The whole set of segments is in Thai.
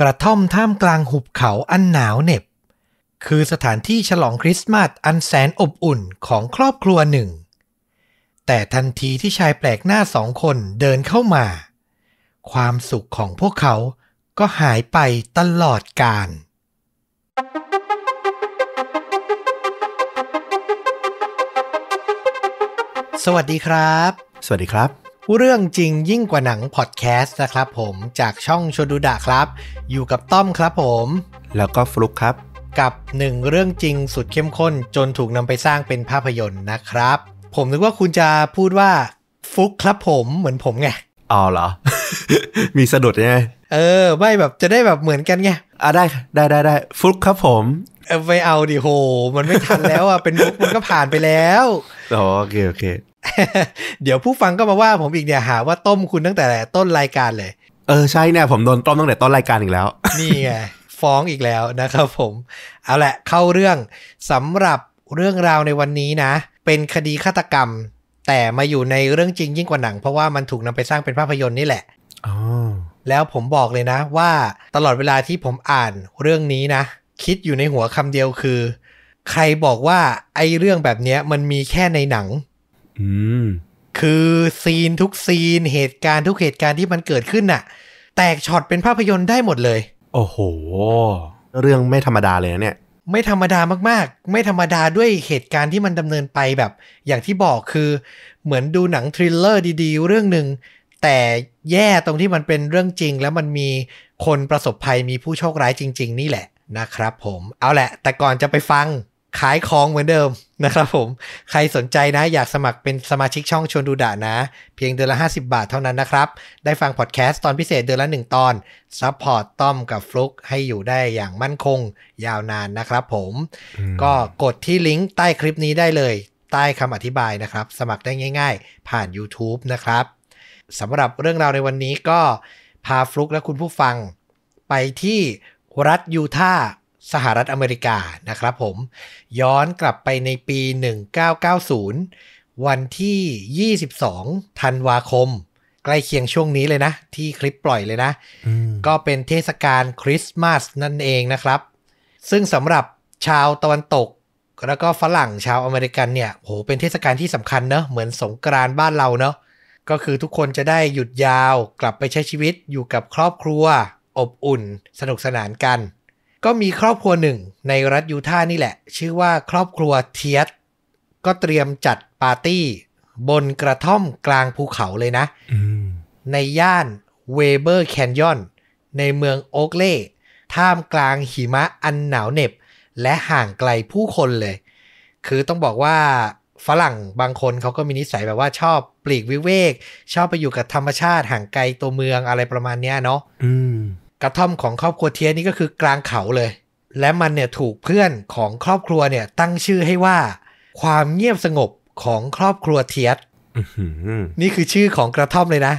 กระท่อมท่ามกลางหุบเขาอันหนาวเหน็บ คือสถานที่ฉลองคริสต์มาสอันแสนอบอุ่นของครอบครัวหนึ่ง แต่ทันทีที่ชายแปลกหน้าสองคนเดินเข้ามา ความสุขของพวกเขาก็หายไปตลอดกาลสวัสดีครับ สวัสดีครับ เรื่องจริงยิ่งกว่าหนังพอดแคสต์นะครับผมจากช่องชดูดะครับ อยู่กับต้อมครับผม แล้วก็ฟลุกครับ กับหนึ่งเรื่องจริงสุดเข้มข้นจนถูกนำไปสร้างเป็นภาพยนตร์นะครับ ผมนึกว่าคุณจะพูดว่าฟุกครับผมเหมือนผมไงอ๋อเหรอ มีสะดุดไงเออ ไม่แบบจะได้แบบเหมือนกันไงอะได้ได้ได้ได้ฟลุกครับผมเออไปเอาดิโห มันไม่ทันแล้วอะเป็นมุกมันก็ผ่านไปแล้วอ๋อโอเคโอเค เดี๋ยวผู้ฟังก็มาว่าผมอีกเนี่ยหาว่าต้มคุณตั้งแต่ต้นรายการเลย เออใช่เนี่ยผมโดนต้มตั้งแต่ต้นรายการอีกแล้ว นี่ไงฟ้องอีกแล้วนะครับผม เอาละเข้าเรื่องสำหรับเรื่องราวในวันนี้นะ เป็นคดีฆาตกรรม แต่มาอยู่ในเรื่องจริงยิ่งกว่าหนัง เพราะว่ามันถูกนำไปสร้างเป็นภาพยนตร์นี่แหละอ๋อแล้วผมบอกเลยนะว่าตลอดเวลาที่ผมอ่านเรื่องนี้นะ คิดอยู่ในหัวคำเดียวคือ ใครบอกว่าไอ้เรื่องแบบเนี้ยมันมีแค่ในหนังอืม คือ scene ทุก scene เหตุการณ์ทุกเหตุการณ์ที่มันเกิดขึ้นน่ะ แตกช็อตเป็นภาพยนตร์ได้หมดเลย โอ้โห เรื่องไม่ธรรมดาเลยนะเนี่ย ไม่ธรรมดามากๆ ไม่ธรรมดาด้วยเหตุการณ์ที่มันดำเนินไปแบบ อย่างที่บอกคือเหมือนดูหนัง thriller ดีๆ เรื่องหนึ่งแต่แย่ตรงที่มันเป็นเรื่องจริง แล้วมันมีคนประสบภัยมีผู้โชคร้ายจริง ๆ นี่แหละนะครับผม เอาแหละ แต่ก่อนจะไปฟัง ขายของเหมือนเดิมนะครับผม ใครสนใจนะอยากสมัครเป็นสมาชิกช่องชวนดูดะนะ เพียงเดือนละ 50 บาทเท่านั้นนะครับ ได้ฟังพอดแคสต์ตอนพิเศษเดือนละ 1 ตอน support ต้อมกับฟลุกให้อยู่ได้อย่างมั่นคงยาวนานนะครับผมอืมก็กดที่ลิงก์ใต้คลิปนี้ได้เลย ใต้คำอธิบายนะครับ สมัครได้ง่าย ๆ ผ่าน YouTube นะครับสำหรับเรื่องราวในวันนี้ก็พาฟลุกและคุณผู้ฟัง ไปที่รัฐยูทาห์ สหรัฐอเมริกานะครับผม ย้อนกลับไปในปี 1990 วันที่ 22 ธันวาคม ใกล้เคียงช่วงนี้เลยนะ ที่คลิปปล่อยเลยนะอืมก็เป็นเทศกาลคริสต์มาสนั่นเองนะครับ ซึ่งสำหรับชาวตะวันตก แล้วก็ฝรั่งชาวอเมริกันเนี่ยโหเป็นเทศกาลที่สำคัญเนอะเหมือนสงกรานต์บ้านเราเนอะก็คือทุกคนจะได้หยุดยาวกลับไปใช้ชีวิตอยู่กับครอบครัว อบอุ่น สนุกสนานกัน ก็มีครอบครัวหนึ่งในรัฐยูทาห์นี่แหละ ชื่อว่าครอบครัวเทียสก็เตรียมจัดปาร์ตี้ บนกระท่อมกลางภูเขาเลยนะอืมในย่านเวเบอร์แคนยอน ในเมืองโอ๊กเล่ท่ามกลางหิมะอันหนาวเหน็บ และห่างไกลผู้คนเลย คือต้องบอกว่าฝรั่งบางคนเขาก็มีนิสัยแบบว่าชอบปลีกวิเวก ชอบไปอยู่กับธรรมชาติห่างไกลตัวเมืองอะไรประมาณเนี้ยเนาะอืม กระท่อมของครอบครัวเทียนี่ก็คือกลางเขาเลย และมันเนี่ยถูกเพื่อนของครอบครัวเนี่ยตั้งชื่อให้ว่า ความเงียบสงบของครอบครัวเทียสอื้อหือนี่คือชื่อของกระท่อมเลยนะ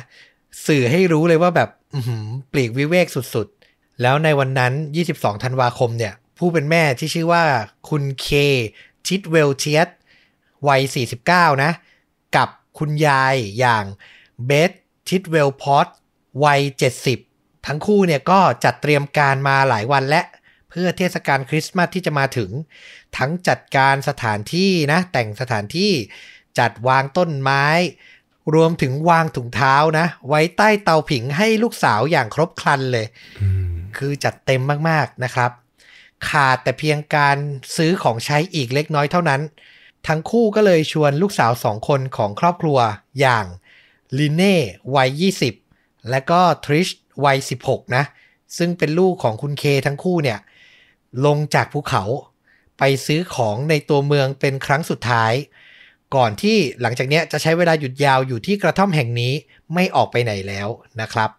สื่อให้รู้เลยว่าแบบอื้อหือปลีกวิเวกสุดๆ แล้วในวันนั้น 22 ธันวาคมเนี่ย ผู้เป็นแม่ที่ชื่อว่าคุณเคชิดเวลเชียตวัย 49 นะ กับคุณยายอย่างเบสชิดเวลพอตวัย 70 ทั้งคู่เนี่ยก็จัดเตรียมการมาหลายวันและเพื่อเทศกาลคริสต์มาสที่จะมาถึง ทั้งจัดการสถานที่นะแต่งสถานที่จัดวางต้นไม้ รวมถึงวางถุงเท้านะ ไว้ใต้เตาผิงให้ลูกสาวอย่างครบครันเลยอืมคือจัดเต็มมากๆนะครับ ขาดแต่เพียงการซื้อของใช้อีกเล็กน้อยเท่านั้น ทั้งคู่ก็เลยชวนลูกสาวสองคนของครอบครัวอย่างลินเน่วัย 20 และก็ทริชวัย 16 นะ ซึ่งเป็นลูกของคุณเคทั้งคู่เนี่ย ลงจากภูเขาไปซื้อของในตัวเมืองเป็นครั้งสุดท้าย ก่อนที่หลังจากเนี้ยจะใช้เวลาหยุดยาวอยู่ที่กระท่อมแห่งนี้ไม่ออกไปไหนแล้วนะครับ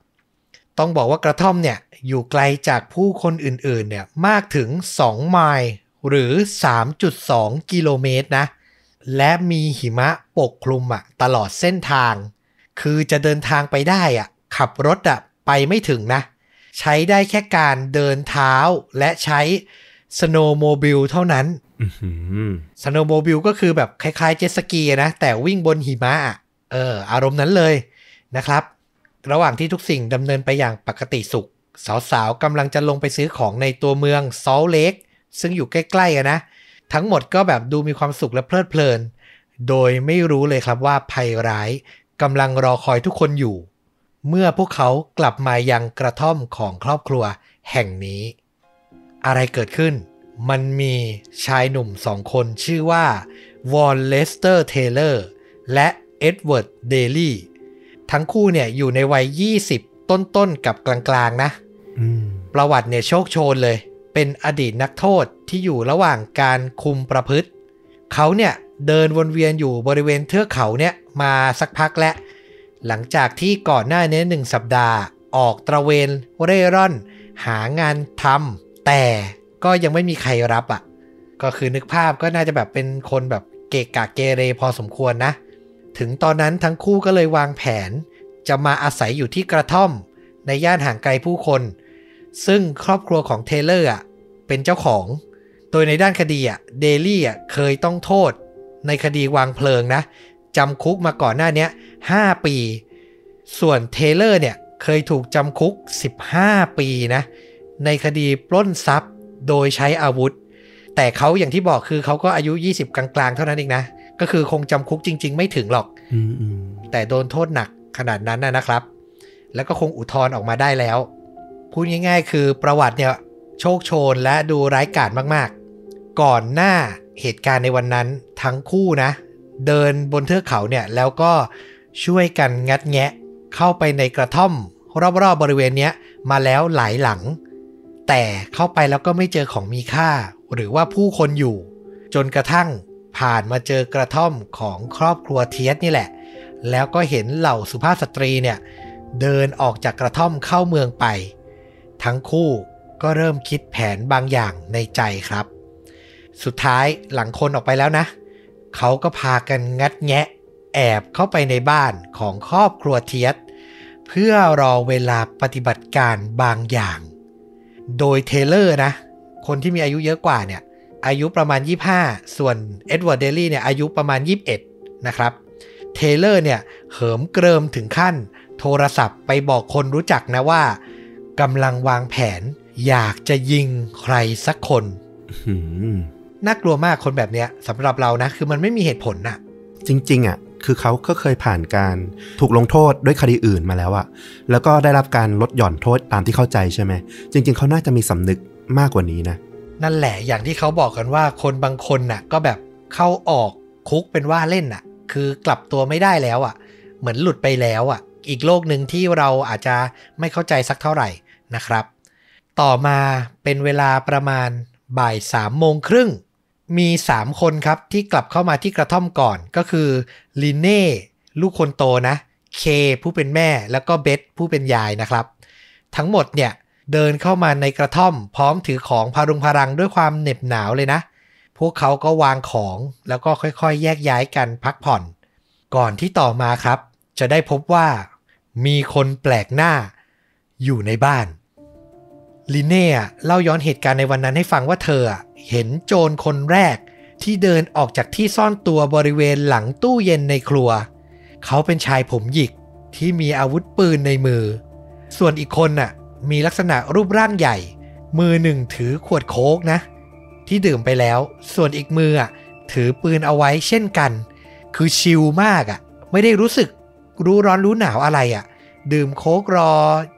ต้องบอกว่ากระท่อมเนี่ยอยู่ไกลจากผู้คนอื่นๆเนี่ยมากถึง 2 ไมล์หรือ 3.2 กิโลเมตรนะ และมีหิมะปกคลุมอะตลอดเส้นทาง คือจะเดินทางไปได้อะขับรถอะ ไปไม่ถึงนะ ใช้ได้แค่การเดินเท้าและใช้ snowmobile เท่านั้นอื้อหือ snowmobile ก็คือแบบคล้ายๆเจ็ตสกีอะนะ แต่วิ่งบนหิมะอะเอออารมณ์นั้นเลยนะครับ ระหว่างที่ทุกสิ่งดำเนินไปอย่างปกติสุข สาวๆกำลังจะลงไปซื้อของในตัวเมืองซอลเลกซึ่งอยู่ใกล้ๆกันนะ ทั้งหมดก็แบบดูมีความสุขและเพลิดเพลิน โดยไม่รู้เลยครับว่าภัยร้ายกำลังรอคอยทุกคนอยู่ เมื่อพวกเขากลับมายังกระท่อมของครอบครัวแห่งนี้ อะไรเกิดขึ้น มันมีชายหนุ่มสองคนชื่อว่าวอนเลสเตอร์เทเลอร์และเอ็ดเวิร์ดเดลี่ทั้งคู่เนี่ยอยู่ในวัย 20 ต้นๆ กับกลางๆ นะอืมประวัติเนี่ยโชกโชนเลย เป็นอดีตนักโทษที่อยู่ระหว่างการคุมประพฤติ เขาเนี่ยเดินวนเวียนอยู่บริเวณเทือกเขาเนี่ยมาสักพักแล้ว หลังจากที่ก่อนหน้านี้หนึ่งสัปดาห์ ออกตระเวนเร่ร่อน หางานทำแต่ก็ยังไม่มีใครรับอะ่ะ ก็คือนึกภาพก็น่าจะแบบเป็นคนแบบเกะกะเกเรพอสมควรนะ ถึงตอนนั้นทั้งคู่ก็เลยวางแผน จะมาอาศัยอยู่ที่กระท่อม ในย่านห่างไกลผู้คน ซึ่งครอบครัวของเทเลอร์อะเป็นเจ้าของ โดยในด้านคดีอะเดลี่อะเคยต้องโทษ ในคดีวางเพลิงนะจำคุกมาก่อนหน้านี้ 5 ปี ส่วนเทเลอร์เนี่ยเคยถูกจำคุก 15 ปีนะในคดีปล้นทรัพย์โดยใช้อาวุธ แต่เขาอย่างที่บอกคือเขาก็อายุ 20 กลางๆ เท่านั้นเองนะ ก็คือคงจำคุกจริง ๆ ไม่ถึงหรอกอืมอืมแต่โดนโทษหนักขนาดนั้นนะนะครับ แล้วก็คงอุทธรณ์ออกมาได้แล้ว พูดง่ายๆ คือประวัติเนี่ยโชคโชนและดูร้ายกาจมากๆ ก่อนหน้าเหตุการณ์ในวันนั้นทั้งคู่นะ เดินบนเทือกเขาเนี่ยแล้วก็ ช่วยกันงัดแงะ เข้าไปในกระท่อม รอบๆบริเวณเนี้ยมาแล้วหลายหลัง แต่เข้าไปแล้วก็ไม่เจอของมีค่า หรือว่าผู้คนอยู่ จนกระทั่งผ่านมาเจอกระท่อมของครอบครัวเทียสนี่แหละ แล้วก็เห็นเหล่าสุภาพสตรีเนี่ยเดินออกจากกระท่อมเข้าเมืองไป ทั้งคู่ก็เริ่มคิดแผนบางอย่างในใจครับ สุดท้ายหลังคนออกไปแล้วนะ เขาก็พากันงัดแงะ แอบเข้าไปในบ้านของครอบครัวเทียสเพื่อรอเวลาปฏิบัติการบางอย่าง โดยเทเลอร์นะ คนที่มีอายุเยอะกว่าเนี่ย อายุประมาณ 25 ส่วนเอ็ดเวิร์ดเดลี่เนี่ยอายุประมาณ 21 นะครับ เทเลอร์เนี่ยเหิมเกริมถึงขั้น โทรศัพท์ไปบอกคนรู้จักนะว่ากำลังวางแผน อยากจะยิงใครสักคนอืมน่ากลัวมากคนแบบเนี้ยสำหรับเรานะ คือมันไม่มีเหตุผลน่ะ จริง ๆอะ คือเขาก็เคยผ่านการถูกลงโทษด้วยคดีอื่นมาแล้วอะแล้วก็ได้รับการลดหย่อนโทษตามที่เข้าใจใช่ไหม จริง ๆ เขาน่าจะมีสำนึกมากกว่านี้นะ นั่นแหละอย่างที่เขาบอกกันว่าคนบางคนน่ะ ก็แบบเข้าออกคุกเป็นว่าเล่นน่ะ คือกลับตัวไม่ได้แล้วอะเหมือนหลุดไปแล้วอะอีกโลกหนึ่งที่เราอาจจะไม่เข้าใจสักเท่าไหร่นะครับ ต่อมาเป็นเวลาประมาณบ่ายสามโมงครึ่ง มี 3 คนครับที่กลับเข้ามาที่กระท่อมก่อนก็คือลินเน่ลูกคนโตนะ เคผู้เป็นแม่แล้วก็เบธผู้เป็นยายนะครับ ทั้งหมดเนี่ยเดินเข้ามาในกระท่อม พร้อมถือของพารุงพารังด้วยความเหน็บหนาวเลยนะ พวกเขาก็วางของแล้วก็ค่อยๆ แยกย้ายกันพักผ่อน ก่อนที่ต่อมาครับ จะได้พบว่ามีคนแปลกหน้าอยู่ในบ้าน ลิเน่เล่าย้อนเหตุการณ์ในวันนั้นให้ฟังว่าเธอเห็นโจรคนแรกที่เดินออกจากที่ซ่อนตัวบริเวณหลังตู้เย็นในครัว เขาเป็นชายผมหยิกที่มีอาวุธปืนในมือ ส่วนอีกคนน่ะมีลักษณะรูปร่างใหญ่ มือหนึ่งถือขวดโค้กนะ ที่ดื่มไปแล้ว ส่วนอีกมืออะถือปืนเอาไว้เช่นกัน คือชิลมากอะ ไม่ได้รู้สึกรู้ร้อนรู้หนาวอะไรอะ ดื่มโค้กรอ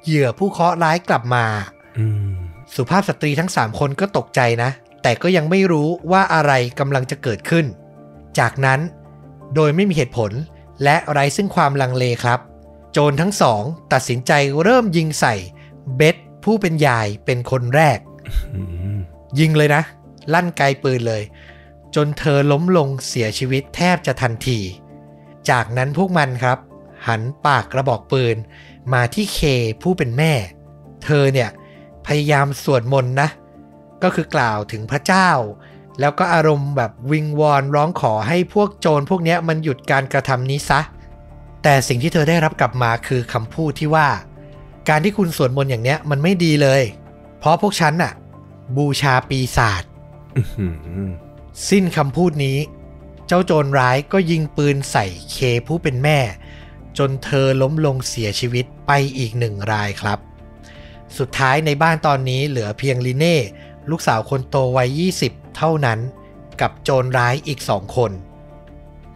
เหยื่อผู้เคาะร้ายกลับมา สุภาพสตรีทั้ง3คนก็ตกใจนะ แต่ก็ยังไม่รู้ว่าอะไรกำลังจะเกิดขึ้น จากนั้น โดยไม่มีเหตุผลและไร้ซึ่งความลังเลครับ โจรทั้งสองตัดสินใจเริ่มยิงใส่เบธผู้เป็นยายเป็นคนแรก ยิงเลยนะ ลั่นไกลปืนเลย จนเธอล้มลงเสียชีวิตแทบจะทันที จากนั้นพวกมันครับ หันปากกระบอกปืน มาที่เคผู้เป็นแม่ เธอเนี่ย พยายามสวดมนต์นะ ก็คือกล่าวถึงพระเจ้า แล้วก็อารมณ์แบบวิงวอนร้องขอให้พวกโจรพวกเนี้ยมันหยุดการกระทำนี้ซะ แต่สิ่งที่เธอได้รับกลับมาคือคำพูดที่ว่า การที่คุณสวดมนต์อย่างเนี้ยมันไม่ดีเลย เพราะพวกฉันน่ะ บูชาปีศาจอื้อหือสิ้นคำพูดนี้ เจ้าโจรร้ายก็ยิงปืนใส่เคผู้เป็นแม่ จนเธอล้มลงเสียชีวิตไปอีกหนึ่งรายครับ สุดท้ายในบ้านตอนนี้เหลือเพียงลิเน่ลูกสาวคนโตวัย 20 เท่านั้น กับโจรร้ายอีกสองคน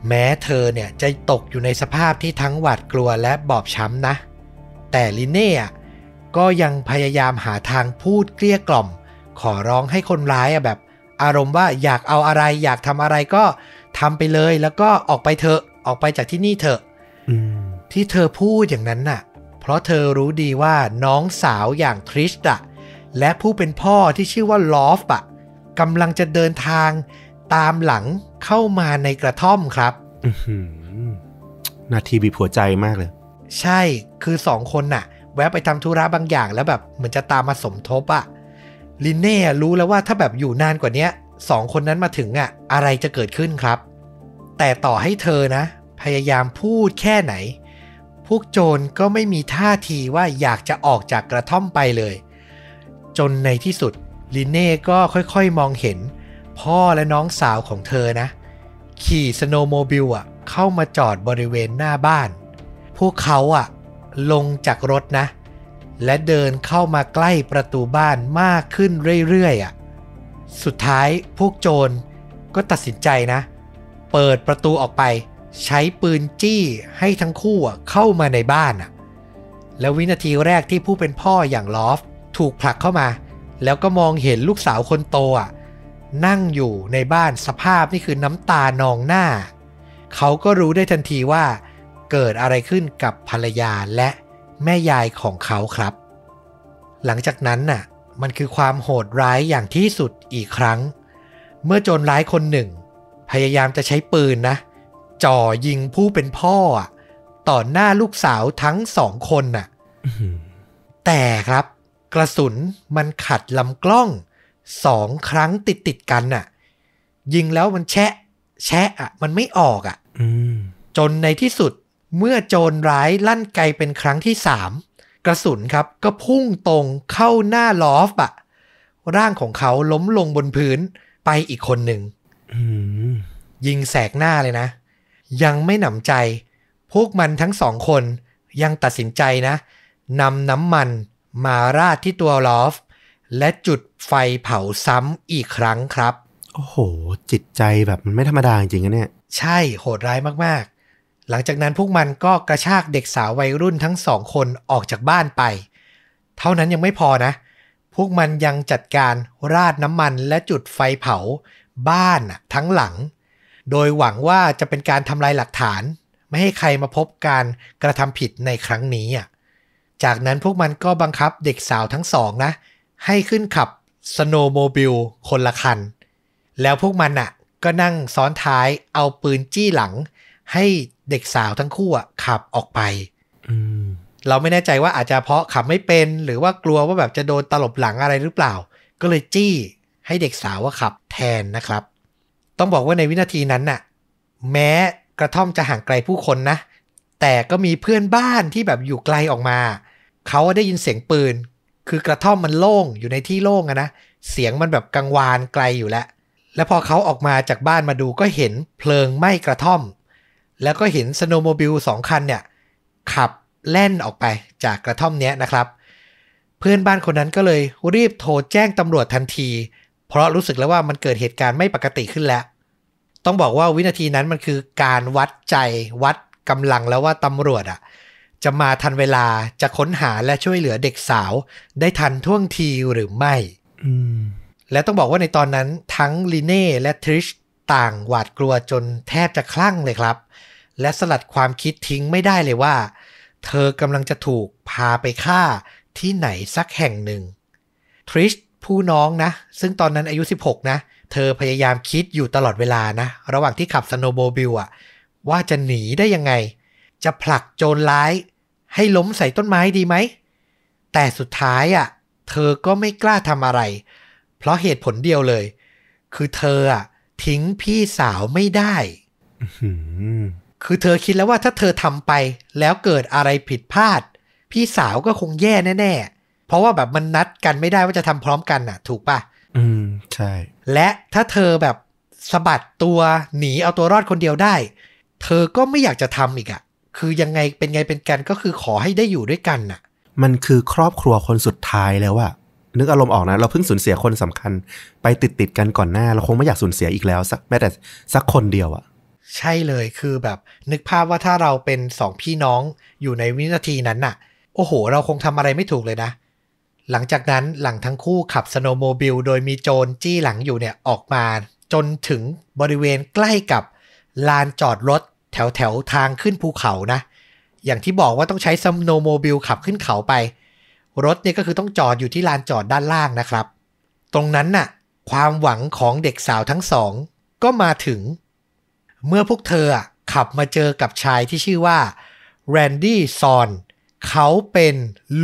แม้เธอเนี่ยจะตกอยู่ในสภาพที่ทั้งหวาดกลัวและบอบช้ำนะ แต่ลิเน่อะก็ยังพยายามหาทางพูดเกลี้ยกล่อม ขอร้องให้คนร้ายอะแบบ อารมณ์ว่าอยากเอาอะไร อยากทำอะไรก็ทำไปเลยแล้วก็ออกไปเถอะออกไปจากที่นี่เถอะอืมที่เธอพูดอย่างนั้นน่ะ เพราะเธอรู้ดีว่าน้องสาวอย่างทริสอะและผู้เป็นพ่อที่ชื่อว่าลอฟอะกำลังจะเดินทางตามหลังเข้ามาในกระท่อมครับอื้อหือนาทีบีบหัวใจมากเลย ใช่คือสองคนน่ะ แวะไปทำธุระบางอย่างแล้วแบบเหมือนจะตามมาสมทบอะลินเน่รู้แล้วว่าถ้าแบบอยู่นานกว่าเนี้ยสองคนนั้นมาถึงอะอะไรจะเกิดขึ้นครับ แต่ต่อให้เธอนะ พยายามพูดแค่ไหน พวกโจรก็ไม่มีท่าทีว่าอยากจะออกจากกระท่อมไปเลย จนในที่สุดลินเน่ก็ค่อยๆมองเห็น พ่อและน้องสาวของเธอนะ ขี่สโนว์โมบิลอะเข้ามาจอดบริเวณหน้าบ้าน พวกเขาอะลงจากรถนะ และเดินเข้ามาใกล้ประตูบ้านมากขึ้นเรื่อยๆอะสุดท้ายพวกโจรก็ตัดสินใจนะ เปิดประตูออกไป ใช้ปืนจี้ให้ทั้งคู่เข้ามาในบ้านอะแล้ววินาทีแรกที่ผู้เป็นพ่ออย่างลอฟ ถูกผลักเข้ามา แล้วก็มองเห็นลูกสาวคนโตอะนั่งอยู่ในบ้านสภาพนี่คือน้ำตานองหน้า เขาก็รู้ได้ทันทีว่า เกิดอะไรขึ้นกับภรรยาและแม่ยายของเขาครับ หลังจากนั้นน่ะมันคือความโหดร้ายอย่างที่สุดอีกครั้ง เมื่อโจรร้ายคนหนึ่ง พยายามจะใช้ปืนนะ จ่อยิงผู้เป็นพ่ออะต่อหน้าลูกสาวทั้งสองคนน่ะอื้อหือแต่ครับ กระสุนมันขัดลำกล้องสองครั้งติดติดๆกันน่ะ ยิงแล้วมันแชะ แชะอะ มันไม่ออกอะอืมจนในที่สุดเมื่อโจรร้ายลั่นไกเป็นครั้งที่สามกระสุนครับก็พุ่งตรงเข้าหน้าลอฟอะร่างของเขาล้มลงบนพื้นไปอีกคนหนึ่งอืมยิงแสกหน้าเลยนะ ยังไม่หนำใจ พวกมันทั้งสองคนยังตัดสินใจนะนำน้ำมันมาราดที่ตัวลอฟ และจุดไฟเผาซ้ำอีกครั้งครับ โอ้โห จิตใจแบบมันไม่ธรรมดาจริงๆนะเนี่ย ใช่โหดร้ายมากๆ หลังจากนั้นพวกมันก็กระชากเด็กสาววัยรุ่นทั้งสองคนออกจากบ้านไป เท่านั้นยังไม่พอนะ พวกมันยังจัดการราดน้ำมันและจุดไฟเผา บ้านน่ะทั้งหลัง โดยหวังว่าจะเป็นการทำลายหลักฐาน ไม่ให้ใครมาพบการกระทำผิดในครั้งนี้อะจากนั้นพวกมันก็บังคับเด็กสาวทั้งสองนะ ให้ขึ้นขับสโนว์โมบิลคนละคัน แล้วพวกมันอะก็นั่งซ้อนท้ายเอาปืนจี้หลัง ให้เด็กสาวทั้งคู่อะขับออกไปอืมเราไม่แน่ใจว่าอาจจะเพราะขับไม่เป็นหรือว่ากลัวว่าแบบจะโดนตลบหลังอะไรหรือเปล่า ก็เลยจี้ให้เด็กสาวว่าขับแทนนะครับ ต้องบอกว่าในวินาทีนั้นน่ะ แม้กระท่อมจะห่างไกลผู้คนนะ แต่ก็มีเพื่อนบ้านที่แบบอยู่ไกลออกมา เขาได้ยินเสียงปืน คือกระท่อมมันโล่งอยู่ในที่โล่งอะนะ เสียงมันแบบกังวานไกลอยู่แล้ว แล้วพอเขาออกมาจากบ้านมาดูก็เห็นเพลิงไหม้กระท่อม แล้วก็เห็นสโนโมบิลสองคันเนี่ยขับแล่นออกไปจากกระท่อมเนี้ยนะครับ เพื่อนบ้านคนนั้นก็เลยรีบโทรแจ้งตำรวจทันที เพราะรู้สึกแล้วว่ามันเกิดเหตุการณ์ไม่ปกติขึ้นแล้ว ต้องบอกว่าวินาทีนั้นมันคือการวัดใจวัดกำลังแล้วว่าตำรวจอะ จะมาทันเวลาจะค้นหาและช่วยเหลือเด็กสาว ได้ทันท่วงทีหรือไม่อืมและต้องบอกว่าในตอนนั้นทั้งลีเน่และทริชต่างหวาดกลัวจนแทบจะคลั่งเลยครับ และสลัดความคิดทิ้งไม่ได้เลยว่า เธอกำลังจะถูกพาไปฆ่าที่ไหนสักแห่งหนึ่งทริช ผู้น้องนะ ซึ่งตอนนั้นอายุ 16 นะ เธอพยายามคิดอยู่ตลอดเวลานะ ระหว่างที่ขับสโนว์โมบิลอะว่าจะหนีได้ยังไง จะผลักโจรร้าย ให้ล้มใส่ต้นไม้ดีไหม แต่สุดท้ายอะเธอก็ไม่กล้าทำอะไร เพราะเหตุผลเดียวเลย คือเธออะทิ้งพี่สาวไม่ได้อืมคือเธอคิดแล้วว่าถ้าเธอทำไป แล้วเกิดอะไรผิดพลาด พี่สาวก็คงแย่แน่ๆ เพราะว่าแบบมันนัดกันไม่ได้ว่าจะทำพร้อมกันน่ะ ถูกปะอืมใช่ และถ้าเธอแบบสะบัดตัวหนีเอาตัวรอดคนเดียวได้ เธอก็ไม่อยากจะทำอีกอะคือยังไงเป็นไงเป็นกันก็คือขอให้ได้อยู่ด้วยกันน่ะ มันคือครอบครัวคนสุดท้ายแล้วอะนึกอารมณ์ออกนะ เราเพิ่งสูญเสียคนสำคัญ ไปติดติดๆกันก่อนหน้า เราคงไม่อยากสูญเสียอีกแล้วสักแม้แต่สักคนเดียวอะใช่เลยคือแบบ นึกภาพว่าถ้าเราเป็นสองพี่น้องอยู่ในวินาทีนั้นน่ะ โอ้โห เราคงทำอะไรไม่ถูกเลยนะ หลังจากนั้นหลังทั้งคู่ขับ snowmobile โดยมีโจรจี้หลังอยู่เนี่ยออกมา จนถึงบริเวณใกล้กับลานจอดรถแถวแถวทางขึ้นภูเขานะ อย่างที่บอกว่าต้องใช้ snowmobile ขับขึ้นเขาไป รถเนี่ยก็คือต้องจอดอยู่ที่ลานจอดด้านล่างนะครับ ตรงนั้นน่ะความหวังของเด็กสาวทั้งสอง ก็มาถึง เมื่อพวกเธอขับมาเจอกับชายที่ชื่อว่าแรนดี้ซอน เขาเป็น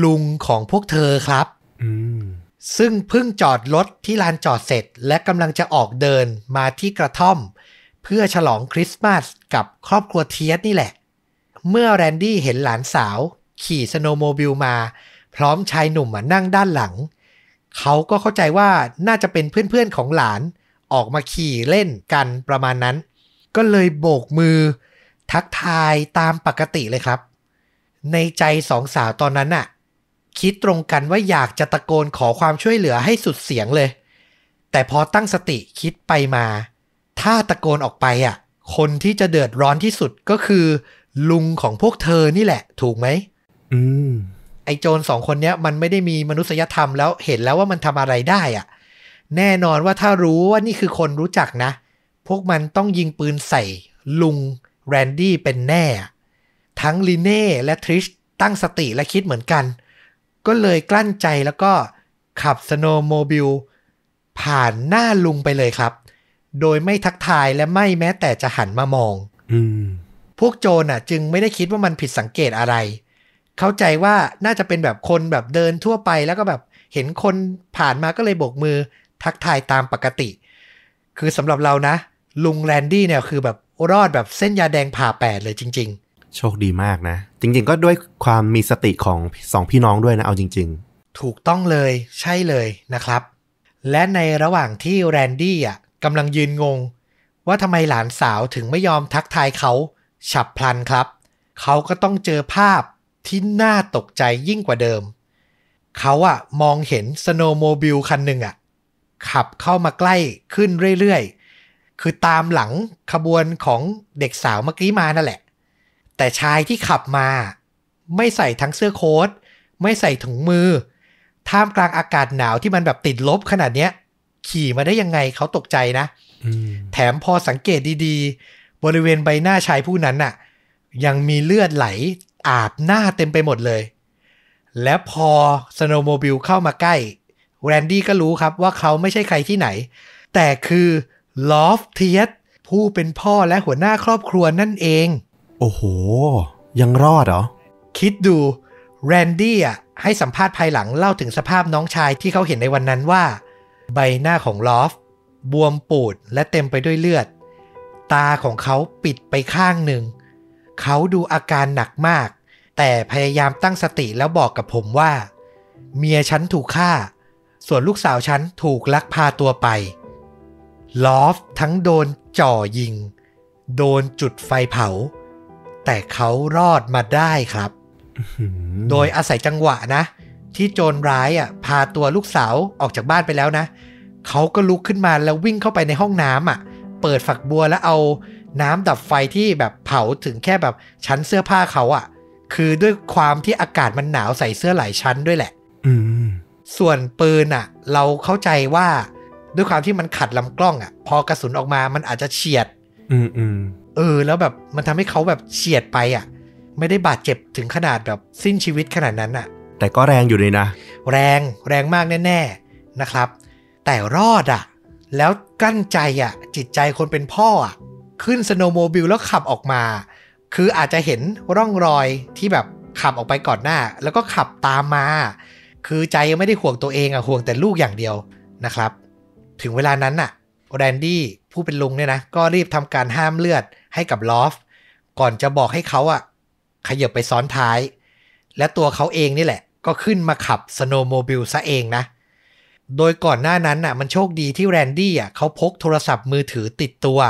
ลุงของพวกเธอครับอืมซึ่งเพิ่งจอดรถที่ลานจอดเสร็จ และกำลังจะออกเดินมาที่กระท่อม เพื่อฉลองคริสต์มาสกับครอบครัวเทียสนี่แหละ เมื่อแรนดี้เห็นหลานสาว ขี่ snowmobile มา พร้อมชายหนุ่มมานั่งด้านหลัง เขาก็เข้าใจว่าน่าจะเป็นเพื่อนๆของหลานออกมาขี่เล่นกันประมาณนั้น ก็เลยโบกมือ ทักทายตามปกติเลยครับ ในใจสองสาวตอนนั้นน่ะ คิดตรงกันว่าอยากจะตะโกนขอความช่วยเหลือให้สุดเสียงเลย แต่พอตั้งสติคิดไปมา ถ้าตะโกนออกไปอะ คนที่จะเดือดร้อนที่สุดก็คือ ลุงของพวกเธอนี่แหละ ถูกไหมอืมไอ้โจรสองคนเนี้ยมันไม่ได้มีมนุษยธรรมแล้วเห็นแล้วว่ามันทำอะไรได้อะแน่นอนว่าถ้ารู้ว่านี่คือคนรู้จักนะ พวกมันต้องยิงปืนใส่ลุงแรนดี้เป็นแน่อะ ทั้งลิเน่และทริชตั้งสติและคิดเหมือนกัน ก็เลยกลั้นใจแล้วก็ขับสโนว์โมบิลผ่านหน้าลุงไปเลยครับ โดยไม่ทักทายและไม่แม้แต่จะหันมามองอืมพวกโจรน่ะ จึงไม่ได้คิดว่ามันผิดสังเกตอะไร เข้าใจว่าน่าจะเป็นแบบคนแบบเดินทั่วไปแล้วก็แบบเห็นคนผ่านมาก็เลยโบกมือทักทายตามปกติ คือสำหรับเรานะ ลุงแรนดี้เนี่ยคือแบบรอดแบบเส้นยาแดงผ่าแปดเลยจริง โชคดีมากนะ จริง ๆ ก็ด้วยความมีสติของสองพี่น้องด้วยนะเอาจริง ๆ ถูกต้องเลยใช่เลยนะครับ และในระหว่างที่แรนดี้อะกำลังยืนงง ว่าทำไมหลานสาวถึงไม่ยอมทักทายเขา ฉับพลันครับ เขาก็ต้องเจอภาพที่น่าตกใจยิ่งกว่าเดิม เขาอะมองเห็น snowmobile คันหนึ่งอะขับเข้ามาใกล้ขึ้นเรื่อยๆ คือตามหลังขบวนของเด็กสาวเมื่อกี้มานั่นแหละ แต่ชายที่ขับมา ไม่ใส่ทั้งเสื้อโค้ทไม่ใส่ถุงมือ ท่ามกลางอากาศหนาวที่มันแบบติดลบขนาดเนี้ย ขี่มาได้ยังไงเขาตกใจนะๆอืมแถมพอสังเกตดีๆ บริเวณใบหน้าชายผู้นั้นน่ะ ยังมีเลือดไหลอาบหน้าเต็มไปหมดเลย และพอ snowmobile เข้ามาใกล้แรนดี้ก็รู้ครับว่าเขาไม่ใช่ใครที่ไหน แต่คือลอฟเทียสผู้เป็นพ่อและหัวหน้าครอบครัวนั่นเอง โอ้โห ยังรอดเหรอ คิดดูแรนดี้อะให้สัมภาษณ์ภายหลังเล่าถึงสภาพน้องชายที่เขาเห็นในวันนั้นว่า ใบหน้าของลอฟ บวมปูดและเต็มไปด้วยเลือด ตาของเขาปิดไปข้างหนึ่ง เขาดูอาการหนักมาก แต่พยายามตั้งสติแล้วบอกกับผมว่า เมียฉันถูกฆ่า ส่วนลูกสาวฉันถูกลักพาตัวไปลอฟทั้งโดนจ่อยิง โดนจุดไฟเผา แต่เขารอดมาได้ครับหืมโดยอาศัยจังหวะนะ ที่โจรร้ายอะ พาตัวลูกสาวออกจากบ้านไปแล้วนะ เขาก็ลุกขึ้นมาแล้ววิ่งเข้าไปในห้องน้ำอะ เปิดฝักบัวแล้วเอาน้ำดับไฟที่แบบเผาถึงแค่แบบชั้นเสื้อผ้าเขาอะ คือด้วยความที่อากาศมันหนาวใส่เสื้อหลายชั้นด้วยแหละอืมส่วนปืนอะ เราเข้าใจว่าด้วยความที่มันขัดลำกล้องอะ พอกระสุนออกมามันอาจจะเฉียด อืมอืม เออ แล้วแบบมันทำให้เขาแบบเฉียดไปอะ ไม่ได้บาดเจ็บถึงขนาดแบบสิ้นชีวิตขนาดนั้นอะ แต่ก็แรงอยู่เลยนะ แรงแรงมากแน่ ๆนะครับ แต่รอดอะ แล้วกั้นใจอะ จิตใจคนเป็นพ่ออะ ขึ้นสโนว์โมบิลแล้วขับออกมา คืออาจจะเห็นร่องรอยที่แบบขับออกไปก่อนหน้า แล้วก็ขับตามมา คือใจยังไม่ได้ห่วงตัวเองอะห่วงแต่ลูกอย่างเดียวนะครับ ถึงเวลานั้นน่ะแรนดี้ผู้เป็นลุงเนี่ยนะก็รีบทำการห้ามเลือด ให้กับลอฟ ก่อนจะบอกให้เขาอะขยับไปซ้อนท้าย และตัวเขาเองนี่แหละ ก็ขึ้นมาขับสโนโมบิลซะเองนะ โดยก่อนหน้านั้นน่ะมันโชคดีที่แรนดี้อะเขาพกโทรศัพท์มือถือติดตัว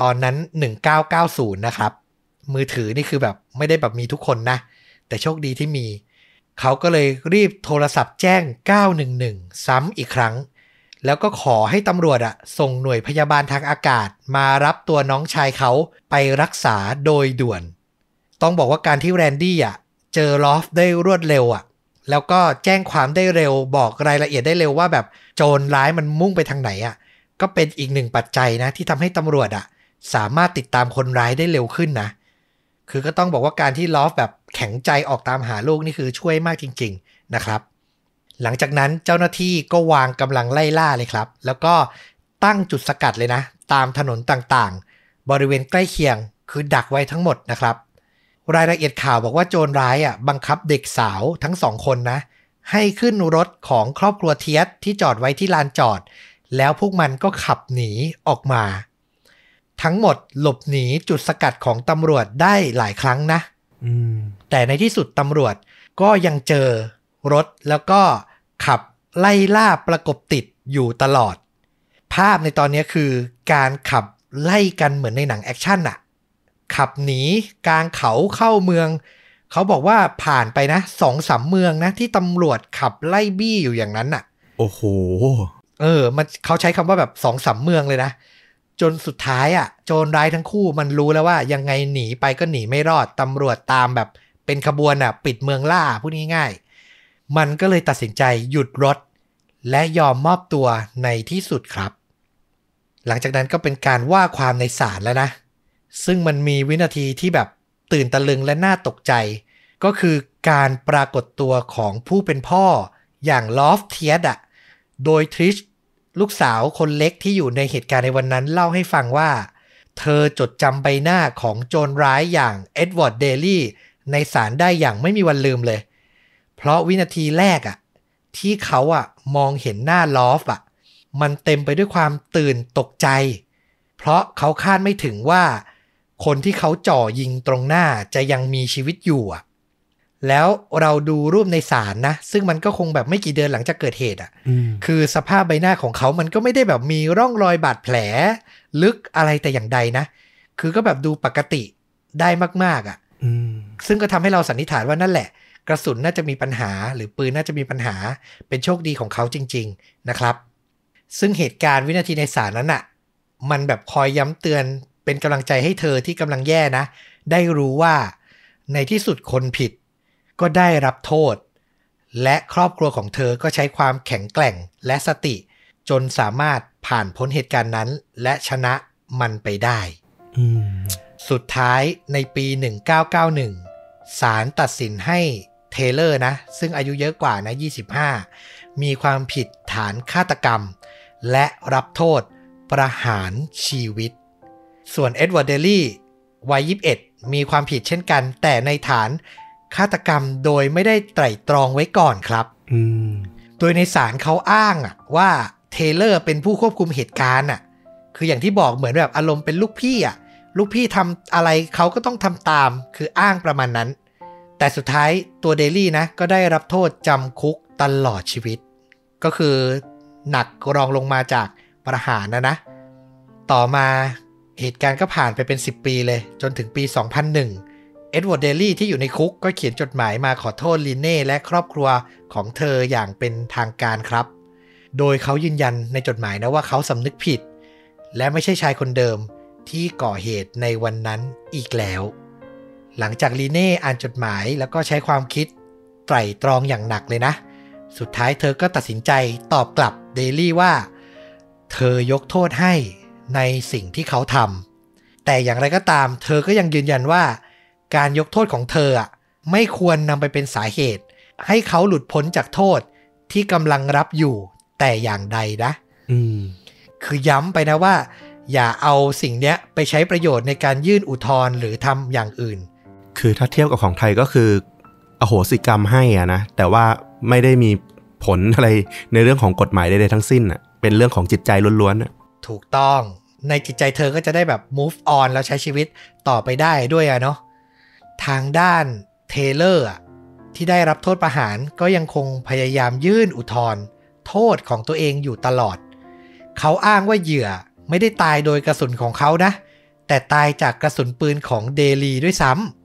ตอนนั้น 1990 นะครับ มือถือนี่คือแบบไม่ได้แบบมีทุกคนนะ แต่โชคดีที่มี เขาก็เลยรีบโทรศัพท์แจ้ง 911 ซ้ำอีกครั้ง แล้วก็ขอให้ตำรวจอะส่งหน่วยพยาบาลทางอากาศ มารับตัวน้องชายเขาไปรักษาโดยด่วน ต้องบอกว่าการที่แรนดี้อะเจอลอฟได้รวดเร็วอะแล้วก็แจ้งความได้เร็วบอกรายละเอียดได้เร็วว่าแบบโจรร้ายมันมุ่งไปทางไหนอะก็เป็นอีกหนึ่งปัจจัยนะที่ทำให้ตำรวจอะสามารถติดตามคนร้ายได้เร็วขึ้นนะ คือก็ต้องบอกว่าการที่ลอฟแบบแข็งใจออกตามหาลูกนี่คือช่วยมากจริง ๆ นะครับ หลังจากนั้นเจ้าหน้าที่ก็วางกำลังไล่ล่าเลยครับ แล้วก็ตั้งจุดสกัดเลยนะ ตามถนนต่างๆ บริเวณใกล้เคียงคือดักไว้ทั้งหมดนะครับ รายละเอียดข่าวบอกว่าโจรร้ายอะบังคับเด็กสาวทั้งสองคนนะ ให้ขึ้นรถของครอบครัวเทียสที่จอดไว้ที่ลานจอด แล้วพวกมันก็ขับหนีออกมา ทั้งหมดหลบหนีจุดสกัดของตำรวจได้หลายครั้งนะอืมแต่ในที่สุดตำรวจก็ยังเจอรถแล้วก็ ขับไล่ล่าประกบติดอยู่ตลอด ภาพในตอนนี้คือการขับไล่กันเหมือนในหนังแอคชั่นอะขับหนีกลางเขาเข้าเมือง เขาบอกว่าผ่านไปนะสองสามเมืองนะที่ตำรวจขับไล่บี้อยู่อย่างนั้นอะโอ้โห เออ มันเขาใช้คำว่าแบบสองสามเมืองเลยนะ จนสุดท้ายอะ่ะ โจรร้ายทั้งคู่มันรู้แล้วว่ายังไงหนีไปก็หนีไม่รอดตำรวจตามแบบเป็นขบวนอะ่ะ ปิดเมืองล่าพูดง่ายๆ มันก็เลยตัดสินใจหยุดรถ และยอมมอบตัวในที่สุดครับ หลังจากนั้นก็เป็นการว่าความในศาลแล้วนะ ซึ่งมันมีวินาทีที่แบบตื่นตะลึงและน่าตกใจ ก็คือการปรากฏตัวของผู้เป็นพ่ออย่างลอฟเทียดอะโดยทริชลูกสาวคนเล็กที่อยู่ในเหตุการณ์ในวันนั้นเล่าให้ฟังว่า เธอจดจำใบหน้าของโจรร้ายอย่างเอ็ดเวิร์ดเดลี่ในศาลได้อย่างไม่มีวันลืมเลย เพราะวินาทีแรกอะที่เขาอะมองเห็นหน้าลอฟอะมันเต็มไปด้วยความตื่นตกใจ เพราะเขาคาดไม่ถึงว่า คนที่เขาจ่อยิงตรงหน้าจะยังมีชีวิตอยู่อะแล้วเราดูรูปในศาลนะ ซึ่งมันก็คงแบบไม่กี่เดือนหลังจากเกิดเหตุอะอืมคือสภาพใบหน้าของเขามันก็ไม่ได้แบบมีร่องรอยบาดแผล ลึกอะไรแต่อย่างใดนะ คือก็แบบดูปกติได้มาก ๆอะ่ะอืมซึ่งก็ทำให้เราสันนิษฐานว่านั่นแหละ กระสุนน่าจะมีปัญหา หรือปืนน่าจะมีปัญหา เป็นโชคดีของเขาจริง ๆนะครับ ซึ่งเหตุการณ์วินาทีในศาลนั้นอะมันแบบคอยย้ำเตือนเป็นกำลังใจให้เธอที่กำลังแย่นะ ได้รู้ว่าในที่สุดคนผิด ก็ได้รับโทษ และครอบครัวของเธอก็ใช้ความแข็งแกร่งและสติ จนสามารถผ่านพ้นเหตุการณ์นั้น และชนะมันไปได้อืมสุดท้ายในปี 1991ศาลตัดสินให้ เทเลอร์นะ ซึ่งอายุเยอะกว่านะ25 มีความผิดฐานฆาตกรรม และรับโทษประหารชีวิต ส่วนเอ็ดเวิร์ดเดลี่วัย 21 มีความผิดเช่นกัน แต่ในฐานฆาตกรรมโดยไม่ได้ไตร่ตรองไว้ก่อนครับอืมโดยในศาลเขาอ้างอะว่าเทเลอร์เป็นผู้ควบคุมเหตุการณ์อะคืออย่างที่บอกเหมือนแบบอารมณ์เป็นลูกพี่อะลูกพี่ทำอะไรเขาก็ต้องทำตาม คืออ้างประมาณนั้น แต่สุดท้ายตัวเดลี่นะก็ได้รับโทษจำคุกตลอดชีวิต ก็คือหนักรองลงมาจากประหารนะนะ ต่อมาเหตุการณ์ก็ผ่านไปเป็น 10 ปีเลย จนถึงปี 2001 เอ็ดเวิร์ดเดลี่ที่อยู่ในคุกก็เขียนจดหมายมาขอโทษลินเน่และครอบครัวของเธออย่างเป็นทางการครับ โดยเขายืนยันในจดหมายนะว่าเขาสำนึกผิด และไม่ใช่ชายคนเดิมที่ก่อเหตุในวันนั้นอีกแล้ว หลังจากลีเน่อ่านจดหมายแล้วก็ใช้ความคิดไตร่ตรองอย่างหนักเลยนะ สุดท้ายเธอก็ตัดสินใจตอบกลับเดลี่ว่า เธอยกโทษให้ในสิ่งที่เขาทำแต่อย่างไรก็ตาม เธอก็ยังยืนยันว่า การยกโทษของเธออะไม่ควรนำไปเป็นสาเหตุ ให้เขาหลุดพ้นจากโทษที่กำลังรับอยู่แต่อย่างใดนะอืมคือย้ำไปนะว่า อย่าเอาสิ่งเนี้ยไปใช้ประโยชน์ในการยื่นอุทธรณ์หรือทำอย่างอื่น คือถ้าเทียบกับของไทยก็คือ อโหสิกรรมให้อะนะ แต่ว่าไม่ได้มีผลอะไรในเรื่องของกฎหมายใดๆทั้งสิ้นอะเป็นเรื่องของจิตใจล้วนๆถูกต้องในจิตใจเธอก็จะได้แบบ move on แล้วใช้ชีวิตต่อไปได้ด้วยอะเนาะทางด้านเทเลอร์ที่ได้รับโทษประหารก็ยังคงพยายามยื่นอุทธรณ์โทษของตัวเองอยู่ตลอด เขาอ้างว่าเหยื่อไม่ได้ตายโดยกระสุนของเขานะ แต่ตายจากกระสุนปืนของเดลีด้วยซ้ำ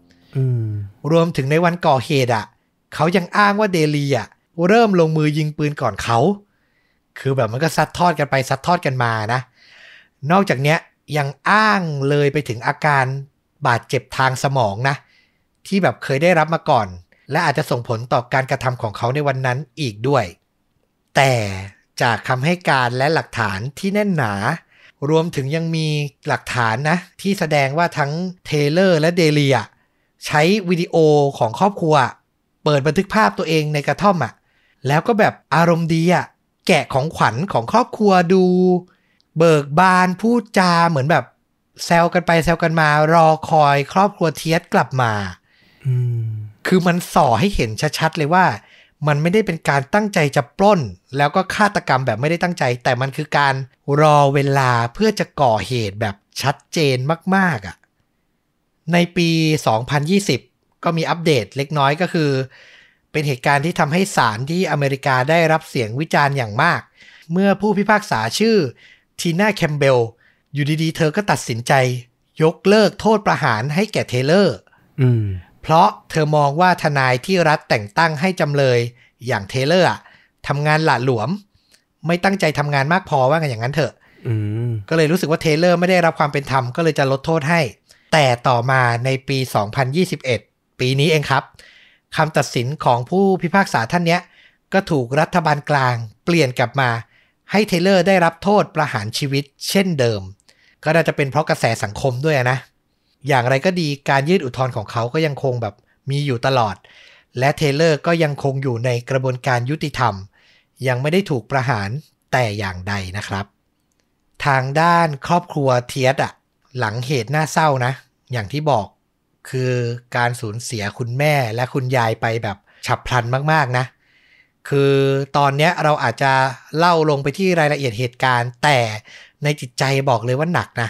รวมถึงในวันก่อเหตุอะ เขายังอ้างว่าเดลีอะ เริ่มลงมือยิงปืนก่อนเขา คือแบบมันก็ซัดทอดกันไปซัดทอดกันมานะ นอกจากเนี้ยยังอ้างเลยไปถึงอาการบาดเจ็บทางสมองนะ ที่แบบเคยได้รับมาก่อน และอาจจะส่งผลต่อการกระทำของเขาในวันนั้นอีกด้วย แต่จากคำให้การและหลักฐานที่แน่นหนา รวมถึงยังมีหลักฐานนะ ที่แสดงว่าทั้งเทเลอร์และเดลีย ใช้วิดีโอของครอบครัว เปิดบันทึกภาพตัวเองในกระท่อมอะ่ะแล้วก็แบบอารมณ์ดีอะ่ะแกะของขวัญของครอบครัวดู เบิกบานพูดจาเหมือนแบบแซวกันไปแซวกันมารอคอยครอบครัวเทียสกลับมาอืมคือมันส่อให้เห็นชัดๆเลยว่า มันไม่ได้เป็นการตั้งใจจะปล้น แล้วก็ฆาตกรรมแบบไม่ได้ตั้งใจ แต่มันคือการรอเวลาเพื่อจะก่อเหตุแบบชัดเจนมากๆอะ่ะ ในปี 2020 ก็มีอัปเดตเล็กน้อยก็คือ เป็นเหตุการณ์ที่ทำให้ศาลที่อเมริกาได้รับเสียงวิจารณ์อย่างมาก เมื่อผู้พิพากษาชื่อทีน่าแคมเบลอยู่ดีๆ เธอก็ตัดสินใจ ยกเลิกโทษประหารให้แก่เทเลอร์อืมเพราะเธอมองว่าทนายที่รัฐแต่งตั้งให้จำเลยอย่างเทเลอร์อะทำงานหละหลวม ไม่ตั้งใจทำงานมากพอว่ากันอย่างนั้นเถอะอืมก็เลยรู้สึกว่าเทเลอร์ไม่ได้รับความเป็นธรรมก็เลยจะลดโทษให้ แต่ต่อมาในปี 2021 ปีนี้เองครับคำตัดสินของผู้พิพากษาท่านเนี้ย ก็ถูกรัฐบาลกลางเปลี่ยนกลับมา ให้เทเลอร์ได้รับโทษประหารชีวิตเช่นเดิม ก็น่าจะเป็นเพราะกระแสสังคมด้วยนะ อย่างไรก็ดีการยื่นอุทธรณ์ของเขาก็ยังคงแบบมีอยู่ตลอด และเทเลอร์ก็ยังคงอยู่ในกระบวนการยุติธรรม ยังไม่ได้ถูกประหารแต่อย่างใดนะครับ ทางด้านครอบครัวเทียสอะหลังเหตุน่าเศร้านะ อย่างที่บอกคือการสูญเสียคุณแม่และคุณยายไปแบบฉับพลันมากๆนะ คือตอนเนี้ยเราอาจจะเล่าลงไปที่รายละเอียดเหตุการณ์ แต่ในจิตใจบอกเลยว่าหนักนะ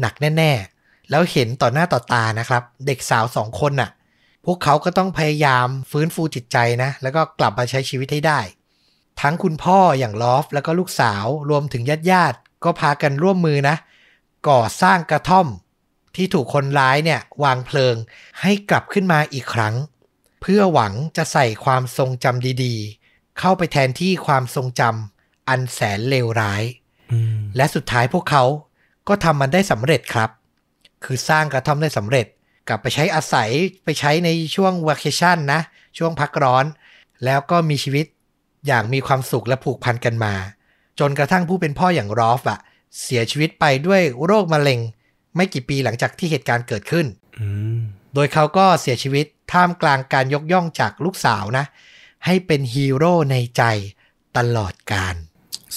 หนักแน่ ๆ แล้วเห็นต่อหน้าต่อตานะครับ เด็กสาวสองคนน่ะ พวกเขาก็ต้องพยายามฟื้นฟูจิตใจนะ แล้วก็กลับมาใช้ชีวิตให้ได้ ทั้งคุณพ่ออย่างลอฟ แล้วก็ลูกสาวรวมถึงญาติๆก็พากันร่วมมือนะ ก่อสร้างกระท่อม ที่ถูกคนร้ายเนี่ยวางเพลิงให้กลับขึ้นมาอีกครั้ง เพื่อหวังจะใส่ความทรงจำดีๆ เข้าไปแทนที่ความทรงจำอันแสนเลวร้ายอืมและสุดท้ายพวกเขาก็ทำมันได้สำเร็จครับ คือสร้างกระท่อมได้สำเร็จ กลับไปใช้อาศัยไปใช้ในช่วงว a เคชั่นนะ ช่วงพักร้อน แล้วก็มีชีวิตอย่างมีความสุขและผูกพันกันมา จนกระทั่งผู้เป็นพ่ออย่างรอฟอะเสียชีวิตไปด้วยโรคมะเร็ง ไม่กี่ปีหลังจากที่เหตุการณ์เกิดขึ้นอืมโดยเขาก็เสียชีวิตท่ามกลางการยกย่องจากลูกสาวนะ ให้เป็นฮีโร่ในใจตลอดกาล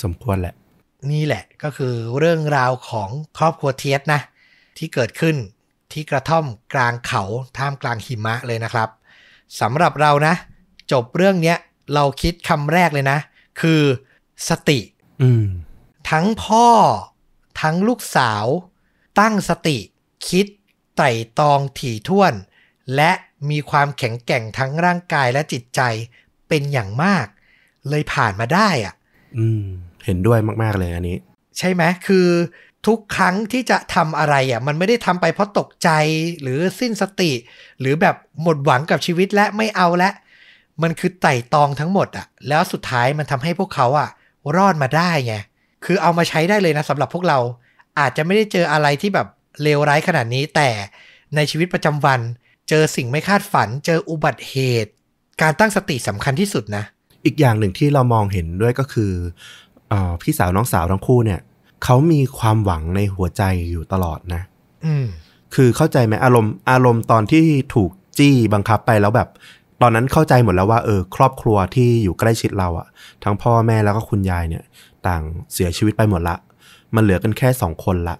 สมควรแหละ นี่แหละก็คือเรื่องราวของครอบครัวเทียสนะ ที่เกิดขึ้นที่กระท่อมกลางเขาท่ามกลางหิมะเลยนะครับสำหรับเรานะ จบเรื่องเนี้ยเราคิดคำแรกเลยนะ คือสติอืมทั้งพ่อ ทั้งลูกสาว ตั้งสติคิดไตร่ตรองถี่ถ้วน และมีความแข็งแกร่งทั้งร่างกายและจิตใจเป็นอย่างมาก เลยผ่านมาได้อะอืม เห็นด้วยมาก ๆ เลยอันนี้ ใช่ไหมคือทุกครั้งที่จะทำอะไรอะ มันไม่ได้ทำไปเพราะตกใจหรือสิ้นสติ หรือแบบหมดหวังกับชีวิตและไม่เอาและ มันคือไต่ตองทั้งหมดอะ แล้วสุดท้ายมันทำให้พวกเขาอะ รอดมาได้ไงคือเอามาใช้ได้เลยนะสำหรับพวกเรา อาจจะไม่ได้เจออะไรที่แบบเลวร้ายขนาดนี้ แต่ในชีวิตประจำวัน เจอสิ่งไม่คาดฝัน เจออุบัติเหตุ การตั้งสติสำคัญที่สุดนะ อีกอย่างหนึ่งที่เรามองเห็นด้วยก็คือเอ่อพี่สาวน้องสาวทั้งคู่เนี่ยเขามีความหวังในหัวใจอยู่ตลอดนะ อืมคือเข้าใจไหมอารมณ์อารมณ์ตอนที่ถูกจี้บังคับไปแล้วแบบ ตอนนั้นเข้าใจหมดแล้วว่าเออ ครอบครัวที่อยู่ใกล้ชิดเราอะทั้งพ่อแม่แล้วก็คุณยายเนี่ย ต่างเสียชีวิตไปหมดละ มันเหลือกันแค่สองคนละ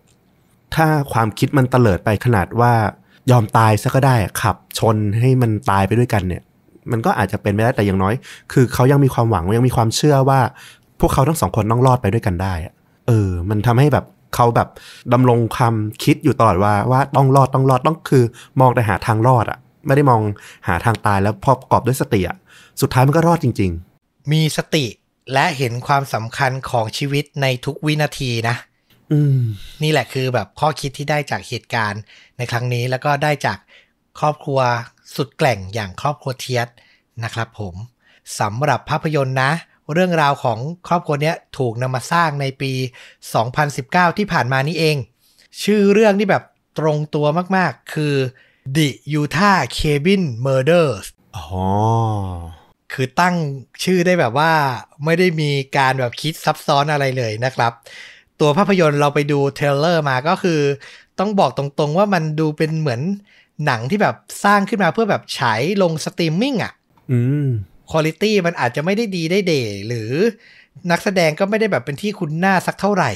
ถ้าความคิดมันเตลิดไปขนาดว่ายอมตายซะก็ได้ขับชนให้มันตายไปด้วยกันเนี่ย มันก็อาจจะเป็นไม่ได้แต่อย่างน้อย คือเขายังมีความหวังยังมีความเชื่อว่า พวกเขาทั้งสองคนต้องรอดไปด้วยกันได้เออ มันทำให้แบบเขาแบบดำรงควาคิดอยู่ตลอดว่าว่าต้องรอดต้องรอดต้องคือ มองแต่หาทางรอดอะไม่ได้มองหาทางตายแล้วพอประกอบด้วยสติอะสุดท้ายมันก็รอดจริงมีสติ และเห็นความสำคัญของชีวิตในทุกวินาทีนะๆอืมนี่แหละคือแบบข้อคิดที่ได้จากเหตุการณ์ในครั้งนี้แล้วก็ได้จากครอบครัวสุดแกล่งอย่างครอบครัวเทียสนะครับผมสำหรับภาพยนตร์นะ เรื่องราวของครอบครัวเนี้ยถูกนำมาสร้างในปี 2019 ที่ผ่านมานี้เอง ชื่อเรื่องที่แบบตรงตัวมากๆ คือ The Utah Cabin Murders อ๋อ คือตั้งชื่อได้แบบว่าไม่ได้มีการแบบคิดซับซ้อนอะไรเลยนะครับ ตัวภาพยนตร์เราไปดู trailer มาก็คือ ต้องบอกตรงๆว่ามันดูเป็นเหมือนหนังที่แบบสร้างขึ้นมาเพื่อแบบฉายลงสตรีมมิ่งอะอืมคุณภาพมันอาจจะไม่ได้ดีได้เด่หรือนักแสดงก็ไม่ได้แบบเป็นที่คุ้นหน้าสักเท่าไหร่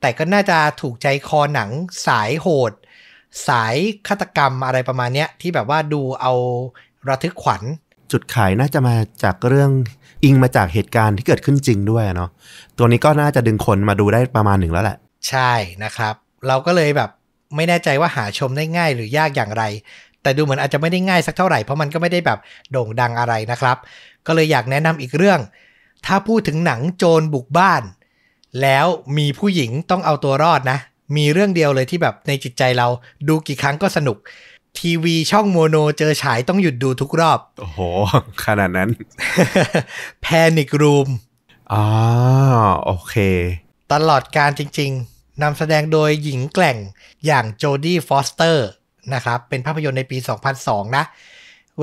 แต่ก็น่าจะถูกใจคอหนังสายโหด สายฆาตกรรมอะไรประมาณเนี้ย ที่แบบว่าดูเอาระทึกขวัญ จุดขายน่าจะมาจากเรื่องอิงมาจากเหตุการณ์ที่เกิดขึ้นจริงด้วยเนาะตัวนี้ก็น่าจะดึงคนมาดูได้ประมาณหนึ่งแล้วแหละ ใช่นะครับ เราก็เลยแบบไม่แน่ใจว่าหาชมได้ง่ายหรือยากอย่างไร แต่ดูเหมือนอาจจะไม่ได้ง่ายสักเท่าไหร่เพราะมันก็ไม่ได้แบบโด่งดังอะไรนะครับ ก็เลยอยากแนะนำอีกเรื่อง ถ้าพูดถึงหนังโจรบุกบ้าน แล้วมีผู้หญิงต้องเอาตัวรอดนะ มีเรื่องเดียวเลยที่แบบในจิตใจเราดูกี่ครั้งก็สนุก ทีวีช่องโมโนเจอฉายต้องหยุดดูทุกรอบ โอ้โห ขนาดนั้น Panic Room อ๋อโอเค ตลอดกาลจริง ๆนำแสดงโดยหญิงแกร่งอย่างโจดี้ฟอสเตอร์นะครับ เป็นภาพยนตร์ในปี 2002 นะ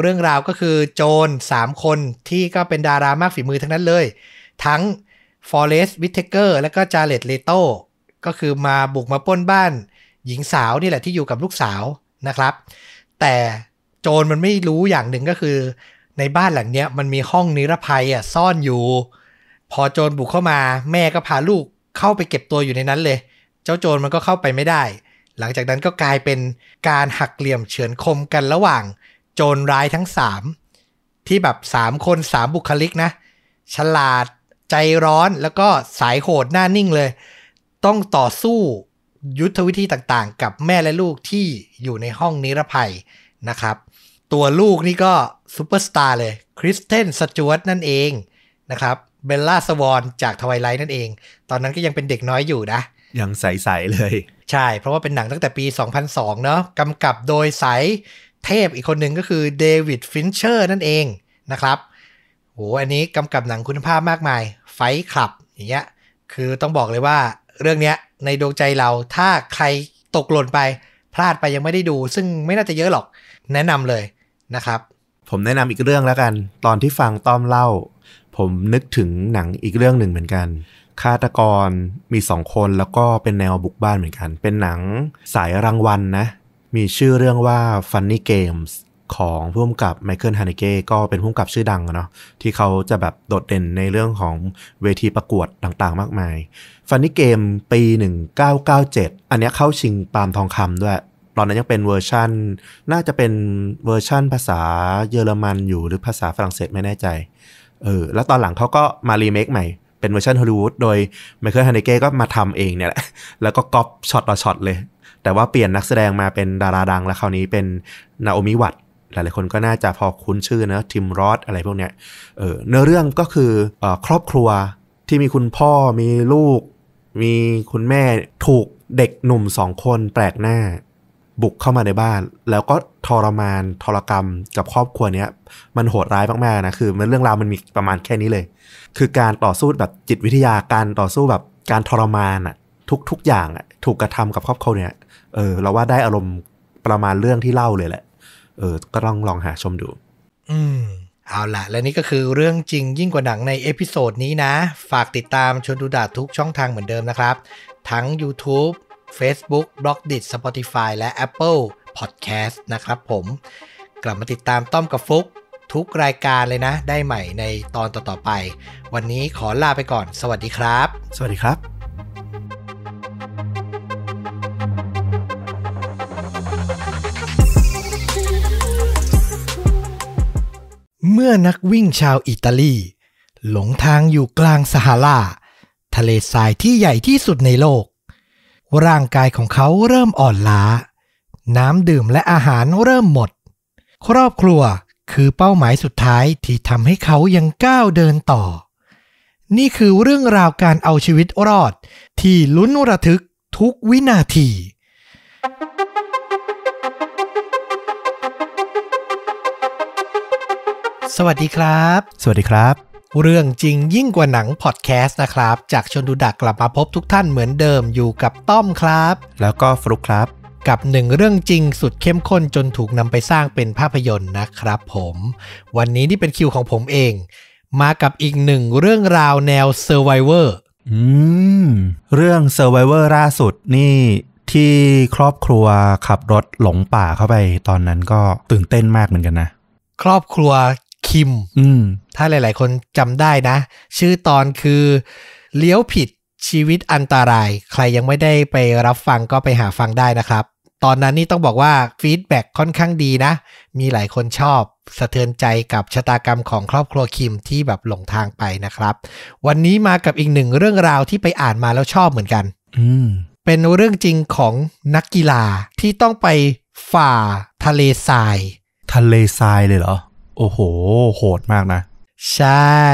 เรื่องราวก็คือโจร3 คนที่ก็เป็นดารามากฝีมือทั้งนั้นเลย ทั้งฟอเรสต์วิทเทเกอร์และก็จาเร็ดเลโตก็คือมาบุกมาปล้นบ้าน หญิงสาวนี่แหละที่อยู่กับลูกสาว นะครับ แต่โจรมันไม่รู้อย่างหนึ่งก็คือ ในบ้านหลังเนี้ยมันมีห้องนิรภัยอะซ่อนอยู่ พอโจรบุกเข้ามา แม่ก็พาลูกเข้าไปเก็บตัวอยู่ในนั้นเลย เจ้าโจรมันก็เข้าไปไม่ได้ หลังจากนั้นก็กลายเป็นการหักเหลี่ยมเฉือนคมกันระหว่าง โจรร้ายทั้ง 3 ที่แบบ 3 คน 3 บุคลิกนะ ฉลาดใจร้อนแล้วก็สายโหดหน้านิ่งเลย ต้องต่อสู้ ยุทธวิธีต่างๆ กับแม่และลูกที่อยู่ในห้องนิรภัยนะครับ ตัวลูกนี่ก็ซูเปอร์สตาร์เลยคริสเตนสจ๊วตนั่นเองนะครับเบลล่าสวอนจาก Twilight นั่นเอง ตอนนั้นก็ยังเป็นเด็กน้อยอยู่นะ ยังใส ๆ เลย ใช่ เพราะว่าเป็นหนังตั้งแต่ปี 2002 เนาะกำกับโดยสายเทพอีกคนหนึ่งก็คือเดวิดฟินเชอร์นั่นเองนะครับโหอันนี้กำกับหนังคุณภาพมากมาย ไฟคลับอย่างเงี้ย คือต้องบอกเลยว่าเรื่องเนี้ย ในดวงใจเรา ถ้าใครตกหล่นไป พลาดไปยังไม่ได้ดู ซึ่งไม่น่าจะเยอะหรอก แนะนำเลยนะครับ ผมแนะนำอีกเรื่องแล้วกัน ตอนที่ฟังต้อมเล่า ผมนึกถึงหนังอีกเรื่องหนึ่งเหมือนกันฆาตกรมีสองคนแล้วก็เป็นแนวบุกบ้านเหมือนกัน เป็นหนังสายรางวัลนนะมีชื่อเรื่องว่า Funny Games ของผู้กำกับไมเคิลฮาเนเก้ก็เป็นผู้กำกับชื่อดังเนาะที่เขาจะแบบโดดเด่นในเรื่องของเวทีประกวดต่างๆ มากมาย Funny Game ปี 1997 อันนี้เข้าชิงปาล์มทองคำด้วย ตอนนั้นยังเป็นเวอร์ชันน่าจะเป็นเวอร์ชันภาษาเยอรมันอยู่หรือภาษาฝรั่งเศสไม่แน่ใจ เออ แล้วตอนหลังเขาก็มารีเมคใหม่ เป็นเวอร์ชันฮอลลีวูดโดยไมเคิลฮาเนเก้ก็มาทำเองเนี่ยแหละ แล้วก็ก๊อปช็อตต่อช็อตเลย แต่ว่าเปลี่ยนนักแสดงมาเป็นดาราดัง แล้วคราวนี้เป็นนาโอมิวัตส์หลายๆคนก็น่าจะพอคุ้นชื่อนะทิมรอธอะไรพวกเนี้ยเออเนื้อเรื่องก็คือออครอบครัวที่มีคุณพ่อมีลูก มีคุณแม่ถูกเด็กหนุ่มสองคนแปลกหน้า บุกเข้ามาในบ้าน แล้วก็ทรมานทรกรรมกับครอบครัวเนี้ย มันโหดร้ายมากๆนะคือมันเรื่องราวมันมีประมาณแค่นี้เลย คือการต่อสู้แบบจิตวิทยาการต่อสู้แบบการทรมานอะทุกทุกอย่างอะถูกกระทำกับครอบครัวเนี่ยเออเราว่าได้อารมณ์ประมาณเรื่องที่เล่าเลยแหละ เออ ก็ลองลองหาชมดู อืม เอาละและนี่ก็คือเรื่องจริงยิ่งกว่าหนังใน episode นี้นะ ฝากติดตามชวนดูดะทุกช่องทางเหมือนเดิมนะครับ ทั้ง YouTube Facebook b l o g d i t Spotify และ Apple Podcast นะครับผม กลับมาติดตามต้อมกับฟุกทุกรายการเลยนะ ได้ใหม่ในตอนต่อๆไป วันนี้ขอลาไปก่อน สวัสดีครับ สวัสดีครับ เมื่อนักวิ่งชาวอิตาลี หลงทางอยู่กลางซาฮาราทะเลทรายที่ใหญ่ที่สุดในโลก ร่างกายของเขาเริ่มอ่อนล้า น้ำดื่มและอาหารเริ่มหมด ครอบครัวคือเป้าหมายสุดท้ายที่ทำให้เขายังก้าวเดินต่อ นี่คือเรื่องราวการเอาชีวิตรอด ที่ลุ้นระทึกทุกวินาที สสวัสดีครับ สวัสดีครับ เรื่องจริงยิ่งกว่าหนังพอดแคสต์นะครับ จากชนดูดักกลับมาพบทุกท่านเหมือนเดิมอยู่กับต้อมครับ แล้วก็ฟลุกครับ กับหนึ่งเรื่องจริงสุดเข้มข้นจนถูกนำไปสร้างเป็นภาพยนตร์นะครับผม วันนี้นี่เป็นคิวของผมเอง มากับอีกหนึ่งเรื่องราวแนว Survivor อืม เรื่อง Survivor ล่าสุดนี่ที่ครอบครัวขับรถหลงป่าเข้าไปตอนนั้นก็ตื่นเต้นมากเหมือนกันนะ ครอบครัว คิมอืมถ้าหลาย ๆ คนจำได้นะ ชื่อตอนคือเลี้ยวผิดชีวิตอันตราย ใครยังไม่ได้ไปรับฟังก็ไปหาฟังได้นะครับ ตอนนั้นนี่ต้องบอกว่า feedback ค่อนข้างดีนะ มีหลายคนชอบ สะเทือนใจกับชะตากรรมของครอบครัวคิมที่แบบหลงทางไปนะครับ วันนี้มากับอีกหนึ่งเรื่องราวที่ไปอ่านมาแล้วชอบเหมือนกันอืมเป็นเรื่องจริงของนักกีฬาที่ต้องไปฝ่าทะเลทราย ทะเลทรายเลยเหรอ โอ้โห โหดมากนะ ใช่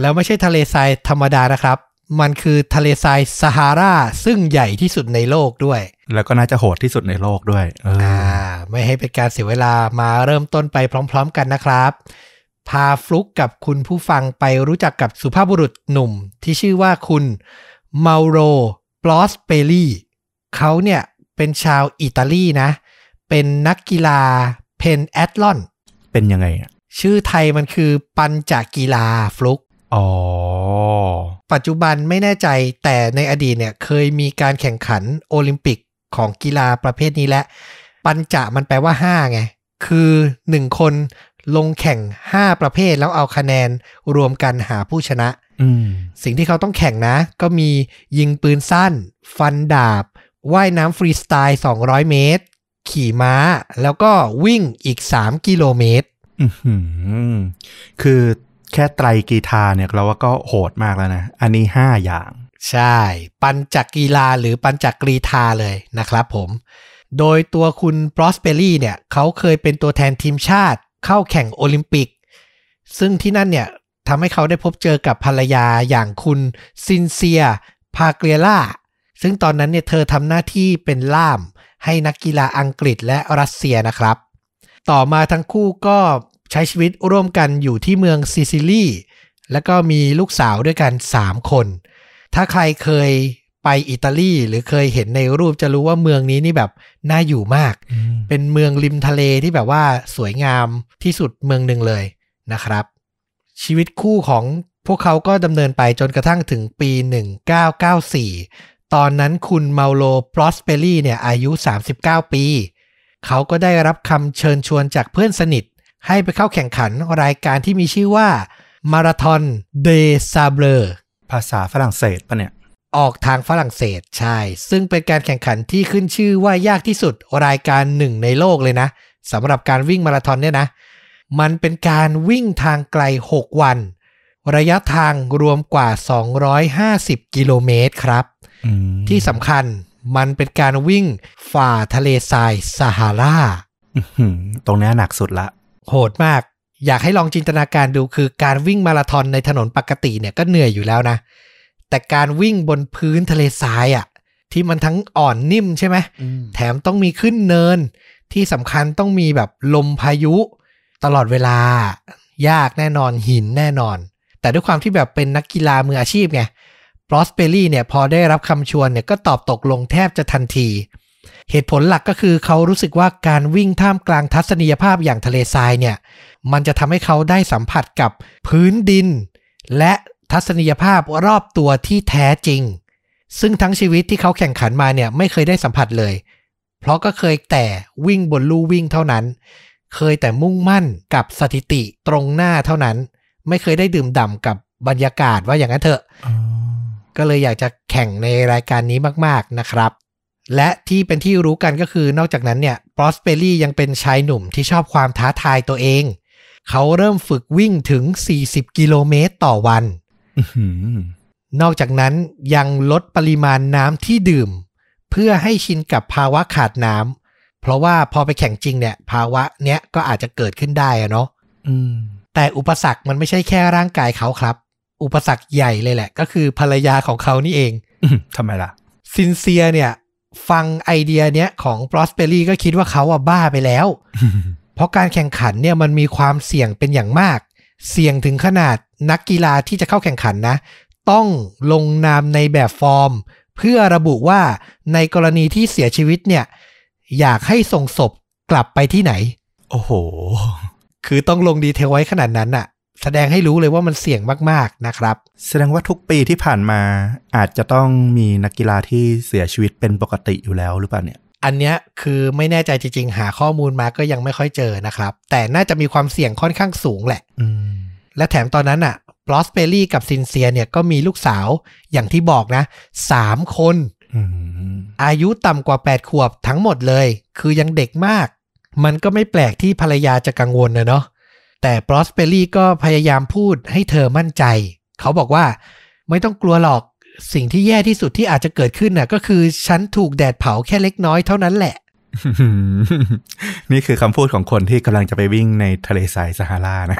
แล้วไม่ใช่ทะเลทรายธรรมดานะครับ มันคือทะเลทรายซาฮาราซึ่งใหญ่ที่สุดในโลกด้วย แล้วก็น่าจะโหดที่สุดในโลกด้วยเอออ่าไม่ให้เป็นการเสียเวลามาเริ่มต้นไปพร้อม ๆ กันนะครับพาฟลุกกับคุณผู้ฟังไปรู้จักกับสุภาพบุรุษหนุ่มที่ชื่อว่าคุณเมาโรปลอสเปลีเขาเนี่ยเป็นชาวอิตาลีนะ เป็นนักกีฬาเพนแอตลอน เป็นยังไงอะชื่อไทยมันคือปัญจกีฬาฟลุกอ๋อ ปัจจุบันไม่แน่ใจแต่ในอดีตเนี่ยเคยมีการแข่งขันโอลิมปิกของกีฬาประเภทนี้และ ปัญจะมันแปลว่า 5 ไง คือ 1 คนลงแข่ง 5 ประเภทแล้วเอาคะแนนรวมกันหาผู้ชนะอืมสิ่งที่เขาต้องแข่งนะ ก็มียิงปืนสั้น ฟันดาบ ว่ายน้ำฟรีสไตล์ 200 เมตร ขี่ม้าแล้วก็วิ่งอีก 3 กิโลเมตรอือหือคือแค่ไตรกีฬาเนี่ยเราว่าก็โหดมากแล้วนะ อันนี้ห้าอย่าง ใช่ ปัญจกีฬาหรือปัญจกรีธาเลยนะครับผม โดยตัวคุณปรอสเปรีเนี่ยเขาเคยเป็นตัวแทนทีมชาติ เข้าแข่งโอลิมปิก ซึ่งที่นั่นเนี่ยทำให้เขาได้พบเจอกับภรรยาอย่างคุณซินเซีย พาเกรียล่า ซึ่งตอนนั้นเนี่ยเธอทำหน้าที่เป็นล่าม ให้นักกีฬาอังกฤษและรัสเซียนะครับ ต่อมาทั้งคู่ก็ใช้ชีวิตร่วมกันอยู่ที่เมืองซิซิลีแล้วก็มีลูกสาวด้วยกัน 3 คน ถ้าใครเคยไปอิตาลีหรือเคยเห็นในรูปจะรู้ว่าเมืองนี้นี่แบบน่าอยู่มาก เป็นเมืองริมทะเลที่แบบว่าสวยงามที่สุดเมืองหนึ่งเลยนะครับ ชีวิตคู่ของพวกเขาก็ดำเนินไปจนกระทั่งถึงปี 1994 ตอนนั้นคุณเมาโลปรอสเปรีเนี่ยอายุ 39 ปี เขาก็ได้รับคำเชิญชวนจากเพื่อนสนิท ให้ไปเข้าแข่งขันรายการที่มีชื่อว่ามาราธอนเดซาเบลภาษาฝรั่งเศสปะเนี่ย ออกทางฝรั่งเศสใช่ ซึ่งเป็นการแข่งขันที่ขึ้นชื่อว่ายากที่สุดรายการหนึ่งในโลกเลยนะสำหรับการวิ่งมาราธอนเนี่ยนะ มันเป็นการวิ่งทางไกล 6 วัน ระยะทางรวมกว่า 250 กิโลเมตรครับอืม ที่สำคัญมันเป็นการวิ่งฝ่าทะเลทรายซาฮาราอื้อหือตรงเนี้ยหนักสุดละ โหดมาก อยากให้ลองจินตนาการดูคือการวิ่งมาราธอนในถนนปกติเนี่ยก็เหนื่อยอยู่แล้วนะ แต่การวิ่งบนพื้นทะเลทรายอะ่ะ ที่มันทั้งอ่อนนิ่มใช่ไหมแถมต้องมีขึ้นเนิน ที่สำคัญต้องมีแบบลมพายุ ตลอดเวลา ยากแน่นอนหินแน่นอน แต่ด้วยความที่แบบเป็นนักกีฬามืออาชีพไง ปรอสเปรีเนี่ยพอได้รับคำชวนเนี่ยก็ตอบตกลงแทบจะทันที เหตุผลหลักก็คือเขารู้สึกว่าการวิ่งท่ามกลางทัศนียภาพอย่างทะเลทรายเนี่ยมันจะทำให้เขาได้สัมผัสกับพื้นดิน และทัศนียภาพรอบตัวที่แท้จริง ซึ่งทั้งชีวิตที่เขาแข่งขันมาเนี่ยไม่เคยได้สัมผัสเลย เพราะก็เคยแต่วิ่งบนลู่วิ่งเท่านั้น เคยแต่มุ่งมั่นกับสถิติตรงหน้าเท่านั้น ไม่เคยได้ดื่มด่ำกับบรรยากาศว่าอย่างนั้นเถอะ ก็เลยอยากจะแข่งในรายการนี้มากๆนะครับ และที่เป็นที่รู้กันก็คือนอกจากนั้นเนี่ยปรอสเปรียังเป็นชายหนุ่มที่ชอบความท้าทายตัวเอง เขาเริ่มฝึกวิ่งถึง 40 กิโลเมตรต่อวันอื้อหือนอกจากนั้นยังลดปริมาณน้ำที่ดื่ม เพื่อให้ชินกับภาวะขาดน้ำเพราะว่าพอไปแข่งจริงเนี่ย ภาวะเนี้ยก็อาจจะเกิดขึ้นได้อะเนาะอืมแต่อุปสรรคมันไม่ใช่แค่ร่างกายเขาครับ อุปสรรคใหญ่เลยแหละ ก็คือภรรยาของเขานี่เองอื้อทำไมล่ะ ซินเซียเนี่ย ฟังไอเดียเนี้ยของปรอสเปรีก็คิดว่าเขาอะบ้าไปแล้ว เพราะการแข่งขันเนี่ยมันมีความเสี่ยงเป็นอย่างมาก เสี่ยงถึงขนาดนักกีฬาที่จะเข้าแข่งขันนะ ต้องลงนามในแบบฟอร์ม เพื่อระบุว่าในกรณีที่เสียชีวิตเนี่ย อยากให้ส่งศพกลับไปที่ไหน โอ้โห คือต้องลงดีเทลไว้ขนาดนั้นน่ะ แสดงให้รู้เลยว่ามันเสี่ยงมากๆนะครับ แสดงว่าทุกปีที่ผ่านมาอาจจะต้องมีนักกีฬาที่เสียชีวิตเป็นปกติอยู่แล้วหรือเปล่าเนี่ยอันเนี้ยคือไม่แน่ใจจริงๆ หาข้อมูลมาก็ยังไม่ค่อยเจอนะครับ แต่น่าจะมีความเสี่ยงค่อนข้างสูงแหละอืมและแถมตอนนั้นอะพรอสเปอรี่กับซินเซียเนี่ยก็มีลูกสาวอย่างที่บอกนะสามคนอืมอายุต่ำกว่า 8 ขวบทั้งหมดเลย คือยังเด็กมาก มันก็ไม่แปลกที่ภรรยาจะกังวลนะเนาะ แต่พรอสเปอรี่ก็พยายามพูดให้เธอมั่นใจ เขาบอกว่าไม่ต้องกลัวหรอกสิ่งที่แย่ที่สุดที่อาจจะเกิดขึ้นน่ะ ก็คือฉันถูกแดดเผาแค่เล็กน้อยเท่านั้นแหละ นี่คือคำพูดของคนที่กำลังจะไปวิ่งในทะเลทรายซาฮารานะ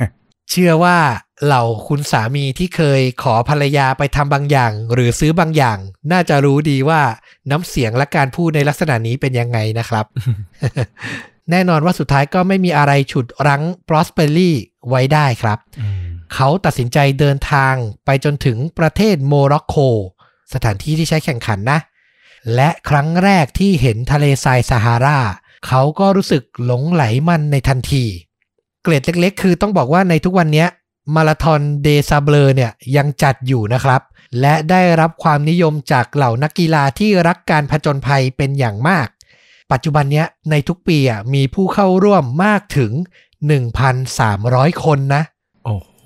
เชื่อว่าเหล่าคุณสามีที่เคยขอภรรยาไปทำบางอย่าง หรือซื้อบางอย่าง น่าจะรู้ดีว่าน้ำเสียงและการพูดในลักษณะนี้เป็นยังไงนะครับ แน่นอนว่าสุดท้ายก็ไม่มีอะไรฉุดรั้ง Prosperity ไว้ได้ครับ เขาตัดสินใจเดินทางไปจนถึงประเทศโมร็อกโก สถานที่ที่ใช้แข่งขันนะ และครั้งแรกที่เห็นทะเลทรายซาฮาราเขาก็รู้สึกหลงใหลมันในทันที เกร็ดเล็กๆ คือต้องบอกว่าในทุกวันเนี้ย Marathon des Sables เนี่ยยังจัดอยู่นะครับ และได้รับความนิยมจากเหล่านักกีฬาที่รักการผจญภัยเป็นอย่างมาก ปัจจุบันเนี้ยในทุกปีอะมีผู้เข้าร่วมมากถึง 1,300 คนนะ โอ้โห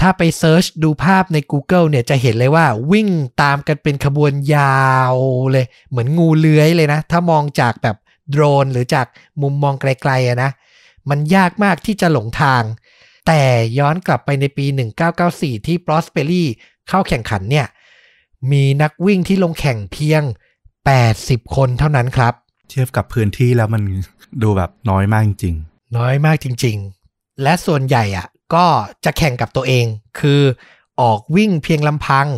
ถ้าไปเซิร์ชดูภาพใน Google เนี่ยจะเห็นเลยว่าวิ่งตามกันเป็นขบวนยาวเลย เหมือนงูเลื้อยเลยนะ ถ้ามองจากแบบโดรนหรือจากมุมมองไกลๆอะนะ มันยากมากที่จะหลงทาง แต่ย้อนกลับไปในปี 1994 ที่ Prosperi เข้าแข่งขันเนี่ย มีนักวิ่งที่ลงแข่งเพียง 80 คนเท่านั้นครับ เทียบกับพื้นที่แล้วมันดูแบบน้อยมากจริง น้อยมากจริง ๆ และส่วนใหญ่อะก็จะแข่งกับตัวเอง คือออกวิ่งเพียงลำพัง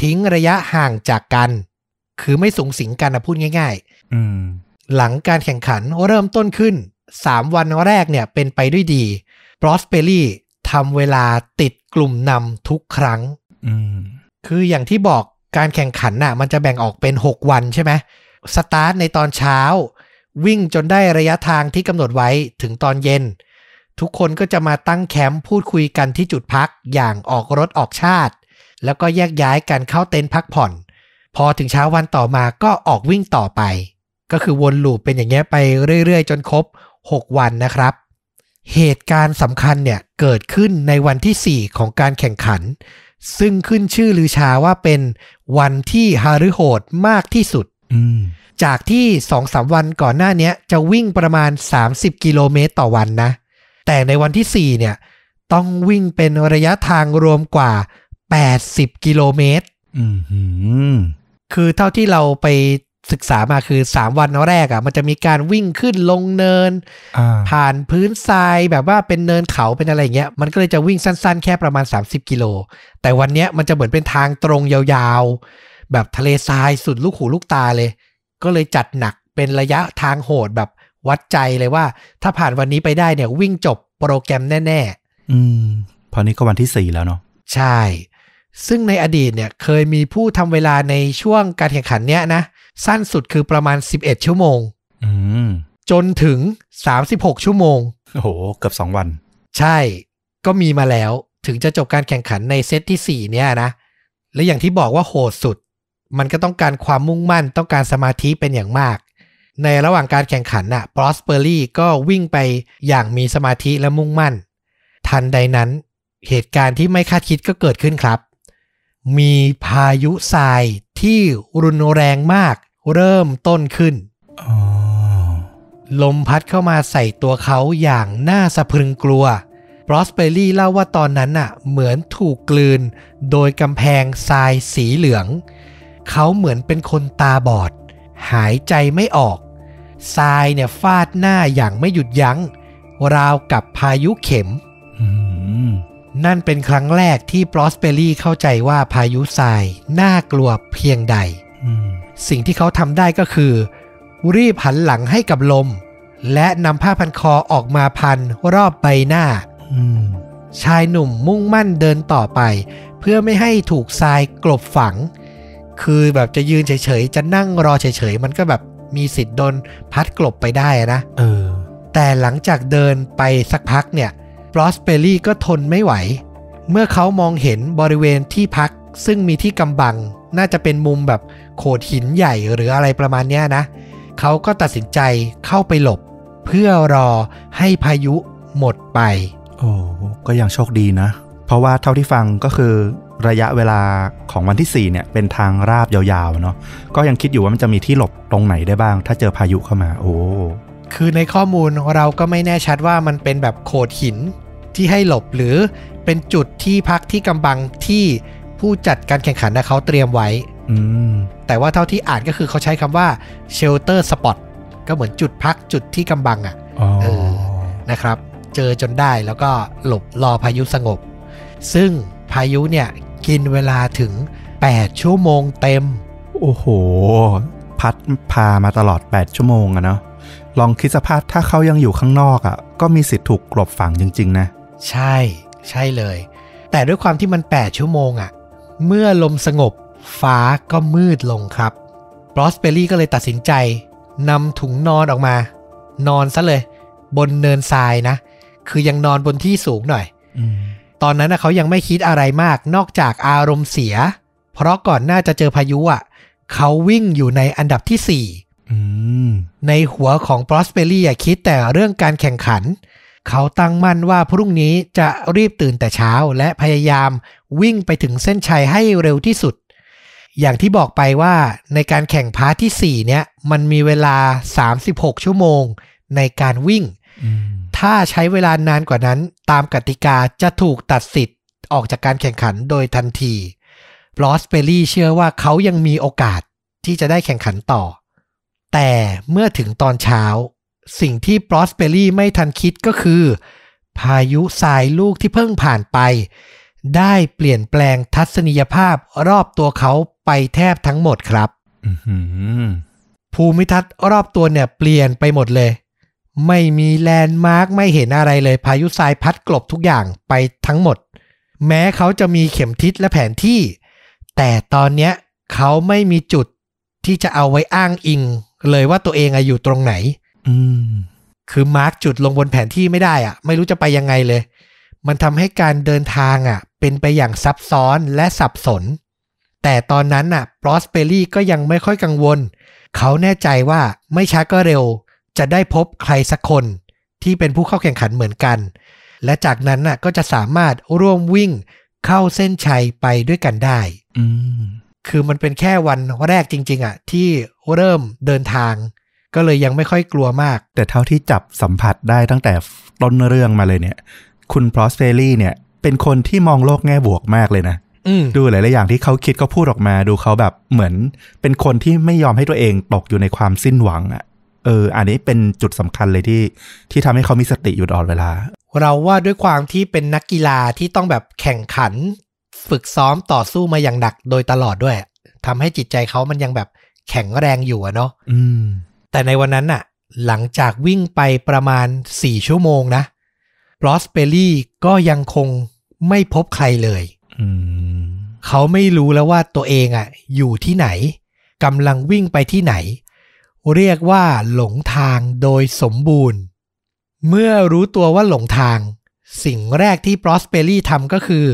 ทิ้งระยะห่างจากกัน คือไม่สูงสิงกันนะพูดง่าย ๆ อืมๆหลังการแข่งขันเริ่มต้นขึ้น 3 วันแรกเนี่ยเป็นไปด้วยดีบรอสเปอรี่ทำเวลาติดกลุ่มนำทุกครั้งอืมคืออย่างที่บอก การแข่งขันน่ะ มันจะแบ่งออกเป็น 6 วันใช่ไหมสตาร์ทในตอนเช้า วิ่งจนได้ระยะทางที่กำหนดไว้ถึงตอนเย็น ทุกคนก็จะมาตั้งแคมป์พูดคุยกันที่จุดพักอย่างออกรสออกชาติ แล้วก็แยกย้ายกันเข้าเต็นท์พักผ่อน พอถึงเช้าวันต่อมาก็ออกวิ่งต่อไป ก็คือวน loop เป็นอย่างเงี้ยไปเรื่อยๆ จนครบ 6 วันนะครับเหตุการณ์สำคัญเนี่ยเกิดขึ้นในวันที่ 4 ของการแข่งขัน ซึ่งขึ้นชื่อลือชาว่าเป็นวันที่ฮารุโหดมากที่สุดอืมจากที่2-3วันก่อนหน้าเนี้ยจะวิ่งประมาณ 30 กิโลเมตรต่อวันนะ แต่ในวันที่ 4 เนี่ย ต้องวิ่งเป็นระยะทางรวมกว่า 80 กิโลเมตรอืมหืมคือเท่าที่เราไป ศึกษามาคือ 3 วันแรกอะ่ะ มันจะมีการวิ่งขึ้นลงเนินอ่าผ่านพื้นทรายแบบว่าเป็นเนินเขาเป็นอะไรเงี้ย มันก็เลยจะวิ่งสั้นๆ แค่ประมาณ 30 กิโล แต่วันเนี้ยมันจะเหมือนเป็นทางตรงยาวๆ แบบทะเลทรายสุดลูกหูลูกตาเลย ก็เลยจัดหนักเป็นระยะทางโหดแบบวัดใจเลยว่า ถ้าผ่านวันนี้ไปได้เนี่ย วิ่งจบโปรแกรมแน่อืมเพอนี้ก็วันที่สี่แล้วเนาะๆใช่ ซึ่งในอดีตเนี่ยเคยมีผู้ทำเวลาในช่วงการแข่งขันเนี้ยนะ สั้นสุดคือประมาณ 11 ชั่วโมงอืมจนถึง 36 ชั่วโมง โอ้โห เกือบสองวัน ใช่ ก็มีมาแล้ว ถึงจะจบการแข่งขันในเซตที่ 4 เนี่ยนะ และอย่างที่บอกว่าโหดสุด มันก็ต้องการความมุ่งมั่น ต้องการสมาธิเป็นอย่างมาก ในระหว่างการแข่งขันน่ะ Prosperly ก็วิ่งไปอย่างมีสมาธิและมุ่งมั่น ทันใดนั้น เหตุการณ์ที่ไม่คาดคิดก็เกิดขึ้นครับ มีพายุทรายที่รุนแรงมาก เริ่มต้นขึ้นอ๋อลมพัดเข้ามาใส่ตัวเขาอย่างน่าสะพรึงกลัวบรอสเปอรี่เล่าว่าตอนนั้นน่ะ เหมือนถูกกลืน โดยกำแพงทรายสีเหลือง เขาเหมือนเป็นคนตาบอด หายใจไม่ออก ทรายเนี่ยฟาดหน้าอย่างไม่หยุดยัง้ง ราวกับพายุเข็มอืมนั่นเป็นครั้งแรกที่บรอสเปอรี่เข้าใจว่าพายุทรายน่ากลัวเพียงใดอืม สิ่งที่เขาทำได้ก็คือ รีบหันหลังให้กับลม และนำผ้าพันคอออกมาพันรอบใบหน้าอืมชายหนุ่มมุ่งมั่นเดินต่อไป เพื่อไม่ให้ถูกทรายกลบฝัง คือแบบจะยืนเฉยๆ จะนั่งรอเฉยๆ มันก็แบบมีสิทธิ์โดนพัดกลบไปได้นะเออ แต่หลังจากเดินไปสักพักเนี่ยบรอสเปอรี่ก็ทนไม่ไหว เมื่อเขามองเห็นบริเวณที่พักซึ่งมีที่กำบัง น่าจะเป็นมุมแบบโขดหินใหญ่หรืออะไรประมาณเนี้ยนะเขาก็ตัดสินใจเข้าไปหลบ เพื่อรอให้พายุหมดไป โอ้ก็ยังโชคดีนะ เพราะว่าเท่าที่ฟังก็คือระยะเวลาของวันที่ 4 เนี่ย เป็นทางราบยาวๆเนาะก็ยังคิดอยู่ว่ามันจะมีที่หลบตรงไหนได้บ้าง ถ้าเจอพายุเข้ามาโอ้คือในข้อมูลเราก็ไม่แน่ชัดว่ามันเป็นแบบโขดหินที่ให้หลบหรือเป็นจุดที่พักที่กำบังที่ ผู้จัดการแข่งขันนะเขาเตรียมไว้อืมแต่ว่าเท่าที่อ่านก็คือเขาใช้คำว่า shelter spot ก็เหมือนจุดพักจุดที่กำบังอะอ๋อเออนะครับ เจอจนได้แล้วก็หลบรอพายุสงบ ซึ่งพายุเนี่ยกินเวลาถึง 8 ชั่วโมงเต็ม โอ้โห พัดพามาตลอด 8 ชั่วโมงอะเนาะลองคิดสภาพถ้าเขายังอยู่ข้างนอกอะก็มีสิทธิ์ถูกกลบฝังจริง ๆ นะ ใช่ ใช่เลย แต่ด้วยความที่มัน 8 ชั่วโมงอะ เมื่อลมสงบฟ้าก็มืดลงครับบรอสเปอรี่ก็เลยตัดสินใจนำถุงนอนออกมา นอนซะเลย บนเนินทรายนะ คือยังนอนบนที่สูงหน่อยอืมตอนนั้นนะเขายังไม่คิดอะไรมากนอกจากอารมณ์เสีย เพราะก่อนหน้าจะเจอพายุอะเขาวิ่งอยู่ในอันดับที่อืม4ในหัวของปรอสเปอรี่อะคิดแต่เรื่องการแข่งขัน เขาตั้งมั่นว่าพรุ่งนี้จะรีบตื่นแต่เช้าและพยายาม วิ่งไปถึงเส้นชัยให้เร็วที่สุด อย่างที่บอกไปว่าในการแข่ง part ที่ 4 เนี่ยมันมีเวลา 36 ชั่วโมงในการวิ่งอืมถ้าใช้เวลานานกว่านั้นตามกติกาจะถูกตัดสิทธิ์ออกจากการแข่งขันโดยทันทีบลอสเปอรี่เชื่อว่าเขายังมีโอกาสที่จะได้แข่งขันต่อ แต่เมื่อถึงตอนเช้า สิ่งที่บลอสเปอรี่ไม่ทันคิดก็คือ พายุทรายลูกที่เพิ่งผ่านไป ได้เปลี่ยนแปลงทัศนียภาพรอบตัวเขาไปแทบทั้งหมดครับอื้อหือภูมิทัศน์รอบตัวเนี่ยเปลี่ยนไปหมดเลย ไม่มี landmark ไม่เห็นอะไรเลยพายุทรายพัดกลบทุกอย่างไปทั้งหมด แม้เขาจะมีเข็มทิศและแผนที่ แต่ตอนเนี้ยเขาไม่มีจุดที่จะเอาไว้อ้างอิง เลยว่าตัวเองอะอยู่ตรงไหน อืมคือ mark จุดลงบนแผนที่ไม่ได้อะไม่รู้จะไปยังไงเลย มันทำให้การเดินทางอะเป็นไปอย่างซับซ้อนและสับสน แต่ตอนนั้นน่ะปรอสเปอรี่ก็ยังไม่ค่อยกังวล เขาแน่ใจว่าไม่ช้าก็เร็ว จะได้พบใครสักคน ที่เป็นผู้เข้าแข่งขันเหมือนกัน และจากนั้นน่ะก็จะสามารถร่วมวิ่งเข้าเส้นชัยไปด้วยกันได้อืมคือมันเป็นแค่วันแรกจริง ๆอะที่เริ่มเดินทาง ก็เลยยังไม่ค่อยกลัวมาก แต่เท่าที่จับสัมผัสได้ตั้งแต่ต้นเรื่องมาเลยเนี่ย คุณพรอสเฟลลี่เนี่ย เป็นคนที่มองโลกแง่บวกมากเลยนะอืมดูหลาย ๆ อย่างที่เขาคิดเขาพูดออกมาดูเขาแบบเหมือน เป็นคนที่ไม่ยอมให้ตัวเองตกอยู่ในความสิ้นหวังอะ่ะ เออ อันนี้เป็นจุดสำคัญเลยที่ที่ทำให้เขามีสติอยู่ตลอดเวลา เราว่าด้วยความที่เป็นนักกีฬาที่ต้องแบบแข่งขัน ฝึกซ้อมต่อสู้มาอย่างหนักโดยตลอดด้วยทำให้จิตใจเขามันยังแบบแข็งแรงอยู่อะเนาะอืมแต่ในวันนั้นน่ะหลังจากวิ่งไปประมาณ4ชั่วโมงนะบ รอสเปอรี่ก็ยังคงไม่พบใครเลยอืมเขาไม่รู้แล้วว่าตัวเองอะ อยู่ที่ไหนกำลังวิ่งไปที่ไหน เรียกว่าหลงทางโดยสมบูรณ์ เมื่อรู้ตัวว่าหลงทาง สิ่งแรกที่ปรอสเปอรี่ทำก็คือ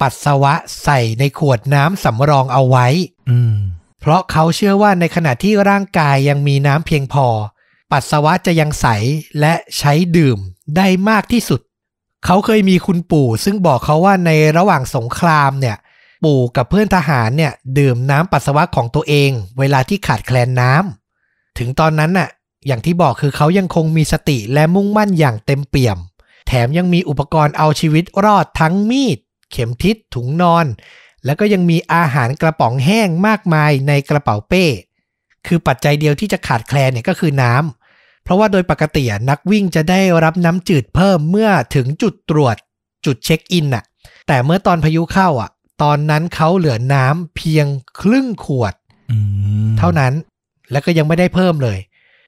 ปัสสาวะใส่ในขวดน้ำสำรองเอาไว้อืมเพราะเขาเชื่อว่าในขณะที่ร่างกายยังมีน้ำเพียงพอ ปัสสาวะจะยังใสและใช้ดื่มได้มากที่สุด เขาเคยมีคุณปู่ ซึ่งบอกเขาว่าในระหว่างสงครามเนี่ย ปู่กับเพื่อนทหารเนี่ยดื่มน้ำปัสสาวะของตัวเอง เวลาที่ขาดแคลนน้ำถึงตอนนั้นน่ะ อย่างที่บอกคือเขายังคงมีสติและมุ่งมั่นอย่างเต็มเปี่ยม แถมยังมีอุปกรณ์เอาชีวิตรอดทั้งมีด เข็มทิศถุงนอน แล้วก็ยังมีอาหารกระป๋องแห้งมากมายในกระเป๋าเป้ คือปัจจัยเดียวที่จะขาดแคลนเนี่ยก็คือน้ำ เพราะว่าโดยปกติอะนักวิ่งจะได้รับน้ำจืดเพิ่มเมื่อถึงจุดตรวจจุดเช็คอินน่ะ แต่เมื่อตอนพายุเข้าอะ ตอนนั้นเขาเหลือน้ำเพียงครึ่งขวดอืมเท่านั้นแล้วก็ยังไม่ได้เพิ่มเลย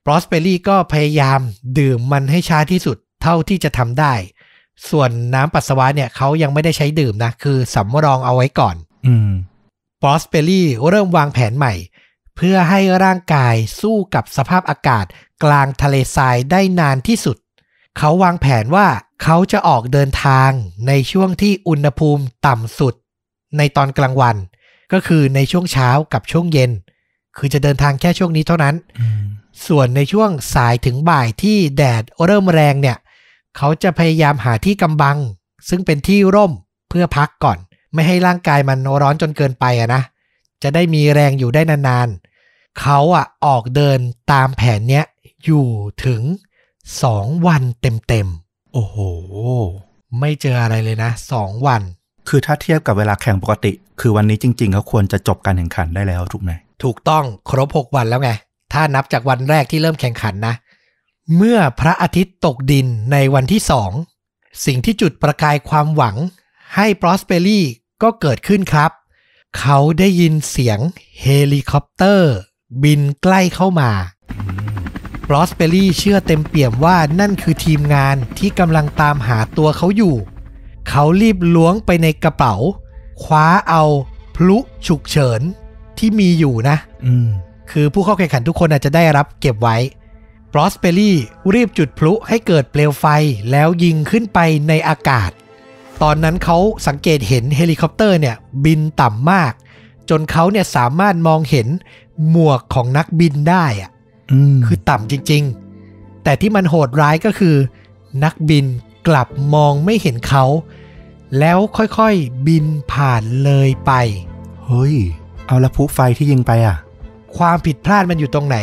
บรอสเปอรี่ก็พยายามดื่มมันให้ช้าที่สุดเท่าที่จะทำได้ ส่วนน้ำปัสสาวะเนี่ยเขายังไม่ได้ใช้ดื่มนะ คือสำรองเอาไว้ก่อนอืมบรอสเปอรี่เริ่มวางแผนใหม่ เพื่อให้ร่างกายสู้กับสภาพอากาศกลางทะเลทรายได้นานที่สุด เขาวางแผนว่าเขาจะออกเดินทางในช่วงที่อุณหภูมิต่ำสุด ในตอนกลางวัน ก็คือในช่วงเช้ากับช่วงเย็น คือจะเดินทางแค่ช่วงนี้เท่านั้นอืมส่วนในช่วงสายถึงบ่ายที่แดดเริ่มแรงเนี่ย เขาจะพยายามหาที่กำบัง ซึ่งเป็นที่ร่มเพื่อพักก่อน ไม่ให้ร่างกายมันร้อนจนเกินไปอะนะ จะได้มีแรงอยู่ได้นานๆ เขาอะออกเดินตามแผนเนี้ยอยู่ถึง2วันเต็มโอ้โหๆไม่เจออะไรเลยนะ2วัน คือถ้าเทียบกับเวลาแข่งปกติ คือวันนี้จริงๆเขาควรจะจบการแข่งขันได้แล้วถูกไหม ถูกต้องครบ6วันแล้วไง ถ้านับจากวันแรกที่เริ่มแข่งขันนะ เมื่อพระอาทิตย์ตกดินในวันที่สอง สิ่งที่จุดประกายความหวังให้ปรอสเปอรี่ก็เกิดขึ้นครับ เขาได้ยินเสียงเฮลิคอปเตอร์ บินใกล้เข้ามาปรอสเปอรี่เชื่อเต็มเปี่ยมว่านั่นคือทีมงานที่กำลังตามหาตัวเขาอยู่ เขารีบล้วงไปในกระเป๋า คว้าเอาพลุฉุกเฉินที่มีอยู่นะอืมคือผู้เข้าแข่งขันทุกคนอาจจะได้รับเก็บไว้ปรอสเปอรี่รีบจุดพลุให้เกิดเปลวไฟแล้วยิงขึ้นไปในอากาศ ตอนนั้นเขาสังเกตเห็นเฮลิคอปเตอร์เนี่ยบินต่ำมาก จนเขาเนี่ยสามารถมองเห็นหมวกของนักบินได้อะอืมคือต่ำจริง ๆ แต่ที่มันโหดร้ายก็คือ นักบินกลับมองไม่เห็นเขา แล้วค่อยๆบินผ่านเลยไป เฮ้ย เอาละพลุไฟที่ยิงไปอะ ความผิดพลาดมันอยู่ตรงไหน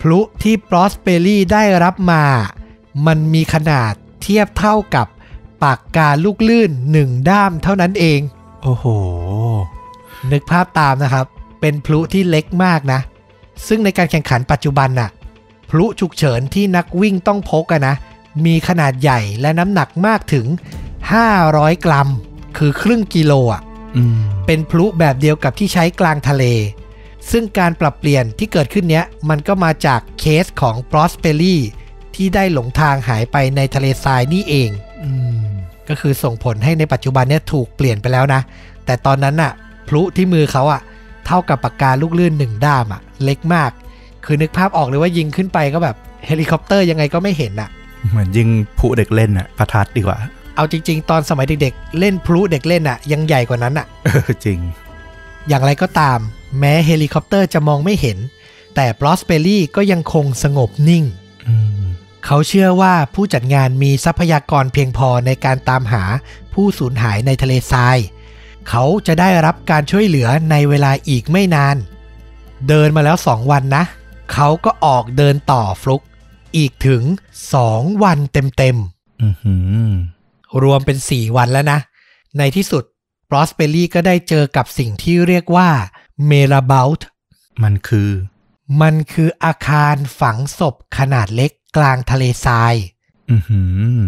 พลุที่ปรอสเปอรี่ได้รับมา มันมีขนาดเทียบเท่ากับ ปากกาลูกลื่นหนึ่งด้ามเท่านั้นเอง โอ้โห นึกภาพตามนะครับ เป็นพลุที่เล็กมากนะ ซึ่งในการแข่งขันปัจจุบันน่ะ พลุฉุกเฉินที่นักวิ่งต้องพกอะนะ มีขนาดใหญ่และน้ำหนักมากถึง 500 กรัม คือครึ่งกิโลอะอืมเป็นพลุแบบเดียวกับที่ใช้กลางทะเล ซึ่งการปรับเปลี่ยนที่เกิดขึ้นเนี้ย มันก็มาจากเคสของปรอสเปอรี่ที่ได้หลงทางหายไปในทะเลทรายนี่เอง อืม ก็คือส่งผลให้ในปัจจุบันเนี้ยถูกเปลี่ยนไปแล้วนะ แต่ตอนนั้นน่ะพลุที่มือเขาอะเท่ากับปากกาลูกลื่นหนึ่งด้ามอะเล็กมาก คือนึกภาพออกเลยว่ายิงขึ้นไปก็แบบเฮลิคอปเตอร์ยังไงก็ไม่เห็นอะเหมือนยิงพลุเด็กเล่นอะประทัดดีกว่า เอาจริง ๆ ตอนสมัยเด็กๆเล่นพลุเด็กเล่นอะยังใหญ่กว่านั้นอะเออจริง อย่างไรก็ตาม แม้เฮลิคอปเตอร์จะมองไม่เห็น แต่ปรอสเปอรี่ก็ยังคงสงบนิ่งอืม เขาเชื่อว่าผู้จัดงานมีทรัพยากรเพียงพอในการตามหาผู้สูญหายในทะเลทราย เขาจะได้รับการช่วยเหลือในเวลาอีกไม่นาน เดินมาแล้ว2วันนะ เขาก็ออกเดินต่อฟลุก อีกถึง2วันเต็มอือหือๆรวมเป็น4วันแล้วนะ ในที่สุดปรอสเปอรี่ก็ได้เจอกับสิ่งที่เรียกว่าเมลาเบลต์มันคือ มันคืออาคารฝังศพขนาดเล็ก กลางทะเลทรายอือหือ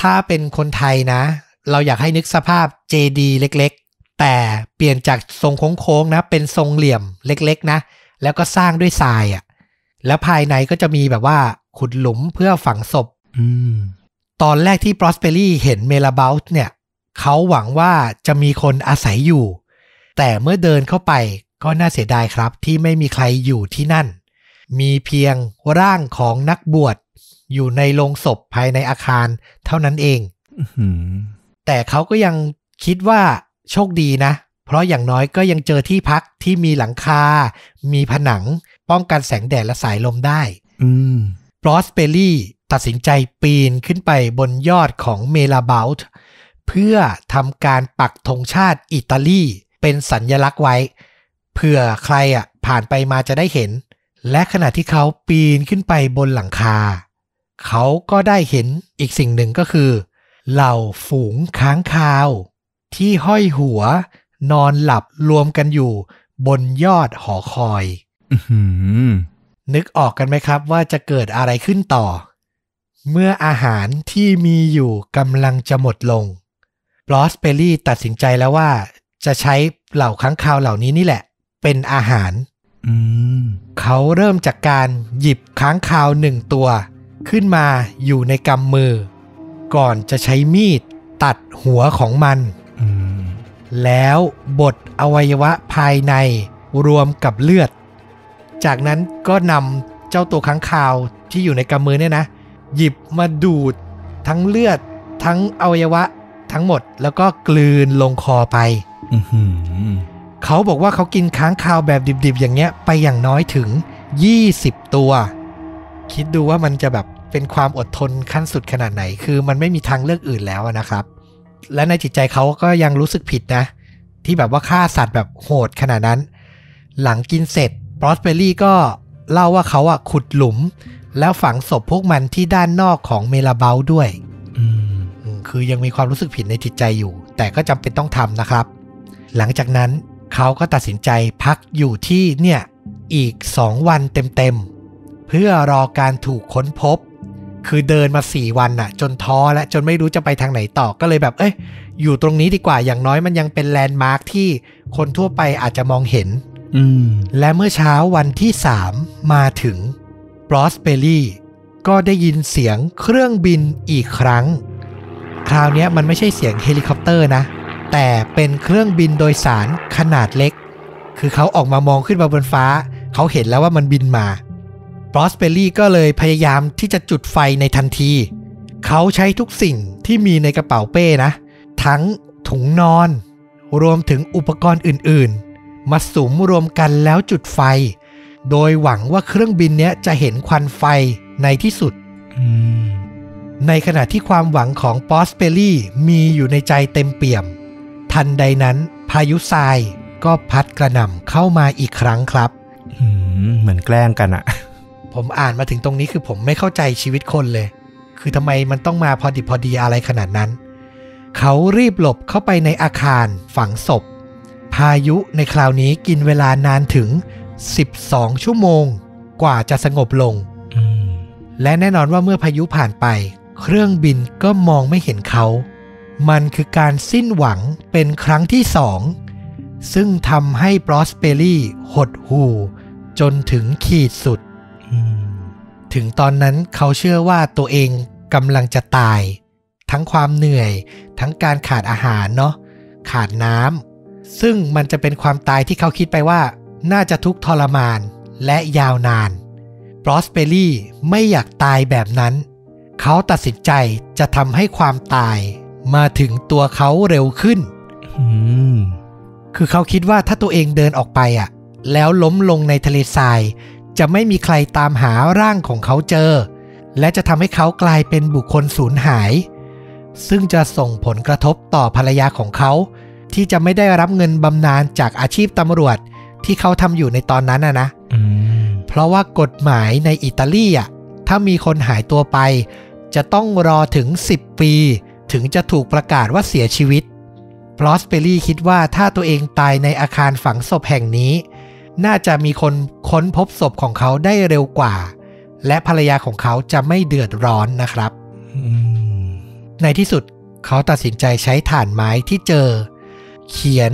ถ้าเป็นคนไทยนะ เราอยากให้นึกสภาพเจดีย์เล็กๆ แต่เปลี่ยนจากทรงโค้งๆนะ เป็นทรงเหลี่ยมเล็กๆ นะ แล้วก็สร้างด้วยทรายอะ่ะ แล้วภายในก็จะมีแบบว่าขุดหลุมเพื่อฝังศพอืมตอนแรกที่ปรอสเปอรี่เห็นเมลาเบลต์เนี่ย เขาหวังว่าจะมีคนอาศัยอยู่ แต่เมื่อเดินเข้าไปก็น่าเสียดายครับที่ไม่มีใครอยู่ที่นั่น มีเพียงร่างของนักบวชอยู่ในโลงศพภายในอาคารเท่านั้นเองอื้อหือแต่เขาก็ยังคิดว่าโชคดีนะ เพราะอย่างน้อยก็ยังเจอที่พักที่มีหลังคา มีผนัง ป้องกันแสงแดดและสายลมได้อืมปรอสเปอรี่ตัดสินใจปีนขึ้นไปบนยอดของเมลาเบลต์เพื่อทำการปักธงชาติอิตาลี เป็นสัญลักษณ์ไว้เพื่อใครอะผ่านไปมาจะได้เห็น และขณะที่เขาปีนขึ้นไปบนหลังคา เขาก็ได้เห็นอีกสิ่งหนึ่งก็คือ เหล่าฝูงค้างคาว ที่ห้อยหัวนอนหลับรวมกันอยู่ บนยอดหอคอยอื้อหือนึกออกกันไหมครับว่าจะเกิดอะไรขึ้นต่อ เมื่ออาหารที่มีอยู่กำลังจะหมดลงบรอสเปอรี่ตัดสินใจแล้วว่า จะใช้เหล่าค้างคาวเหล่านี้นี่แหละ เป็นอาหารอืม เขาเริ่มจากการหยิบค้างคาวหนึ่งตัว ขึ้นมาอยู่ในกำมือ ก่อนจะใช้มีดตัดหัวของมันมแล้วบดอวัยวะภายในรวมกับเลือด จากนั้นก็นำเจ้าตัวค้างคาวที่อยู่ในกำมือเนี่ยนะ หยิบมาดูดทั้งเลือดทั้งอวัยวะทั้งหมดแล้วก็กลืนลงคอไปอ เขาบอกว่าเขากินค้างคาวแบบดิบๆ อย่างเงี้ยไปอย่างน้อยถึง 20 ตัว คิดดูว่ามันจะแบบเป็นความอดทนขั้นสุดขนาดไหน คือมันไม่มีทางเลือกอื่นแล้วนะครับ และในจิตใจเขาก็ยังรู้สึกผิดนะ ที่แบบว่าฆ่าสัตว์แบบโหดขนาดนั้น หลังกินเสร็จบรอสเบอรี่ก็เล่าว่าเขาอะขุดหลุม แล้วฝังศพพวกมันที่ด้านนอกของเมลาเบลด้วยอืมอืมคือยังมีความรู้สึกผิดในจิตใจอยู่ แต่ก็จำเป็นต้องทำนะครับ หลังจากนั้น เขาก็ตัดสินใจพักอยู่ที่เนี่ยอีก 2 วันเต็มๆ เพื่อรอการถูกค้นพบ คือเดินมา 4 วันน่ะ จนท้อและจนไม่รู้จะไปทางไหนต่อก็เลยแบบ เอ้ย อยู่ตรงนี้ดีกว่าอย่างน้อยมันยังเป็นแลนด์มาร์คที่คนทั่วไปอาจจะมองเห็นอืมและเมื่อเช้าวันที่3มาถึงปรอสเปอรี่ก็ได้ยินเสียงเครื่องบินอีกครั้ง คราวเนี้ยมันไม่ใช่เสียงเฮลิคอปเตอร์นะ แต่เป็นเครื่องบินโดยสารขนาดเล็ก คือเขาออกมามองขึ้นมาบนฟ้า เขาเห็นแล้วว่ามันบินมาปรอสเปอรี่ก็เลยพยายามที่จะจุดไฟในทันที เขาใช้ทุกสิ่งที่มีในกระเป๋าเป้นะ ทั้งถุงนอน รวมถึงอุปกรณ์อื่นๆ มาสุมรวมกันแล้วจุดไฟ โดยหวังว่าเครื่องบินเนี้ยจะเห็นควันไฟในที่สุดอืมในขณะที่ความหวังของปอสเปอรี่มีอยู่ในใจเต็มเปี่ยม ทันใดนั้น พายุทรายก็พัดกระหน่ำเข้ามาอีกครั้งครับอืมเหมือนแกล้งกันอะผมอ่านมาถึงตรงนี้คือผมไม่เข้าใจชีวิตคนเลย คือทำไมมันต้องมาพอดิบพอดีอะไรขนาดนั้น เขารีบหลบเข้าไปในอาคารฝังศพ พายุในคราวนี้กินเวลานานถึง 12 ชั่วโมง กว่าจะสงบลงอืมและแน่นอนว่าเมื่อพายุผ่านไป เครื่องบินก็มองไม่เห็นเขา มันคือการสิ้นหวังเป็นครั้งที่สอง ซึ่งทำให้บรอสเปอรี่หดหู่จนถึงขีดสุด ถึงตอนนั้นเขาเชื่อว่าตัวเองกำลังจะตาย ทั้งความเหนื่อย ทั้งการขาดอาหารเนาะขาดน้ำซึ่งมันจะเป็นความตายที่เขาคิดไปว่า น่าจะทุกทรมานและยาวนานบรอสเปอรี่ไม่อยากตายแบบนั้น เขาตัดสินใจจะทำให้ความตาย มาถึงตัวเขาเร็วขึ้นอืมคือเขาคิดว่าถ้าตัวเองเดินออกไปอะ แล้วล้มลงในทะเลทราย จะไม่มีใครตามหาร่างของเขาเจอ และจะทำให้เขากลายเป็นบุคคลสูญหาย ซึ่งจะส่งผลกระทบต่อภรรยาของเขา ที่จะไม่ได้รับเงินบำนาญจากอาชีพตำรวจที่เขาทำอยู่ในตอนนั้นนะนะอืมเพราะว่ากฎหมายในอิตาลีอะถ้ามีคนหายตัวไป จะต้องรอถึง 10 ปี ถึงจะถูกประกาศว่าเสียชีวิตพลอสเปอรี่คิดว่าถ้าตัวเองตายในอาคารฝังศพแห่งนี้ น่าจะมีคนค้นพบศพของเขาได้เร็วกว่า และภรรยาของเขาจะไม่เดือดร้อนนะครับอืมในที่สุดเขาตัดสินใจใช้ถ่านไม้ที่เจอ เขียน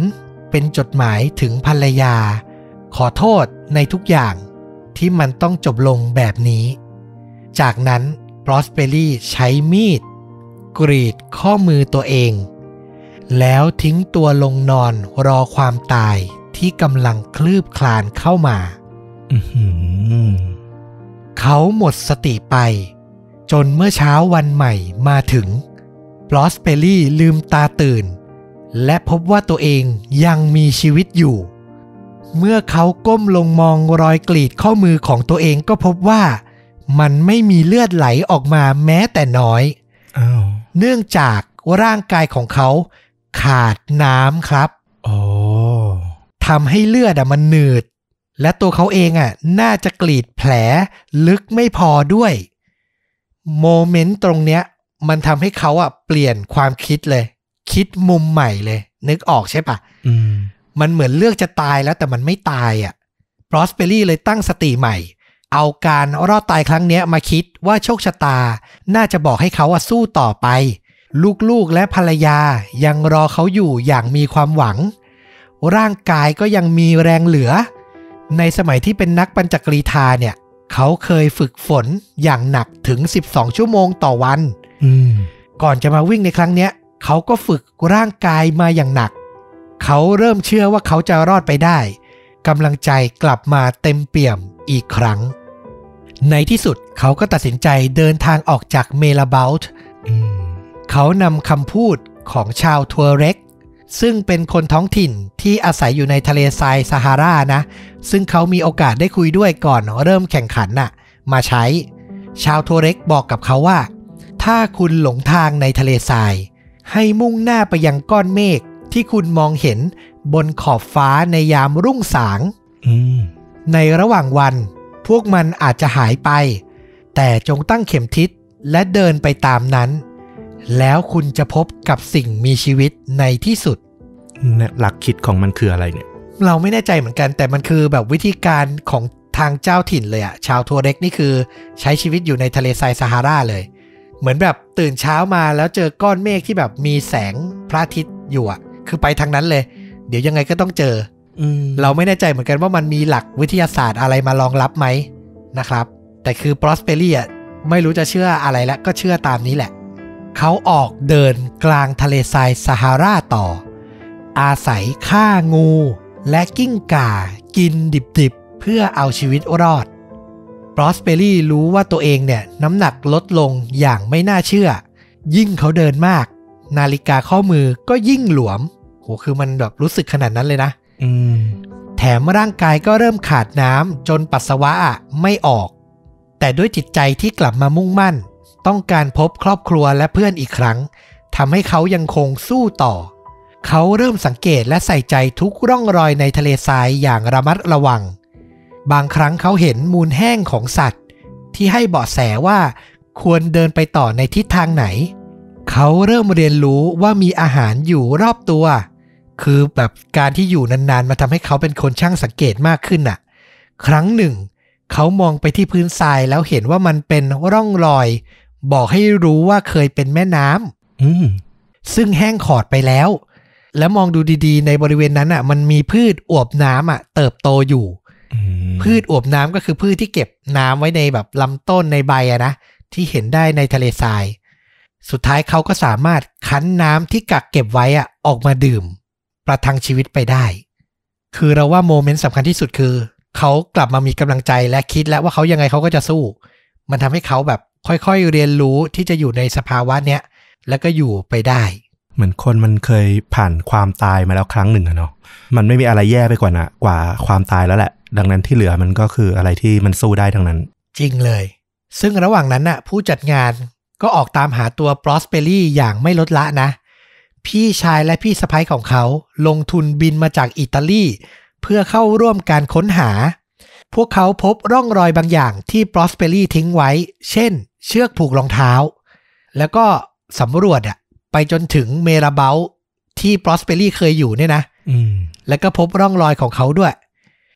เป็นจดหมายถึงภรรยา ขอโทษในทุกอย่างที่มันต้องจบลงแบบนี้ จากนั้นบรอสเปอรี่ใช้มีด กรีดข้อมือตัวเอง แล้วทิ้งตัวลงนอนรอความตายที่กำลังคลืบคลานเข้ามาอื้อหือเขาหมดสติไป จนเมื่อเช้าวันใหม่มาถึงบลอสเปอรี่ลืมตาตื่น และพบว่าตัวเองยังมีชีวิตอยู่ เมื่อเขาก้มลงมองรอยกรีดข้อมือของตัวเองก็พบว่า มันไม่มีเลือดไหลออกมาแม้แต่น้อยอ้าว เนื่องจากร่างกายของเขาขาดน้ำครับอ๋อทำให้เลือดอะมันหนืด และตัวเขาเองอะน่าจะกรีดแผลลึกไม่พอด้วย โมเมนต์ตรงเนี้ย มันทำให้เขาอะเปลี่ยนความคิดเลย คิดมุมใหม่เลย นึกออกใช่ปะอืมมันเหมือนเลือกจะตายแล้วแต่มันไม่ตายอะ่ะปรอสเปอรี่เลยตั้งสติใหม่ เอาการรอดตายครั้งเนี้ยมาคิดว่าโชคชะตา น่าจะบอกให้เขาอะสู้ต่อไป ลูกๆและภรรยายังรอเขาอยู่อย่างมีความหวัง ร่างกายก็ยังมีแรงเหลือ ในสมัยที่เป็นนักปัญจกรีธาเนี่ย เขาเคยฝึกฝนอย่างหนักถึง 12 ชั่วโมงต่อวันอืมก่อนจะมาวิ่งในครั้งเนี้ยเขาก็ฝึกร่างกายมาอย่างหนัก เขาเริ่มเชื่อว่าเขาจะรอดไปได้กำลังใจกลับมาเต็มเปี่ยม อีกครั้ง ในที่สุดเขาก็ตัดสินใจเดินทางออกจากเมลาเบลต์เขานำคำพูดของชาวทัวเร็ก ซึ่งเป็นคนท้องถิ่นที่อาศัยอยู่ในทะเลทรายซาฮารานะ ซึ่งเขามีโอกาสได้คุยด้วยก่อนเริ่มแข่งขันน่ะ มาใช้ ชาวทัวเร็กบอกกับเขาว่า ถ้าคุณหลงทางในทะเลทราย ให้มุ่งหน้าไปยังก้อนเมฆที่คุณมองเห็นบนขอบฟ้าในยามรุ่งสางอืม ในระหว่างวัน พวกมันอาจจะหายไป แต่จงตั้งเข็มทิศและเดินไปตามนั้น แล้วคุณจะพบกับสิ่งมีชีวิตในที่สุดเนี่ยหลักคิดของมันคืออะไรเนี่ย เราไม่แน่ใจเหมือนกัน แต่มันคือแบบวิธีการของทางเจ้าถิ่นเลยอะชาวทัวเร็กนี่คือ ใช้ชีวิตอยู่ในทะเลทรายซาฮาราเลย เหมือนแบบตื่นเช้ามาแล้วเจอก้อนเมฆที่แบบมีแสงพระอาทิตย์อยู่อะคือไปทางนั้นเลย เดี๋ยวยังไงก็ต้องเจออืม เราไม่แน่ใจเหมือนกันว่ามันมีหลักวิทยาศาสตร์อะไรมารองรับไหมนะครับ แต่คือปรอสเปรีอะไม่รู้จะเชื่ออะไรแล้วก็เชื่อตามนี้แหละ เขาออกเดินกลางทะเลทรายซาฮาราต่อ อาศัยฆ่างู และกิ้งก่า กินดิบๆ เพื่อเอาชีวิตรอดปรอสเปรีรู้ว่าตัวเองเนี่ยน้ำหนักลดลงอย่างไม่น่าเชื่อ ยิ่งเขาเดินมาก นาฬิกาข้อมือก็ยิ่งหลวมโหคือมันแบบรู้สึกขนาดนั้นเลยนะ แถมร่างกายก็เริ่มขาดน้ำจนปัสสาวะอะไม่ออก แต่ด้วยจิตใจที่กลับมามุ่งมั่น ต้องการพบครอบครัวและเพื่อนอีกครั้งทำให้เขายังคงสู้ต่อ เขาเริ่มสังเกตและใส่ใจทุกร่องรอยในทะเลทรายอย่างระมัดระวัง บางครั้งเขาเห็นมูลแห้งของสัตว์ ที่ให้เบาะแสว่าควรเดินไปต่อในทิศทางไหน เขาเริ่มเรียนรู้ว่ามีอาหารอยู่รอบตัว คือแบบการที่อยู่นานๆมาทำให้เขาเป็นคนช่างสังเกตมากขึ้นน่ะ ครั้งหนึ่ง เขามองไปที่พื้นทรายแล้วเห็นว่ามันเป็นร่องรอย บอกให้รู้ว่าเคยเป็นแม่น้ำอืมซึ่งแห้งขอดไปแล้ว แล้วมองดูดีๆ ในบริเวณนั้นอะ มันมีพืชอวบน้ำอะ เติบโตอยู่อืมพืชอวบน้ำก็คือพืชที่เก็บน้ำไว้ในแบบลำต้นในใบอะนะที่เห็นได้ในทะเลทราย สุดท้ายเขาก็สามารถคั้นน้ำที่กักเก็บไว้อะออกมาดื่ม ประทังชีวิตไปได้ คือเราว่าโมเมนต์สำคัญที่สุดคือ เขากลับมามีกำลังใจและคิดแล้วว่าเขายังไงเขาก็จะสู้ มันทำให้เขาแบบค่อยๆเรียนรู้ที่จะอยู่ในสภาวะเนี้ยแล้วก็อยู่ไปได้ เหมือนคนมันเคยผ่านความตายมาแล้วครั้งหนึ่งอะเนาะมันไม่มีอะไรแย่ไปกว่านะกว่าความตายแล้วแหละ ดังนั้นที่เหลือมันก็คืออะไรที่มันสู้ได้ทั้งนั้น จริงเลย ซึ่งระหว่างนั้นน่ะ ผู้จัดงานก็ออกตามหาตัวปรอสเปรีอย่างไม่ลดละนะ พี่ชายและพี่สะพ้ยของเขาลงทุนบินมาจากอิตาลีเพื่อเข้าร่วมการค้นหา พวกเขาพบร่องรอยบางอย่างที่ปรอสเปรีทิ้งไว้ เช่น เชือกผูกรองเท้า แล้วก็สำรวจอะไปจนถึงเมราเบลที่ปรอสเปรีเคยอยู่เนี่ยนะอืมแล้วก็พบร่องรอยของเขาด้วย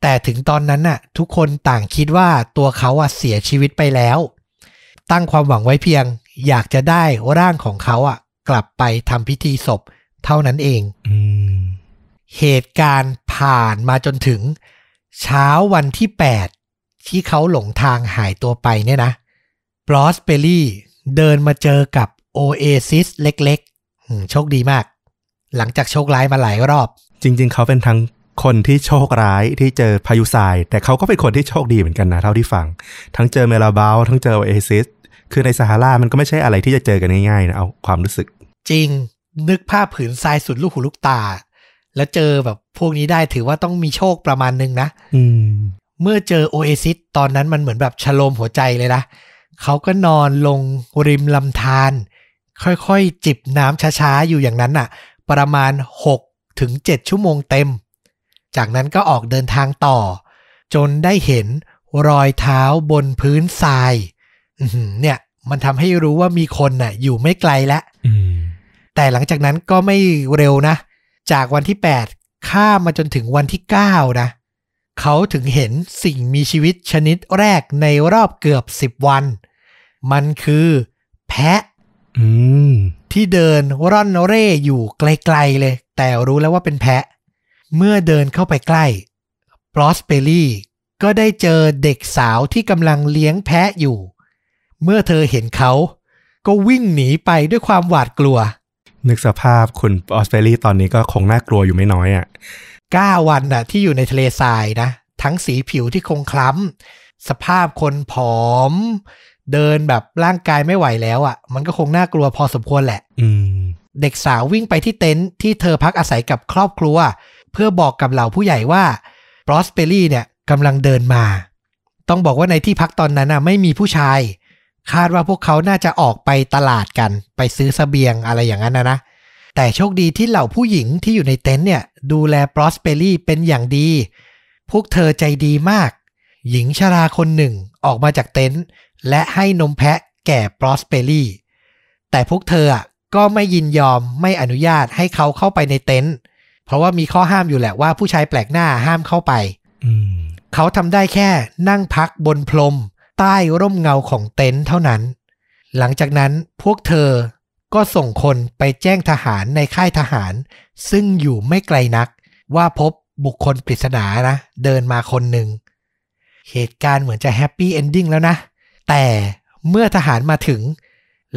แต่ถึงตอนนั้นน่ะ ทุกคนต่างคิดว่าตัวเขาอะเสียชีวิตไปแล้ว ตั้งความหวังไว้เพียง อยากจะได้ร่างของเขาอะ กลับไปทำพิธีศพเท่านั้นเองอืมเหตุการณ์ผ่านมาจนถึง เช้าวันที่ 8 ที่เขาหลงทางหายตัวไปเนี่ยนะปรอสเปอรี่เดินมาเจอกับโอเอซิสเล็กๆอืมโชคดีมาก หลังจากโชคร้ายมาหลายรอบ จริง ๆ เขาเป็นทั้งคนที่โชคร้ายที่เจอพายุทราย แต่เขาก็เป็นคนที่โชคดีเหมือนกันนะ เท่าที่ฟัง ทั้งเจอเมลาเบลต์ทั้งเจอโอเอซิส คือในซาฮารามันก็ไม่ใช่อะไรที่จะเจอกันง่ายๆนะเอาความรู้สึก จริง นึกภาพผืนทรายสุดลูกหูลูกตา แล้วเจอแบบพวกนี้ได้ถือว่าต้องมีโชคประมาณนึงนะอืมเมื่อเจอโอเอซิสตอนนั้นมันเหมือนแบบชโลมหัวใจเลยนะเขาก็นอนลงริมลำธารค่อยๆ จิบน้ำช้าๆ อยู่อย่างนั้นน่ะ ประมาณ 6 ถึง 7 ชั่วโมงเต็ม จากนั้นก็ออกเดินทางต่อ จนได้เห็นรอยเท้าบนพื้นทรายอื้อหือ เนี่ย มันทำให้รู้ว่ามีคนน่ะ อยู่ไม่ไกลแล้วอืมแต่หลังจากนั้นก็ไม่เร็วนะ จากวันที่ 8 ข้ามมาจนถึงวันที่ 9 นะ เขาถึงเห็นสิ่งมีชีวิตชนิดแรกในรอบเกือบ 10 วัน มันคือแพะอืมที่เดินร่อนเร่อยู่ไกลๆเลย แต่รู้แล้วว่าเป็นแพะ เมื่อเดินเข้าไปใกล้ปรอสเปรี่ก็ได้เจอเด็กสาวที่กำลังเลี้ยงแพะอยู่ เมื่อเธอเห็นเขา ก็วิ่งหนีไปด้วยความหวาดกลัว นึกสภาพคุณออสเตรเลียตอนนี้ก็คงน่ากลัวอยู่ไม่น้อยอะ9วันน่ะ ที่อยู่ในทะเลทรายนะ ทั้งสีผิวที่คงคล้ำสภาพคนผอม เดินแบบร่างกายไม่ไหวแล้วอะ่ะ มันก็คงน่ากลัวพอสมควรแหละ อืมเด็กสาววิ่งไปที่เต็นท์ที่เธอพักอาศัยกับครอบครัว เพื่อบอกกับเหล่าผู้ใหญ่ว่าปรอสเปรี่เนี่ยกำลังเดินมา ต้องบอกว่าในที่พักตอนนั้นน่ะไม่มีผู้ชาย คาดว่าพวกเขาน่าจะออกไปตลาดกัน ไปซื้อเสบียงอะไรอย่างนั้นนะนะ แต่โชคดีที่เหล่าผู้หญิงที่อยู่ในเต็นท์เนี่ยดูแลปรอสเปรี่เป็นอย่างดี พวกเธอใจดีมาก หญิงชราคนหนึ่งออกมาจากเต็นท์และให้นมแพะแก่ปรอสเปรี่ แต่พวกเธออะก็ไม่ยินยอมไม่อนุญาตให้เขาเข้าไปในเต็นท์เพราะว่ามีข้อห้ามอยู่แหละว่าผู้ชายแปลกหน้าห้ามเข้าไปอืมเขาทำได้แค่นั่งพักบนพรม ใต้ร่มเงาของเต็นท์เท่านั้น หลังจากนั้นพวกเธอก็ส่งคนไปแจ้งทหารในค่ายทหาร ซึ่งอยู่ไม่ไกลนัก ว่าพบบุคคลปริศนานะ เดินมาคนหนึ่ง เหตุการณ์เหมือนจะ happy ending แล้วนะ แต่เมื่อทหารมาถึง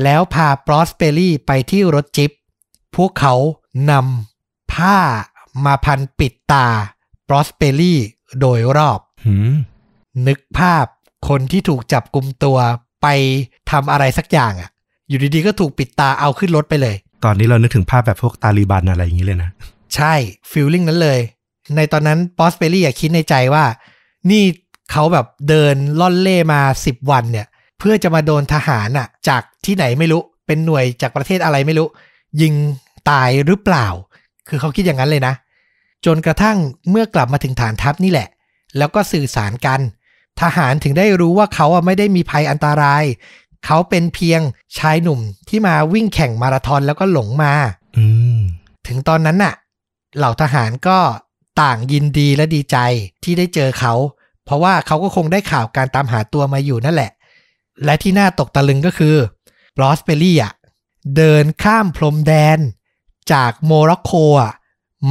แล้วพาปรอสเปรี่ไปที่รถจี๊ปพวกเขานำผ้ามาพันปิดตาปรอสเปรี่โดยรอบหืมนึกภาพ คนที่ถูกจับกลุมตัวไปทำอะไรสักอย่างอะ่ะ อยู่ดีๆก็ถูกปิดตาเอาขึ้นรถไปเลย ตอนนี้เรานึกถึงภาพแบบพวกตาลีบันอะไรอย่างนี้เลยนะ ใช่ฟิลลิ่งนั้นเลย ในตอนนั้นปอสเปรี่คิดในใจว่า นี่เขาแบบเดินล่อนเล่มา 10 วันเนี่ย เพื่อจะมาโดนทหารอะ จากที่ไหนไม่รู้เป็นหน่วยจากประเทศอะไรไม่รู้ ยิงตายหรือเปล่า คือเขาคิดอย่างนั้นเลยนะ จนกระทั่งเมื่อกลับมาถึงฐานทัพนี่แหละ แล้วก็สื่อสารกัน ทหารถึงได้รู้ว่าเขาไม่ได้มีภัยอันตราย เขาเป็นเพียงชายหนุ่มที่มาวิ่งแข่งมาราธอนแล้วก็หลงมาถึงตอนนั้นน่ะ เหล่าทหารก็ต่างยินดีและดีใจที่ได้เจอเขา เพราะว่าเขาก็คงได้ข่าวการตามหาตัวมาอยู่นั่นแหละ และที่น่าตกตะลึงก็คือปรอสเปรี่อะเดินข้ามพรมแดน จากโมร็อกโกอะ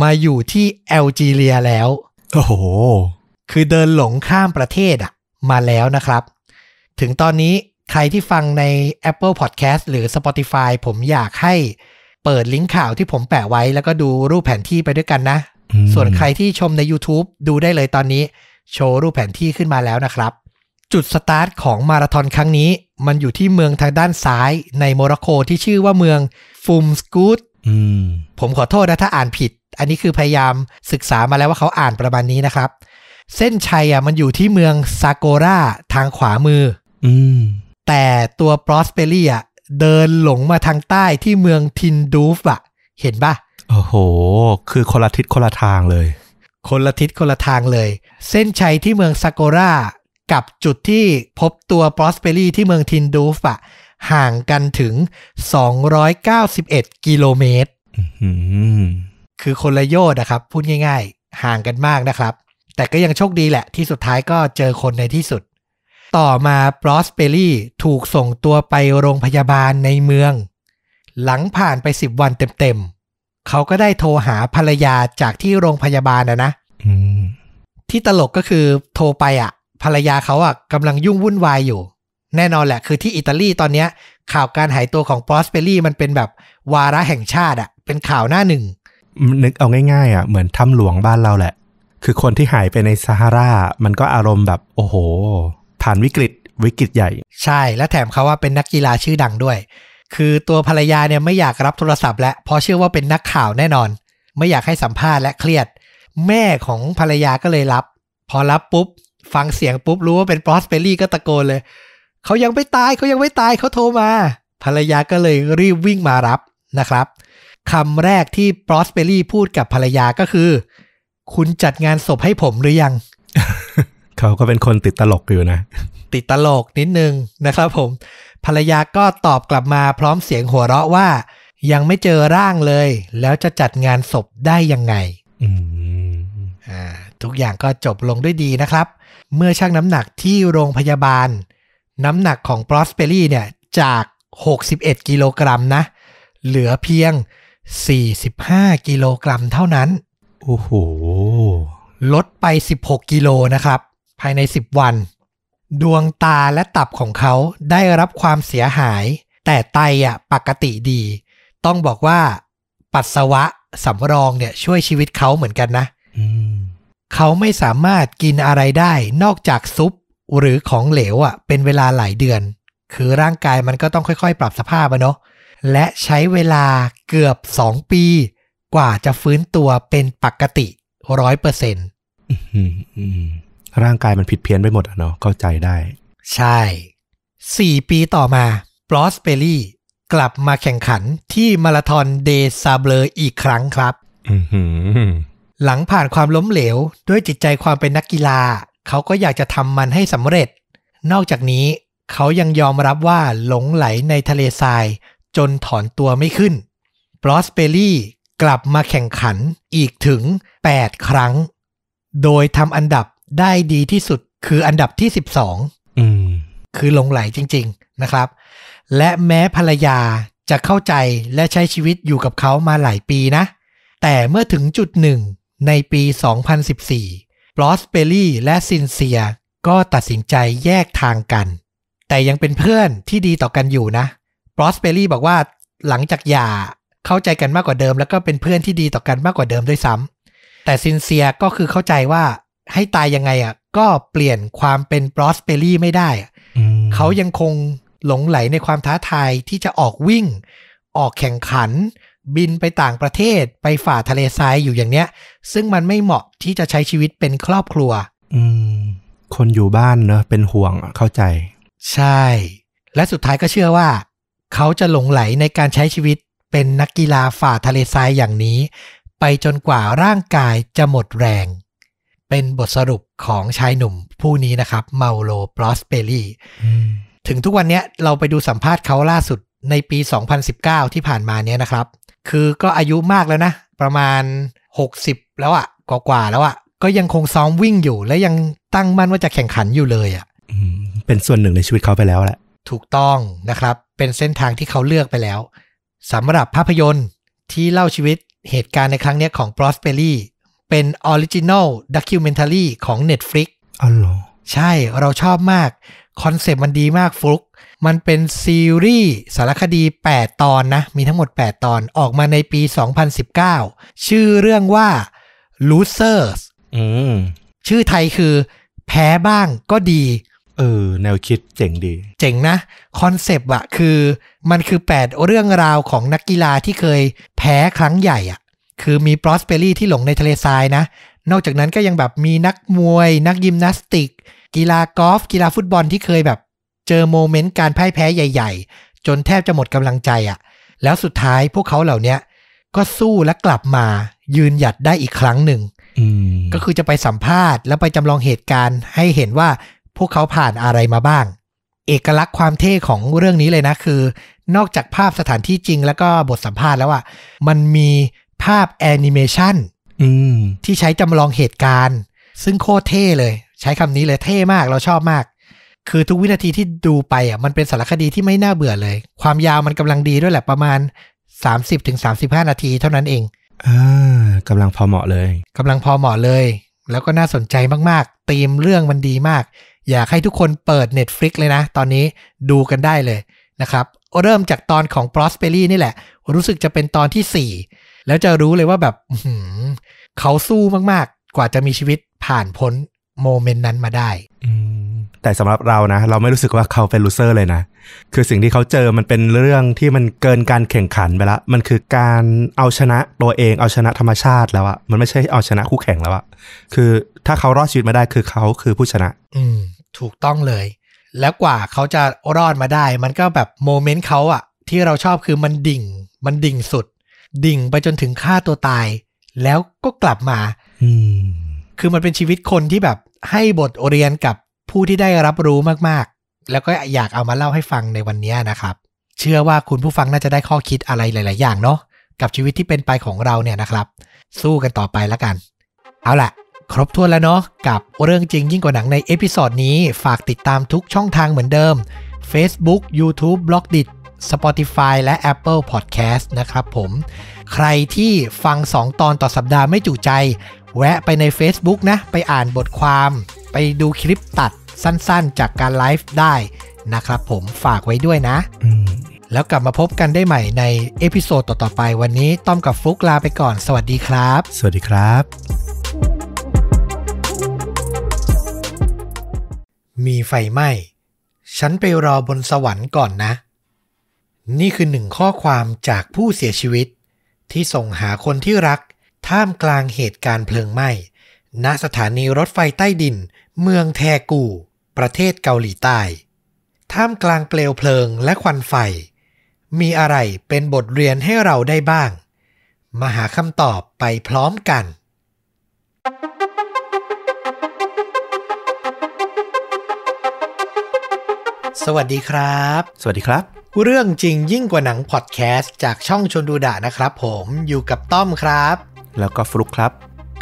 มาอยู่ที่แอลจีเรียแล้ว โอ้โห คือเดินหลงข้ามประเทศอะมาแล้วนะครับ ถึงตอนนี้ใครที่ฟังใน Apple Podcast หรือ Spotify ผมอยากให้เปิดลิงก์ข่าวที่ผมแปะไว้ แล้วก็ดูรูปแผนที่ไปด้วยกันนะอืมส่วนใครที่ชมใน YouTube ดูได้เลยตอนนี้ โชว์รูปแผนที่ขึ้นมาแล้วนะครับ จุดสตาร์ทของมาราธอนครั้งนี้ มันอยู่ที่เมืองทางด้านซ้ายในโมร็อกโกที่ชื่อว่าเมืองฟูมสกูตอืมผมขอโทษนะถ้าอ่านผิด อันนี้คือพยายามศึกษามาแล้วว่าเขาอ่านประมาณนี้นะครับ เส้นชัยอะมันอยู่ที่เมืองซาโกราทางขวามือ อืม แต่ตัวปรอสเปรี่อะเดินหลงมาทางใต้ที่เมืองทินดูฟอะ เห็นปะโอ้โห คือคนละทิศคนละทางเลย คนละทิศคนละทางเลย เส้นชัยที่เมืองซาโกรากับจุดที่พบตัวปรอสเปรี่ที่เมืองทินดูฟอะห่างกันถึง 291 กิโลเมตรอืมคือคนละโยชน์นะครับ พูดง่าย ๆ ห่างกันมากนะครับ แต่ก็ยังโชคดีแหละที่สุดท้ายก็เจอคนในที่สุด ต่อมาปรอสเปรี่ถูกส่งตัวไปโรงพยาบาลในเมือง หลังผ่านไป10วันเต็มๆ เขาก็ได้โทรหาภรรยาจากที่โรงพยาบาลนะนะอืมที่ตลกก็คือโทรไปอะ ภรรยาเขาอะกำลังยุ่งวุ่นวายอยู่ แน่นอนแหละ คือที่อิตาลีตอนเนี้ย ข่าวการหายตัวของปรอสเปรี่มันเป็นแบบวาระแห่งชาติอะ เป็นข่าวหน้าหนึ่งนึกเอาง่ายๆอะเหมือนถ้ำหลวงบ้านเราแหละ คือคนที่หายไปในซาฮารา มันก็อารมณ์แบบโอ้โห ผ่านวิกฤตวิกฤตใหญ่ ใช่และแถมเขาว่าเป็นนักกีฬาชื่อดังด้วย คือตัวภรรยาเนี่ยไม่อยากรับโทรศัพท์แล้วเพราะเชื่อว่าเป็นนักข่าวแน่นอน ไม่อยากให้สัมภาษณ์และเครียด แม่ของภรรยาก็เลยรับ พอรับปุ๊บ ฟังเสียงปุ๊บรู้ว่าเป็นปรอสเปรี่ก็ตะโกนเลยเขายังไม่ตายเขายังไม่ตายเขาโทรมา ภรรยาก็เลยรีบวิ่งมารับนะครับคำแรกที่ปรอสเปรี่พูดกับภรรยาก็คือ คุณจัดงานศพให้ผมหรือยัง เขาก็เป็นคนติดตลกอยู่นะ ติดตลกนิดนึงนะครับผม ภรรยาก็ตอบกลับมาพร้อมเสียงหัวเราะว่า ยังไม่เจอร่างเลย แล้วจะจัดงานศพได้ยังไงอืมอ่าทุกอย่างก็จบลงด้วยดีนะครับ เมื่อชั่งน้ำหนักที่โรงพยาบาล น้ำหนักของปรอสเปรี่เนี่ยจาก 61 กิโลกรัมนะ เหลือเพียง 45 กิโลกรัมเท่านั้น โอ้โห ลดไป 16 กิโลนะครับ ภายใน 10 วัน ดวงตาและตับของเขาได้รับความเสียหาย แต่ไตอะปกติดี ต้องบอกว่า ปัสสาวะสำรองเนี่ยช่วยชีวิตเขาเหมือนกันนะเขาไม่สามารถกินอะไรได้นอกจากซุปหรือของเหลวอะเป็นเวลาหลายเดือน คือร่างกายมันก็ต้องค่อยๆ ปรับสภาพอะเนาะและใช้เวลาเกือบ 2 ปี กว่าจะฟื้นตัวเป็นปกติร้อยเปอร์เซ็นต์อืมอืมร่างกายมันผิดเพี้ยนไปหมดอะเนาะเข้าใจได้ ใช่4ปีต่อมาบลอสเปรี่กลับมาแข่งขันที่มาราธอนเดซาเบลอีกครั้งครับอือหือหลังผ่านความล้มเหลว ด้วยจิตใจความเป็นนักกีฬา เขาก็อยากจะทำมันให้สำเร็จ นอกจากนี้เขายังยอมรับว่าหลงไหลในทะเลทราย จนถอนตัวไม่ขึ้นบรอสเปรี่ กลับมาแข่งขันอีกถึง 8 ครั้ง โดยทำอันดับได้ดีที่สุดคืออันดับที่ 12อืมคือหลงไหลจริง ๆนะครับ และแม้ภรรยาจะเข้าใจและใช้ชีวิตอยู่กับเขามาหลายปีนะ แต่เมื่อถึงจุดหนึ่งในปี 2014ปรอสเปรี่และซินเซียก็ตัดสินใจแยกทางกัน แต่ยังเป็นเพื่อนที่ดีต่อกันอยู่นะปรอสเปรี่บอกว่าหลังจากหย่า เข้าใจกันมากกว่าเดิม แล้วก็เป็นเพื่อนที่ดีต่อกันมากกว่าเดิมด้วยซ้ำแต่ซินเซียก็คือเข้าใจว่าให้ตายยังไงอะก็เปลี่ยนความเป็นปรอสเปรี่ไม่ได้อะอืมเขายังคงหลงไหลในความท้าทายที่จะออกวิ่ง ออกแข่งขัน บินไปต่างประเทศไปฝ่าทะเลทรายอยู่อย่างเนี้ย ซึ่งมันไม่เหมาะที่จะใช้ชีวิตเป็นครอบครัว อืม คนอยู่บ้านเนอะเป็นห่วงอะเข้าใจ ใช่ และสุดท้ายก็เชื่อว่า เขาจะหลงไหลในการใช้ชีวิต เป็นนักกีฬาฝ่าทะเลทรายอย่างนี้ ไปจนกว่าร่างกายจะหมดแรง เป็นบทสรุปของชายหนุ่มผู้นี้นะครับเมาโลปลอสเปรี่อืมถึงทุกวันเนี้ยเราไปดูสัมภาษณ์เขาล่าสุดในปี 2019 ที่ผ่านมาเนี้ยนะครับ คือก็อายุมากแล้วนะ ประมาณ 60 แล้วอะ่ะกว่าๆแล้วอะ่ะ ก็ยังคงซ้อมวิ่งอยู่ และยังตั้งมั่นว่าจะแข่งขันอยู่เลยอะ่ะอืมเป็นส่วนหนึ่งในชีวิตเขาไปแล้วแหละ ถูกต้องนะครับ เป็นเส้นทางที่เขาเลือกไปแล้ว สำหรับภาพยนตร์ที่เล่าชีวิตเหตุการณ์ในครั้งเนี้ยของ p r o s p e r y เป็นออริจิน l ลdocumentary ของ Netflix อ๋อเหรอใช่เราชอบมาก คอนเซปต์มันดีมากฟลุก มันเป็นซีรีส์สารคดี 8 ตอนนะ มีทั้งหมด 8 ตอนออกมาในปี 2019 ชื่อเรื่องว่า Losers อืมชื่อไทยคือ แพ้บ้างก็ดี เออ แนวคิดเจ๋งดี เจ๋งนะคอนเซปต์อะคือมันคือ 8 เรื่องราวของนักกีฬาที่เคยแพ้ครั้งใหญ่อะคือมีปรอสเปรี่ที่หลงในทะเลทรายนะ นอกจากนั้นก็ยังแบบมีนักมวย นักยิมนาสติก กีฬากอล์ฟกีฬาฟุตบอลที่เคยแบบ เจอโมเมนต์การพ่ายแพ้ใหญ่ ๆ จนแทบจะหมดกำลังใจอะแล้วสุดท้ายพวกเขาเหล่าเนี้ยก็สู้และกลับมายืนหยัดได้อีกครั้งหนึ่งอืมก็คือจะไปสัมภาษณ์ แล้วไปจำลองเหตุการณ์ให้เห็นว่า พวกเขาผ่านอะไรมาบ้าง เอกลักษณ์ความเท่ของเรื่องนี้เลยนะคือ นอกจากภาพสถานที่จริงแล้วก็บทสัมภาษณ์แล้วอะมันมีภาพแอนิเมชันอืมที่ใช้จำลองเหตุการณ์ ซึ่งโคตรเท่เลย ใช้คำนี้เลยเท่มากเราชอบมาก คือทุกวินาทีที่ดูไปอะมันเป็นสารคดีที่ไม่น่าเบื่อเลย ความยาวมันกำลังดีด้วยแหละประมาณ 30-35 นาทีเท่านั้นเองอ่ากำลังพอเหมาะเลยกำลังพอเหมาะเลย แล้วก็น่าสนใจมากๆธีมเรื่องมันดีมาก อยากให้ทุกคนเปิด Netflix เลยนะ ตอนนี้ดูกันได้เลยนะครับ เริ่มจากตอนของ p r o s p e r y นี่แหละ รู้สึกจะเป็นตอนที่ 4 แล้วจะรู้เลยว่าแบบเขาสู้มากๆ กว่าจะมีชีวิตผ่านพ้น moment นั้นมาได้ อืม แต่สำหรับเรานะ เราไม่รู้สึกว่าเขาเป็น loser เลยนะ คือสิ่งที่เขาเจอมันเป็นเรื่องที่มันเกินการแข่งขันไปละ มันคือการเอาชนะตัวเองเอาชนะธรรมชาติแล้วอะมันไม่ใช่เอาชนะคู่แข่งแล้วอะคือถ้าเขารอดชีวิตมาได้คือเขาคือผู้ชนะ อืม ถูกต้องเลย แล้วกว่าเขาจะรอดมาได้ มันก็แบบโมเมนต์เขาอะที่เราชอบคือมันดิ่ง มันดิ่งสุด ดิ่งไปจนถึงฆ่าตัวตาย แล้วก็กลับมา อืมคือมันเป็นชีวิตคนที่แบบให้บทเรียนกับ ผู้ที่ได้รับรู้มากๆ แล้วก็อยากเอามาเล่าให้ฟังในวันนี้นะครับ เชื่อว่าคุณผู้ฟังน่าจะได้ข้อคิดอะไรหลาย ๆ อย่างเนาะกับชีวิตที่เป็นไปของเราเนี่ยนะครับ สู้กันต่อไปแล้วกัน เอาล่ะ ครบถ้วนแล้วเนาะกับเรื่องจริงยิ่งกว่าหนังใน episode นี้ฝากติดตามทุกช่องทางเหมือนเดิม Facebook YouTube b l o g d i t Spotify และ Apple Podcast นะครับผม ใครที่ฟัง 2 ตอนต่อสัปดาห์ไม่จุใจ แวะไปใน Facebook นะ ไปอ่านบทความ ไปดูคลิปตัดสั้นๆ จากการไลฟ์ได้นะครับผมฝากไว้ด้วยนะอืมแล้วกลับมาพบกันได้ใหม่ใน episode ต่อๆไปวันนี้ต้อมกับฟลุกลาไปก่อน สวัสดีครับ สวัสดีครับ มีไฟไหม้ฉันไปรอบนสวรรค์ก่อนนะ นี่คือหนึ่งข้อความจากผู้เสียชีวิต ที่ส่งหาคนที่รัก ท่ามกลางเหตุการณ์เพลิงไหม้ ณสถานีรถไฟใต้ดิน เมืองแทกู ประเทศเกาหลีใต้ ท่ามกลางเปลวเพลิงและควันไฟ มีอะไรเป็นบทเรียนให้เราได้บ้าง มาหาคำตอบไปพร้อมกัน สวัสดีครับ สวัสดีครับเรื่องจริงยิ่งกว่าหนังพอดแคสต์จากช่องชนดูดะนะครับผมอยู่กับต้อมครับ แล้วก็ฟลุกครับ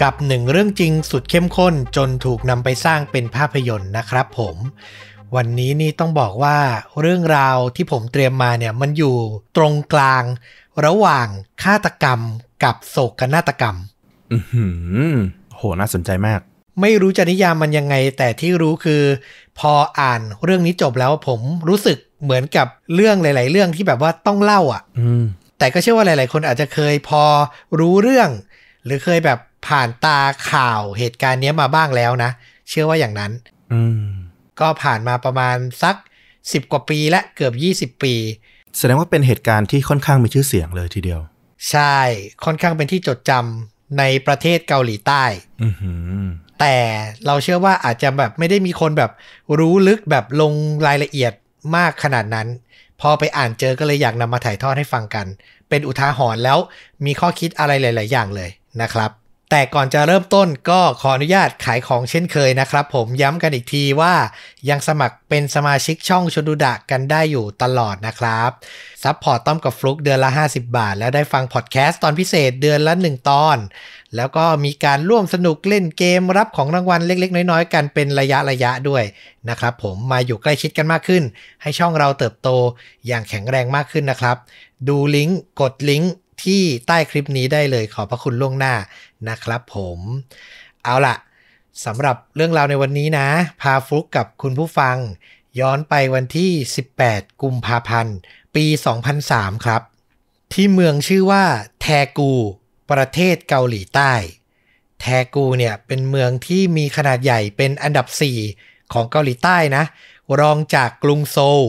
กับหนึ่งเรื่องจริงสุดเข้มข้นจนถูกนำไปสร้างเป็นภาพยนตร์นะครับผม วันนี้นี่ต้องบอกว่าเรื่องราวที่ผมเตรียมมาเนี่ยมันอยู่ตรงกลาง ระหว่างฆาตกรรมกับโศกนาฏกรรม อือหือโหน่าสนใจมาก ไม่รู้จะนิยามมันยังไง แต่ที่รู้คือ พออ่านเรื่องนี้จบแล้วผมรู้สึกเหมือนกับเรื่องหลาย ๆ เรื่องที่แบบว่าต้องเล่าอะอืมแต่ก็เชื่อว่าหลาย ๆ คนอาจจะเคยพอรู้เรื่อง หรือเคยแบบผ่านตาข่าวเหตุการณ์เนี้ยมาบ้างแล้วนะ เชื่อว่าอย่างนั้น อืม ก็ผ่านมาประมาณสัก10กว่าปีและเกือบ20ปี แสดงว่าเป็นเหตุการณ์ที่ค่อนข้างมีชื่อเสียงเลยทีเดียว ใช่ ค่อนข้างเป็นที่จดจำในประเทศเกาหลีใต้อือหือแต่เราเชื่อว่าอาจจะแบบไม่ได้มีคนแบบรู้ลึกแบบลงรายละเอียดมากขนาดนั้น พอไปอ่านเจอก็เลยอยากนำมาถ่ายทอดให้ฟังกัน เป็นอุทาหรณ์แล้วมีข้อคิดอะไรหลาย ๆ อย่างเลย นะครับแต่ก่อนจะเริ่มต้นก็ขออนุญาตขายของเช่นเคยนะครับ ผมย้ำกันอีกทีว่ายังสมัครเป็นสมาชิกช่องชวนดูดะกันได้อยู่ตลอดนะครับ support ต้อมกับฟลุกเดือนละ 50 บาท แล้วได้ฟังพอดแคสต์ตอนพิเศษเดือนละ 1 ตอน แล้วก็มีการร่วมสนุกเล่นเกมรับของรางวัลเล็ก ๆ น้อย ๆ กันเป็นระยะระยะด้วยนะครับผมมาอยู่ใกล้ชิดกันมากขึ้น ให้ช่องเราเติบโตอย่างแข็งแรงมากขึ้นนะครับ ดูลิงก์กดลิงก์ ที่ใต้คลิปนี้ได้เลยขอบพระคุณล่วงหน้านะครับผม เอาล่ะสำหรับเรื่องราวในวันนี้นะ พาฟลุกกับคุณผู้ฟัง ย้อนไปวันที่ 18 กุมภาพันธ์ ปี 2003 ครับ ที่เมืองชื่อว่าแทกู ประเทศเกาหลีใต้ แทกูเนี่ยเป็นเมืองที่มีขนาดใหญ่เป็นอันดับ 4 ของเกาหลีใต้นะ รองจากกรุงโซล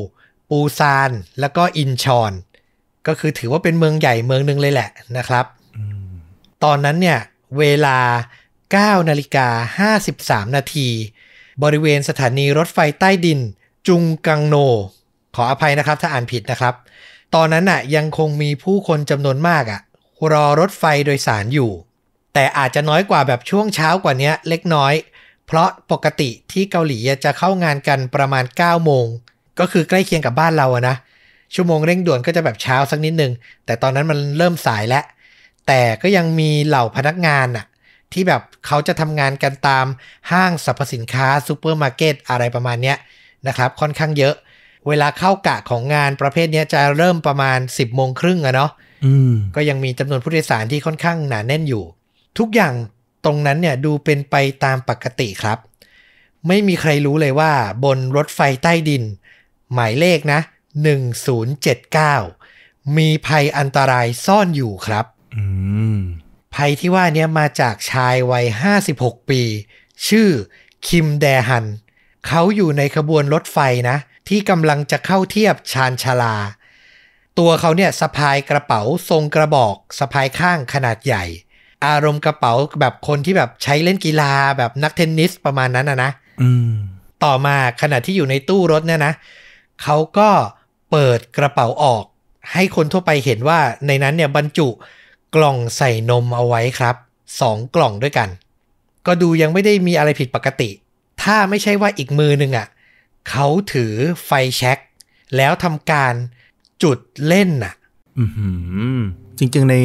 ปูซาน แล้วก็อินชอน ก็คือถือว่าเป็นเมืองใหญ่เมืองหนึ่งเลยแหละนะครับอืมตอนนั้นเนี่ยเวลา 9 นาฬิกา 53 นาที บริเวณสถานีรถไฟใต้ดิน จุงกังโน ขออภัยนะครับถ้าอ่านผิดนะครับ ตอนนั้นน่ะยังคงมีผู้คนจำนวนมากอะ่ะรอรถไฟโดยสารอยู่ แต่อาจจะน้อยกว่าแบบช่วงเช้ากว่านี้เล็กน้อย เพราะปกติที่เกาหลีจะเข้างานกันประมาณ 9 โมง ก็คือใกล้เคียงกับบ้านเราอะนะ ชั่วโมงเร่งด่วนก็จะแบบเช้าสักนิดนึง แต่ตอนนั้นมันเริ่มสายแล้ว แต่ก็ยังมีเหล่าพนักงานน่ะที่แบบเขาจะทำงานกันตามห้างสรรพสินค้าซูเปอร์มาร์เก็ตอะไรประมาณเนี้ยนะครับ ค่อนข้างเยอะ เวลาเข้ากะของงานประเภทเนี้ยจะเริ่มประมาณ 10โมงครึ่งอะเนาะอืมก็ยังมีจำนวนผู้โดยสารที่ค่อนข้างหนาแน่นอยู่ ทุกอย่างตรงนั้นเนี่ยดูเป็นไปตามปกติครับ ไม่มีใครรู้เลยว่าบนรถไฟใต้ดิน หมายเลขนะ 1079 มีภัยอันตรายซ่อนอยู่ครับอืมภัยที่ว่าเนี้มาจากชายวัย 56 ปี ชื่อคิมแดฮัน เขาอยู่ในขบวนรถไฟนะ ที่กำลังจะเข้าเทียบชานชาลา ตัวเขาเนี่ยสะพายกระเป๋าทรงกระบอกสะพายข้างขนาดใหญ่ อารมณ์กระเป๋าแบบคนที่แบบใช้เล่นกีฬาแบบนักเทนนิสประมาณนั้นนะนะอืมต่อมาขณะที่อยู่ในตู้รถเนี่ยนะเขาก็ เปิดกระเป๋าออก ให้คนทั่วไปเห็นว่าในนั้นเนี่ยบรรจุกล่องใส่นมเอาไว้ครับสองกล่องด้วยกัน ก็ดูยังไม่ได้มีอะไรผิดปกติ ถ้าไม่ใช่ว่าอีกมือหนึ่งอะเขาถือไฟแช็กแล้วทำการจุดเล่นน่ะอือหือจริง ๆ ใน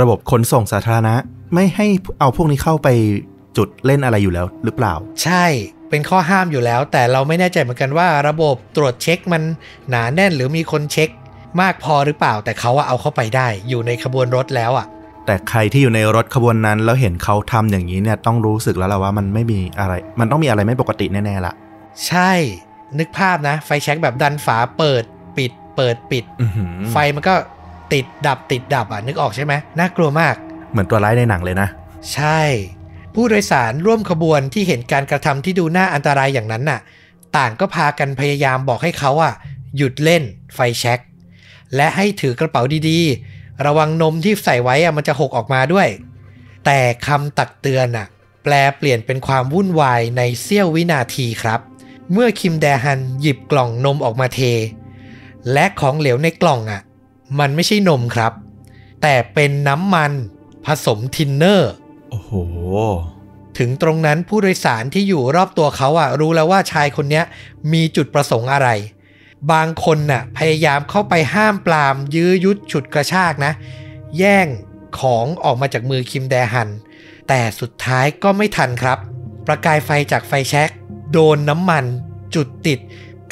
ระบบขนส่งสาธารณะ ไม่ให้เอาพวกนี้เข้าไปจุดเล่นอะไรอยู่แล้วหรือเปล่า ใช่ เป็นข้อห้ามอยู่แล้ว แต่เราไม่แน่ใจเหมือนกันว่าระบบตรวจเช็คมันหนาแน่นหรือมีคนเช็ค มากพอหรือเปล่า แต่เขาอะเอาเข้าไปได้อยู่ในขบวนรถแล้วอะแต่ใครที่อยู่ในรถขบวนนั้นแล้วเห็นเขาทำอย่างนี้เนี่ยต้องรู้สึกแล้วแหละว่ามันไม่มีอะไร มันต้องมีอะไรไม่ปกติแน่ๆละใช่ นึกภาพนะ ไฟแช็กแบบดันฝาเปิดปิด เปิดปิดอื้อหือไฟมันก็ติดดับติดดับอะนึกออกใช่ไหมน่ากลัวมาก เหมือนตัวร้ายในหนังเลยนะ ใช่ ผู้โดยสารร่วมขบวนที่เห็นการกระทำที่ดูน่าอันตรายอย่างนั้นน่ะ ต่างก็พากันพยายามบอกให้เขาอะหยุดเล่นไฟแช็กและให้ถือกระเป๋าดีๆ ระวังนมที่ใส่ไว้อะมันจะหกออกมาด้วย แต่คำตักเตือนอะ แปลเปลี่ยนเป็นความวุ่นวายในเสี้ยววินาทีครับ เมื่อคิมแดฮันหยิบกล่องนมออกมาเท และของเหลวในกล่องอะ มันไม่ใช่นมครับ แต่เป็นน้ำมันผสมทินเนอร์ โอ้โห ถึงตรงนั้นผู้โดยสารที่อยู่รอบตัวเขาอะรู้แล้วว่าชายคนนี้มีจุดประสงค์อะไร บางคนน่ะพยายามเข้าไปห้ามปราม ยื้อยุดฉุดกระชากนะ แย่งของออกมาจากมือคิมแดฮัน แต่สุดท้ายก็ไม่ทันครับ ประกายไฟจากไฟแช็กโดนน้ำมันจุดติด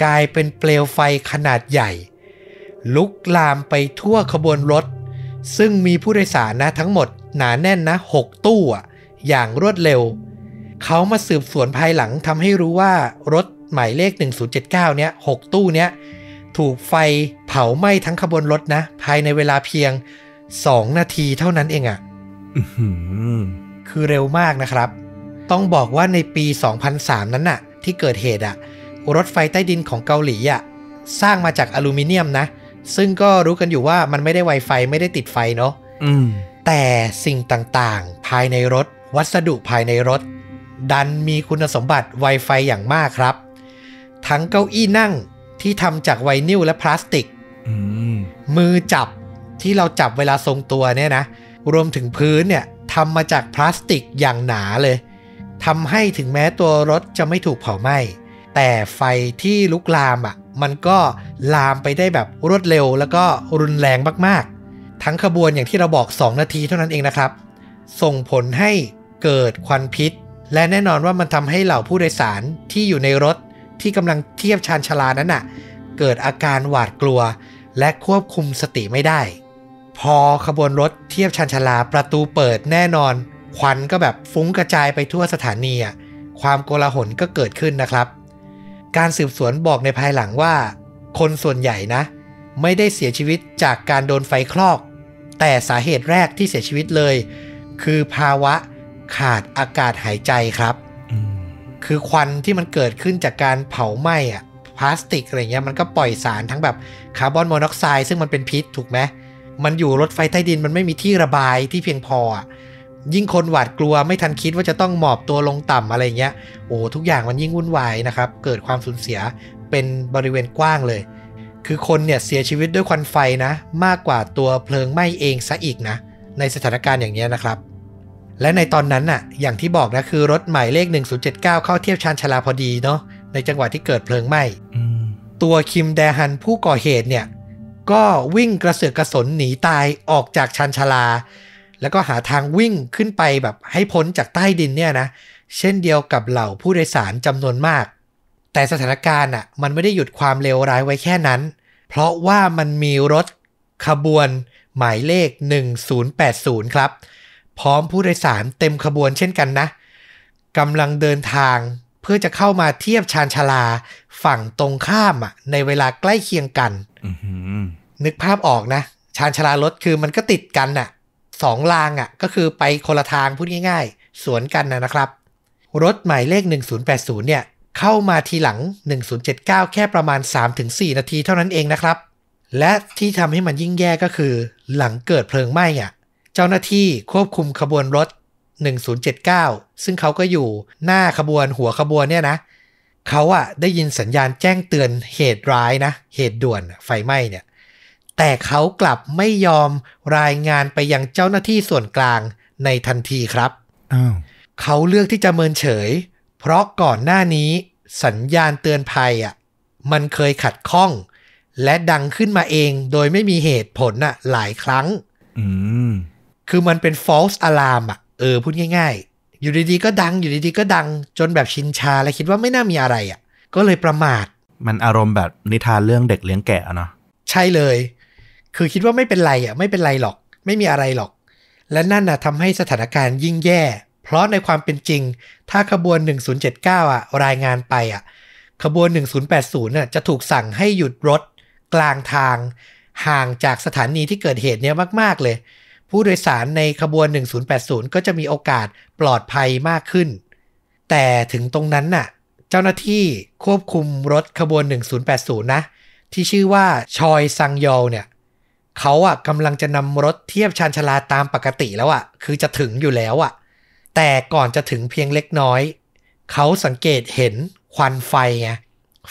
กลายเป็นเปลวไฟขนาดใหญ่ ลุกลามไปทั่วขบวนรถ ซึ่งมีผู้โดยสารนะทั้งหมดหนาแน่นนะ 6 ตู้อะอย่างรวดเร็ว เขามาสืบสวนภายหลังทำให้รู้ว่ารถหมายเลข 1079 เนี้ย 6 ตู้เนี้ย ถูกไฟเผาไหม้ทั้งขบวนรถนะ ภายในเวลาเพียง 2 นาทีเท่านั้นเองอะอื้อหือคือเร็วมากนะครับ ต้องบอกว่าในปี 2003 นั้นน่ะ ที่เกิดเหตุอะรถไฟใต้ดินของเกาหลีอะสร้างมาจากอลูมิเนียมนะ ซึ่งก็รู้กันอยู่ว่ามันไม่ได้ไวไฟไม่ได้ติดไฟเนาะอืมแต่สิ่งต่างๆ ภายในรถ วัสดุภายในรถ ดันมีคุณสมบัติ Wi-Fi อย่างมากครับ ทั้งเก้าอี้นั่งที่ทำจากไวนิลและพลาสติกอืมมือจับที่เราจับเวลาทรงตัวเนี่ยนะ รวมถึงพื้นเนี่ยทำมาจากพลาสติกอย่างหนาเลยทำให้ถึงแม้ตัวรถจะไม่ถูกเผาไหม้แต่ไฟที่ลุกลามอะ มันก็ลามไปได้แบบรวดเร็ว แล้วก็รุนแรงมากๆ ทั้งขบวนอย่างที่เราบอก 2 นาทีเท่านั้นเองนะครับ ส่งผลให้เกิดควันพิษ และแน่นอนว่ามันทำให้เหล่าผู้โดยสารที่อยู่ในรถที่กำลังเทียบชานชลานั้นน่ะ เกิดอาการหวาดกลัว และควบคุมสติไม่ได้ พอขบวนรถเทียบชานชลาประตูเปิดแน่นอน ควันก็แบบฟุ้งกระจายไปทั่วสถานีอะความโกลาหลก็เกิดขึ้นนะครับ การสืบสวนบอกในภายหลังว่า คนส่วนใหญ่นะ ไม่ได้เสียชีวิตจากการโดนไฟคลอก แต่สาเหตุแรกที่เสียชีวิตเลย คือภาวะขาดอากาศหายใจครับอืมคือควันที่มันเกิดขึ้นจากการเผาไหม้อะพลาสติกอะไรเงี้ยมันก็ปล่อยสารทั้งแบบคาร์บอนมอนอกไซด์ซึ่งมันเป็นพิษถูกไหมมันอยู่รถไฟใต้ดินมันไม่มีที่ระบายที่เพียงพออะ ยิ่งคนหวาดกลัวไม่ทันคิดว่าจะต้องหมอบตัวลงต่ำอะไรเงี้ยโอ้ทุกอย่างมันยิ่งวุ่นวายนะครับ เกิดความสูญเสียเป็นบริเวณกว้างเลย คือคนเนี่ยเสียชีวิตด้วยควันไฟนะ มากกว่าตัวเพลิงไหม้เองซะอีกนะ ในสถานการณ์อย่างนี้ยนะครับ และในตอนนั้นน่ะ อย่างที่บอกนะคือรถหมายเลข 1079 เข้าเทียบชานชาลาพอดีเนาะในจังหวะที่เกิดเพลิงไหม้อืมตัวคิมแดฮันผู้ก่อเหตุเนี่ย ก็วิ่งกระเสือกกระสนหนีตายออกจากชานชาลา แล้วก็หาทางวิ่งขึ้นไปแบบให้พ้นจากใต้ดินเนี่ยนะ เช่นเดียวกับเหล่าผู้โดยสารจำนวนมาก แต่สถานการณ์อะมันไม่ได้หยุดความเลวร้ายไว้แค่นั้น เพราะว่ามันมีรถขบวนหมายเลข 1080 ครับ พร้อมผู้โดยสารเต็มขบวนเช่นกันนะกำลังเดินทางเพื่อจะเข้ามาเทียบชานชาลาฝั่งตรงข้ามอะในเวลาใกล้เคียงกันอื้อหือนึกภาพออกนะ ชานชาลารถคือมันก็ติดกันน่ะ สองรางอะก็คือไปคนละทางพูดง่าย ๆ สวนกันนะนะครับ รถหมายเลข 1080 เนี่ย เข้ามาทีหลัง 1079 แค่ประมาณ 3-4 นาทีเท่านั้นเองนะครับ และที่ทำให้มันยิ่งแย่ก็คือ หลังเกิดเพลิงไหม้อะเจ้าหน้าที่ควบคุมขบวนรถ 1079 ซึ่งเขาก็อยู่หน้าขบวนหัวขบวนเนี่ยนะเขาอะได้ยินสัญญาณแจ้งเตือนเหตุร้ายนะ เหตุด่วนไฟไหม้เนี่ย แต่เขากลับไม่ยอมรายงานไปยังเจ้าหน้าที่ส่วนกลางในทันทีครับอ้าวเขาเลือกที่จะเมินเฉย เพราะก่อนหน้านี้สัญญาณเตือนภัยอะมันเคยขัดข้อง และดังขึ้นมาเองโดยไม่มีเหตุผลน่ะหลายครั้ง อืม คือมันเป็น false alarm อะ เออพูดง่าย ๆ อยู่ดีๆก็ดังอยู่ดีๆก็ดัง จนแบบชินชาและคิดว่าไม่น่ามีอะไรอะ ก็เลยประมาท มันอารมณ์แบบนิทานเรื่องเด็กเลี้ยงแกะอะเนาะใช่เลย คือคิดว่าไม่เป็นไรอะไม่เป็นไรหรอก ไม่มีอะไรหรอก และนั่นน่ะทำให้สถานการณ์ยิ่งแย่ เพราะในความเป็นจริง ถ้าขบวน 1079 อะ รายงานไปอะ ขบวน 1080น่ะจะถูกสั่งให้หยุดรถกลางทาง ห่างจากสถานีที่เกิดเหตุเนี้ยมาก ๆ เลย ผู้โดยสารในขบวน 1080 ก็จะมีโอกาสปลอดภัยมากขึ้น แต่ถึงตรงนั้นน่ะ เจ้าหน้าที่ควบคุมรถขบวน 1080 นะ ที่ชื่อว่าชอยซังยอลเนี่ย เขาอะกำลังจะนำรถเทียบชานชาลาตามปกติแล้วอะคือจะถึงอยู่แล้วอะแต่ก่อนจะถึงเพียงเล็กน้อย เขาสังเกตเห็นควันไฟไง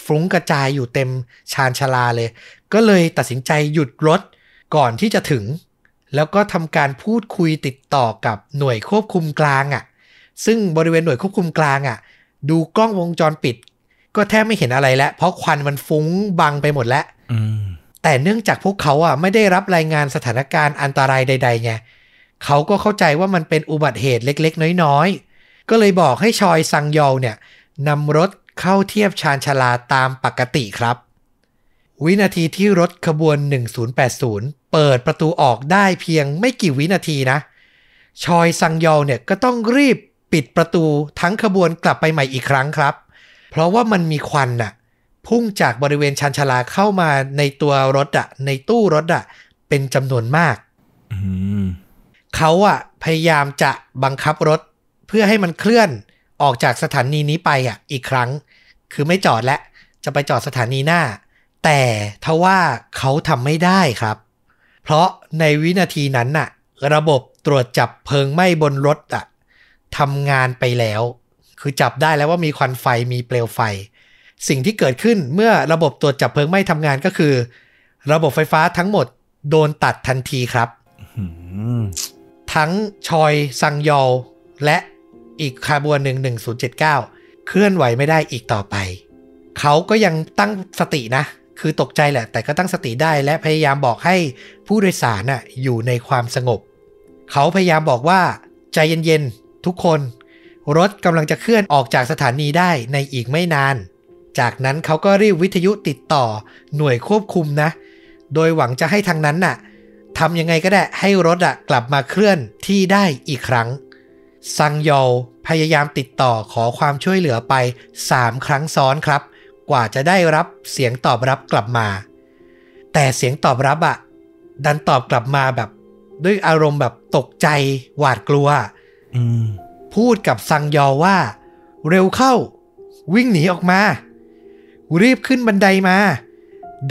ฟุ้งกระจายอยู่เต็มชานชาลาเลย ก็เลยตัดสินใจหยุดรถก่อนที่จะถึง แล้วก็ทำการพูดคุยติดต่อกับหน่วยควบคุมกลางอะ ซึ่งบริเวณหน่วยควบคุมกลางอะ ดูกล้องวงจรปิด ก็แทบไม่เห็นอะไรแล้ว เพราะควันมันฟุ้งบังไปหมดแล้ว แต่เนื่องจากพวกเขาอะไม่ได้รับรายงานสถานการณ์อันตรายใดๆไงเขาก็เข้าใจว่ามันเป็นอุบัติเหตุเล็กๆ น้อยๆ ก็เลยบอกให้ชอยซังยอลเนี่ยนำรถเข้าเทียบชานชาลาตามปกติครับ วินาทีที่รถขบวน 1080 เปิดประตูออกได้เพียงไม่กี่วินาทีนะ ชอยซังยอลเนี่ยก็ต้องรีบปิดประตูทั้งขบวนกลับไปใหม่อีกครั้งครับ เพราะว่ามันมีควันน่ะ พุ่งจากบริเวณชานชาลาเข้ามาในตัวรถอะในตู้รถอะเป็นจำนวนมากอืมเขาอะพยายามจะบังคับรถ เพื่อให้มันเคลื่อนออกจากสถานีนี้ไปอะอีกครั้ง คือไม่จอดและ จะไปจอดสถานีหน้า แต่ทว่าเขาทำไม่ได้ครับ เพราะในวินาทีนั้นน่ะ ระบบตรวจจับเพลิงไหม้บนรถอะทำงานไปแล้ว คือจับได้แล้วว่ามีควันไฟมีเปลวไฟ สิ่งที่เกิดขึ้นเมื่อระบบตรวจจับเพลิงไหม้ทำงานก็คือ ระบบไฟฟ้าทั้งหมดโดนตัดทันทีครับอืมทั้งชอยซังยอลและอีกขบวนหนึ่ง1079 เคลื่อนไหวไม่ได้อีกต่อไป เขาก็ยังตั้งสตินะ คือตกใจแหละ แต่ก็ตั้งสติได้และพยายามบอกให้ผู้โดยสารน่ะอยู่ในความสงบ เขาพยายามบอกว่าใจเย็นๆ ทุกคน รถกำลังจะเคลื่อนออกจากสถานีได้ในอีกไม่นาน จากนั้นเขาก็รีบวิทยุติดต่อหน่วยควบคุมนะ โดยหวังจะให้ทางนั้นน่ะทำยังไงก็ได้ให้รถอะกลับมาเคลื่อนที่ได้อีกครั้ง ซังยอลพยายามติดต่อขอความช่วยเหลือไป 3 ครั้งซ้อนครับ กว่าจะได้รับเสียงตอบรับกลับมา แต่เสียงตอบรับอะดันตอบกลับมาแบบ ด้วยอารมณ์แบบตกใจหวาดกลัวอืมพูดกับซังยอลว่า เร็วเข้า วิ่งหนีออกมา รีบขึ้นบันไดมา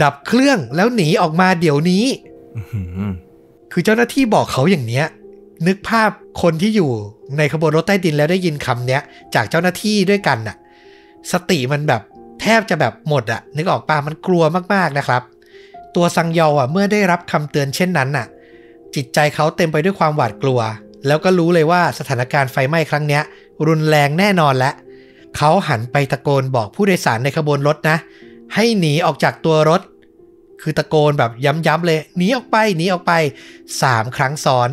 ดับเครื่องแล้วหนีออกมาเดี๋ยวนี้อื้อหือคือเจ้าหน้าที่บอกเขาอย่างเนี้ย นึกภาพคนที่อยู่ในขบวนรถใต้ดินแล้วได้ยินคำเนี้ย จากเจ้าหน้าที่ด้วยกันน่ะ สติมันแบบแทบจะแบบหมดอะนึกออกปะมันกลัวมากๆนะครับ ตัวซังยอลอะเมื่อได้รับคำเตือนเช่นนั้นน่ะ จิตใจเขาเต็มไปด้วยความหวาดกลัว แล้วก็รู้เลยว่าสถานการณ์ไฟไหม้ครั้งเนี้ย รุนแรงแน่นอนและ เขาหันไปตะโกนบอกผู้โดยสารในขบวนรถนะ ให้หนีออกจากตัวรถ คือตะโกนแบบย้ำๆเลยหนีออกไปหนีออกไป 3 ครั้งซ้อน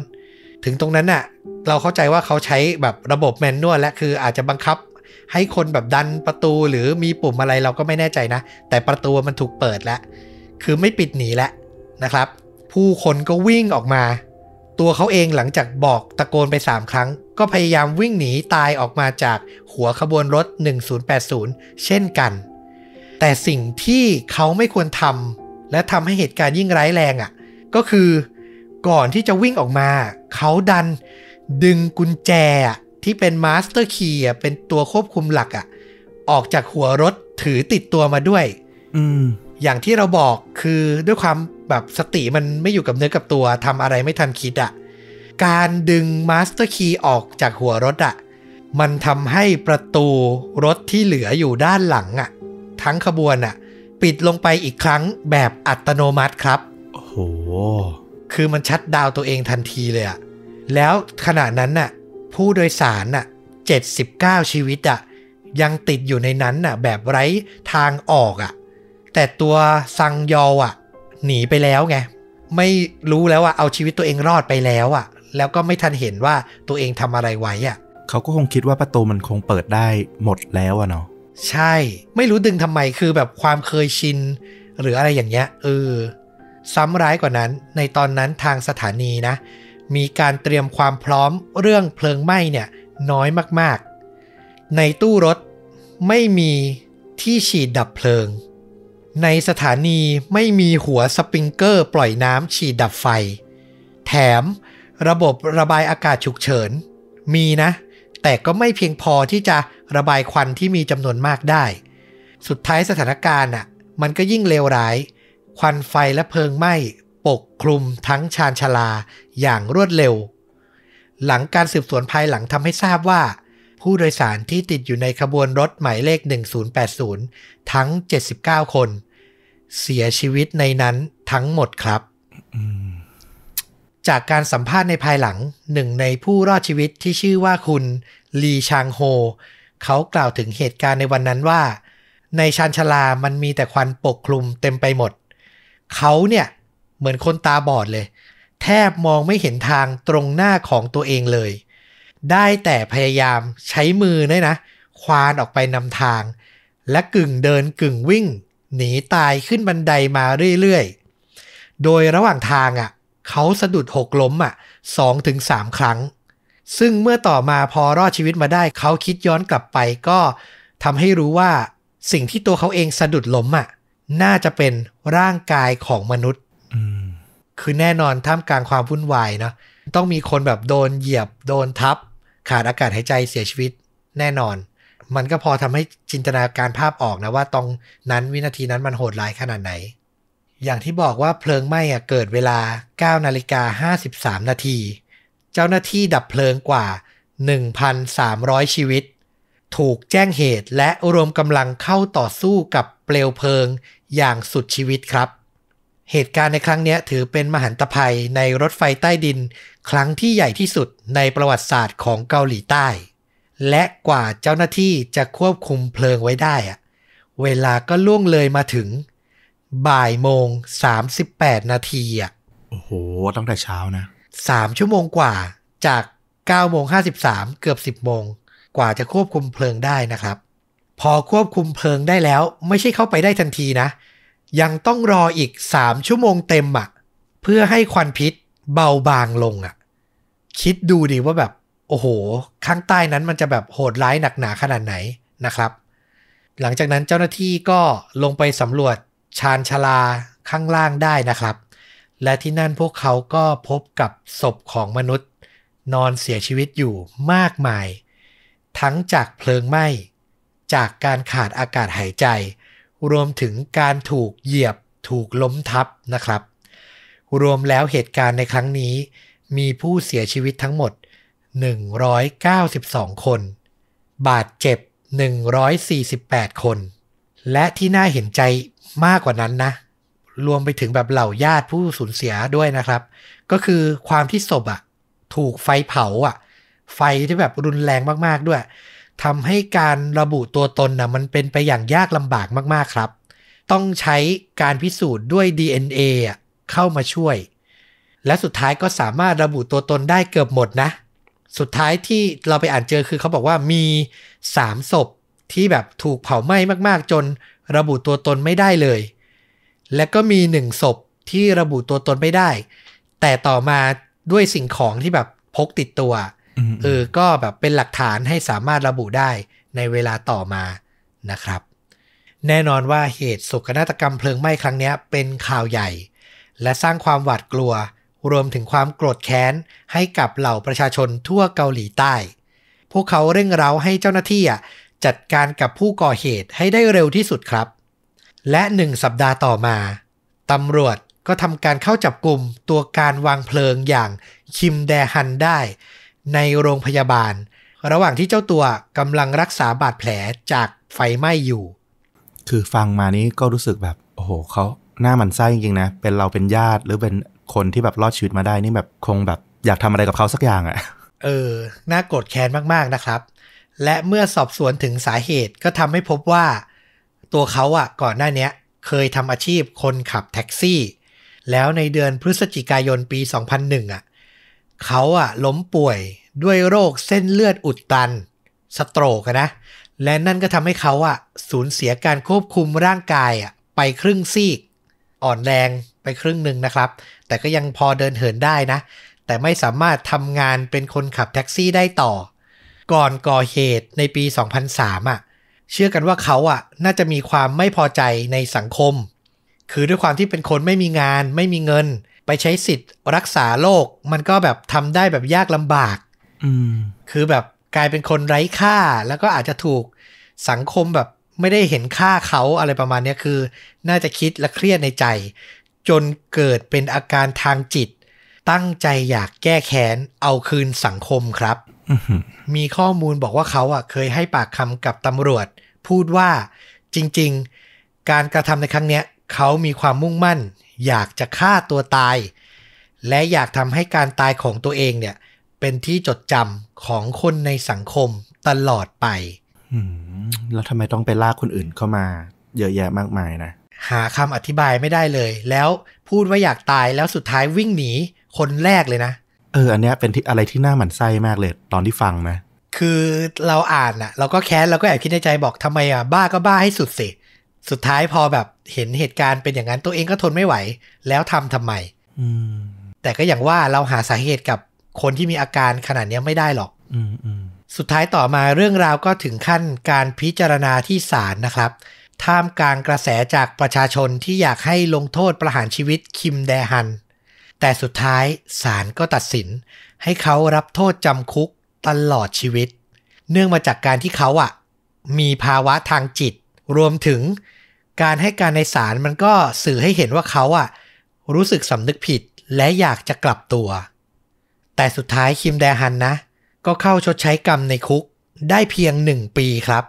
ถึงตรงนั้นน่ะ เราเข้าใจว่าเขาใช้แบบระบบแมนนวลและคืออาจจะบังคับให้คนแบบดันประตูหรือมีปุ่มอะไรเราก็ไม่แน่ใจนะ แต่ประตูมันถูกเปิดแล้ว คือไม่ปิดหนีแล้วนะครับ ผู้คนก็วิ่งออกมา ตัวเขาเองหลังจากบอกตะโกนไป 3 ครั้ง ก็พยายามวิ่งหนีตายออกมาจากหัวขบวนรถ 1080 เช่นกัน แต่สิ่งที่เขาไม่ควรทำและทำให้เหตุการณ์ยิ่งร้ายแรงอะ่ะ ก็คือก่อนที่จะวิ่งออกมา เขาดันดึงกุญแจอะที่เป็น master key เป็นตัวควบคุมหลักอะ่ะออกจากหัวรถถือติดตัวมาด้วย อืม อย่างที่เราบอกคือด้วยความแบบสติมันไม่อยู่กับเนื้อกับตัวทำอะไรไม่ทันคิดอะ่ะ การดึง master key ออกจากหัวรถอะ่ะมันทำให้ประตูรถที่เหลืออยู่ด้านหลังอะ่ะทั้งขบวนอะ่ะปิดลงไปอีกครั้งแบบอัตโนมัติครับ โอ้โห คือมันชัดดาวน์ตัวเองทันทีเลยอะแล้วขณะนั้นน่ะผู้โดยสารน่ะ79 ชีวิตอะยังติดอยู่ในนั้นน่ะแบบไร้ทางออกอะแต่ตัวซังยอลอะหนีไปแล้วไง ไม่รู้แล้วว่าเอาชีวิตตัวเองรอดไปแล้วอะ แล้วก็ไม่ทันเห็นว่าตัวเองทำอะไรไว้อะเขาก็คงคิดว่าประตูมันคงเปิดได้หมดแล้วอะเนาะใช่ ไม่รู้ดึงทำไมคือแบบความเคยชิน หรืออะไรอย่างเงี้ยเออซ้ำร้ายกว่านั้น ในตอนนั้นทางสถานีนะ มีการเตรียมความพร้อมเรื่องเพลิงไหม้เนี่ยน้อยมากๆ ในตู้รถไม่มีที่ฉีดดับเพลิง ในสถานีไม่มีหัวสปริงเกอร์ปล่อยน้ำฉีดดับไฟ แถม ระบบระบายอากาศฉุกเฉิน มีนะ แต่ก็ไม่เพียงพอที่จะระบายควันที่มีจำนวนมากได้ สุดท้ายสถานการณ์อะ มันก็ยิ่งเลวร้าย ควันไฟและเพลิงไหม้ปกคลุมทั้งชานชาลาอย่างรวดเร็ว หลังการสืบสวนภายหลังทำให้ทราบว่า ผู้โดยสารที่ติดอยู่ในขบวนรถหมายเลข 1080 ทั้ง 79 คน เสียชีวิตในนั้นทั้งหมดครับ อืม จากการสัมภาษณ์ในภายหลังหนึ่งในผู้รอดชีวิตที่ชื่อว่าคุณลีชางโฮ เขากล่าวถึงเหตุการณ์ในวันนั้นว่า ในชานชลามันมีแต่ควันปกคลุมเต็มไปหมด เขาเนี่ยเหมือนคนตาบอดเลย แทบมองไม่เห็นทางตรงหน้าของตัวเองเลย ได้แต่พยายามใช้มือเนี่ยนะ ควานออกไปนำทาง และกึ่งเดินกึ่งวิ่ง หนีตายขึ้นบันไดมาเรื่อยๆ โดยระหว่างทางอะ เขาสะดุดหกล้มอะสองถึงสามครั้ง ซึ่งเมื่อต่อมาพอรอดชีวิตมาได้ เขาคิดย้อนกลับไปก็ทำให้รู้ว่าสิ่งที่ตัวเขาเองสะดุดล้มอะน่าจะเป็นร่างกายของมนุษย์อืมคือแน่นอนท่ามกลางความวุ่นวายเนาะต้องมีคนแบบโดนเหยียบโดนทับ ขาดอากาศหายใจเสียชีวิต แน่นอน มันก็พอทำให้จินตนาการภาพออกนะว่าตรงนั้นวินาทีนั้นมันโหดร้ายขนาดไหน อย่างที่บอกว่าเพลิงไหม้เกิดเวลา 9 นาฬิกา 53 นาที เจ้าหน้าที่ดับเพลิงกว่า 1,300 ชีวิต ถูกแจ้งเหตุและรวมกำลังเข้าต่อสู้กับเปลวเพลิงอย่างสุดชีวิตครับ เหตุการณ์ในครั้งนี้ถือเป็นมหันตภัยในรถไฟใต้ดิน ครั้งที่ใหญ่ที่สุดในประวัติศาสตร์ของเกาหลีใต้ และกว่าเจ้าหน้าที่จะควบคุมเพลิงไว้ได้อะเวลาก็ล่วงเลยมาถึง บ่ายโมง38นาทีอะ โอ้โห ตั้งแต่เช้านะสามชั่วโมงกว่าจาก9โมง53เกือบ10โมง กว่าจะควบคุมเพลิงได้นะครับ พอควบคุมเพลิงได้แล้ว ไม่ใช่เข้าไปได้ทันทีนะ ยังต้องรออีก3ชั่วโมงเต็มอะ เพื่อให้ควันพิษเบาบางลงอะ คิดดูดิว่าแบบ โอ้โห ข้างใต้นั้นมันจะแบบโหดร้ายหนักหนาขนาดไหนนะครับ หลังจากนั้นเจ้าหน้าที่ก็ลงไปสำรวจ ชานชลาข้างล่างได้นะครับ และที่นั่นพวกเขาก็พบกับศพของมนุษย์ นอนเสียชีวิตอยู่มากมาย ทั้งจากเพลิงไหม้ จากการขาดอากาศหายใจ รวมถึงการถูกเหยียบถูกล้มทับนะครับ รวมแล้วเหตุการณ์ในครั้งนี้ มีผู้เสียชีวิตทั้งหมด 192 คน บาดเจ็บ 148 คน และที่น่าเห็นใจ มากกว่านั้นนะ รวมไปถึงแบบเหล่าญาติผู้สูญเสียด้วยนะครับ ก็คือความที่ศพอะถูกไฟเผาอะไฟที่แบบรุนแรงมากๆด้วยทำให้การระบุตัวตนนะมันเป็นไปอย่างยากลำบากมากๆครับ ต้องใช้การพิสูจน์ด้วย DNA อะเข้ามาช่วย และสุดท้ายก็สามารถระบุตัวตนได้เกือบหมดนะ สุดท้ายที่เราไปอ่านเจอคือเขาบอกว่ามีสามศพที่แบบถูกเผาไหม้มากๆ จน ระบุตัวตนไม่ได้เลย และก็มีหนึ่งศพที่ระบุตัวตนไม่ได้ แต่ต่อมาด้วยสิ่งของที่แบบพกติดตัวอืมเออก็แบบเป็นหลักฐานให้สามารถระบุได้ในเวลาต่อมานะครับ แน่นอนว่าเหตุโศกนาฏกรรมเพลิงไหม้ครั้งเนี้ยเป็นข่าวใหญ่ และสร้างความหวาดกลัว รวมถึงความโกรธแค้น ให้กับเหล่าประชาชนทั่วเกาหลีใต้ พวกเขาเร่งเร้าให้เจ้าหน้าที่อะ จัดการกับผู้ก่อเหตุให้ได้เร็วที่สุดครับ และหนึ่งสัปดาห์ต่อมาตำรวจก็ทำการเข้าจับกลุ่มตัวการวางเพลิงอย่างคิมแดฮันได้ ในโรงพยาบาล ระหว่างที่เจ้าตัวกำลังรักษาบาดแผลจากไฟไหม้อยู่ คือฟังมานี้ก็รู้สึกแบบ โอ้โหเขาหน้าหมันไส้จริงๆนะ เป็นเราเป็นญาติหรือเป็นคนที่แบบรอดชีวิตมาได้นี่แบบคงแบบอยากทำอะไรกับเขาสักอย่างอะ่ะ เออ น่าโกรธแค้นมากๆนะครับ และเมื่อสอบสวนถึงสาเหตุก็ทำให้พบว่า ตัวเขาอะก่อนหน้านี้เคยทำอาชีพคนขับแท็กซี่ แล้วในเดือนพฤศจิกายนปี 2001อะเขาอะล้มป่วยด้วยโรคเส้นเลือดอุดตัน สโตรกนะ และนั่นก็ทำให้เขาอะสูญเสียการควบคุมร่างกายอะไปครึ่งซีก อ่อนแรงไปครึ่งหนึ่งนะครับ แต่ก็ยังพอเดินเหินได้นะ แต่ไม่สามารถทำงานเป็นคนขับแท็กซี่ได้ต่อ ก่อนก่อเหตุในปี 2003อะเชื่อกันว่าเขาอะน่าจะมีความไม่พอใจในสังคม คือด้วยความที่เป็นคนไม่มีงานไม่มีเงิน ไปใช้สิทธิ์รักษาโรคมันก็แบบทำได้แบบยากลำบากอืมคือแบบกลายเป็นคนไร้ค่าแล้วก็อาจจะถูกสังคมแบบไม่ได้เห็นค่าเขาอะไรประมาณเนี้ยคือ น่าจะคิดและเครียดในใจ จนเกิดเป็นอาการทางจิต ตั้งใจอยากแก้แค้นเอาคืนสังคมครับอื้อหือ มีข้อมูลบอกว่าเขาอะเคยให้ปากคำกับตำรวจ พูดว่าจริง ๆ การกระทำในครั้งเนี้ยเขามีความมุ่งมั่น อยากจะฆ่าตัวตาย และอยากทำให้การตายของตัวเองเนี่ยเป็นที่จดจำของคนในสังคมตลอดไปอืมแล้วทำไมต้องไปลากคนอื่นเข้ามา เยอะแยะมากมายนะ หาคำอธิบายไม่ได้เลย แล้วพูดว่าอยากตายแล้วสุดท้ายวิ่งหนี คนแรกเลยนะ เอออันเนี้ยเป็นที่อะไรที่น่าหมั่นไส้มากเลยตอนที่ฟังนะ คือเราอ่านอะเราก็แค้นเราก็แอบคิดในใจบอกทำไมอะบ้าก็บ้าให้สุดสิสุดท้ายพอแบบเห็นเหตุการณ์เป็นอย่างนั้นตัวเองก็ทนไม่ไหว แล้วทำทำไม อืม แต่ก็อย่างว่าเราหาสาเหตุกับคนที่มีอาการขนาดเนี้ยไม่ได้หรอก อืมอืมสุดท้ายต่อมาเรื่องราวก็ถึงขั้นการพิจารณาที่ศาลนะครับ ท่ามกลางกระแสจากประชาชนที่อยากให้ลงโทษประหารชีวิตคิมแดฮัน แต่สุดท้ายศาลก็ตัดสิน ให้เขารับโทษจำคุกตลอดชีวิต เนื่องมาจากการที่เขาอะมีภาวะทางจิต รวมถึงการให้การในศาลมันก็สื่อให้เห็นว่าเขาอะรู้สึกสำนึกผิดและอยากจะกลับตัว แต่สุดท้ายคิมแดฮันนะ ก็เข้าชดใช้กรรมในคุกได้เพียงหนึ่งปีครับ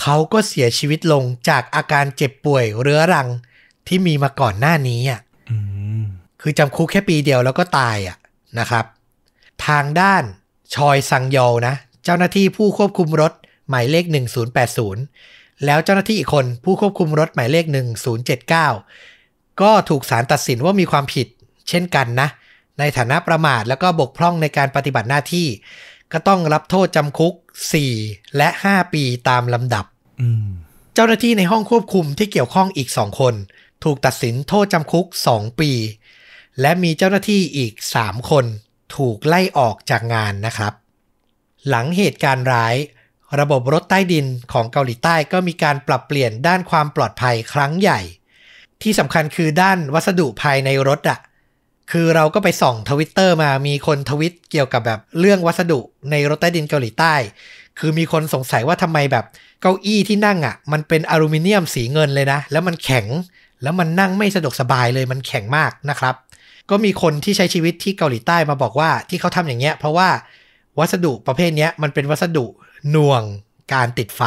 เขาก็เสียชีวิตลงจากอาการเจ็บป่วยเรื้อรังที่มีมาก่อนหน้านี้อะ คือจำคุกแค่ปีเดียวแล้วก็ตายอะนะครับ ทางด้านชอยซังโยลนะ เจ้าหน้าที่ผู้ควบคุมรถหมายเลข 1080 แล้วเจ้าหน้าที่อีกคนผู้ควบคุมรถหมายเลข 1079 ก็ถูกศาลตัดสินว่ามีความผิด เช่นกันนะ ในฐานะประมาทแล้วก็บกพร่องในการปฏิบัติหน้าที่ ก็ต้องรับโทษจำคุก 4 และ 5 ปีตามลำดับอืมเจ้าหน้าที่ในห้องควบคุมที่เกี่ยวข้องอีก2คน ถูกตัดสินโทษจำคุก 2 ปี และมีเจ้าหน้าที่อีก 3 คนถูกไล่ออกจากงานนะครับ หลังเหตุการณ์ร้าย ระบบรถใต้ดินของเกาหลีใต้ก็มีการปรับเปลี่ยนด้านความปลอดภัยครั้งใหญ่ ที่สำคัญคือด้านวัสดุภายในรถอะคือเราก็ไปส่องทวิตเตอร์มามีคนทวิตเกี่ยวกับแบบเรื่องวัสดุในรถใต้ดินเกาหลีใต้ คือมีคนสงสัยว่าทำไมแบบเก้าอี้ที่นั่งอะมันเป็นอลูมิเนียมสีเงินเลยนะ แล้วมันแข็งแล้วมันนั่งไม่สะดวกสบายเลยมันแข็งมากนะครับ ก็มีคนที่ใช้ชีวิตที่เกาหลีใต้มาบอกว่าที่เขาทำอย่างเงี้ย เพราะว่าวัสดุประเภทเนี้ยมันเป็นวัสดุหน่วงการติดไฟ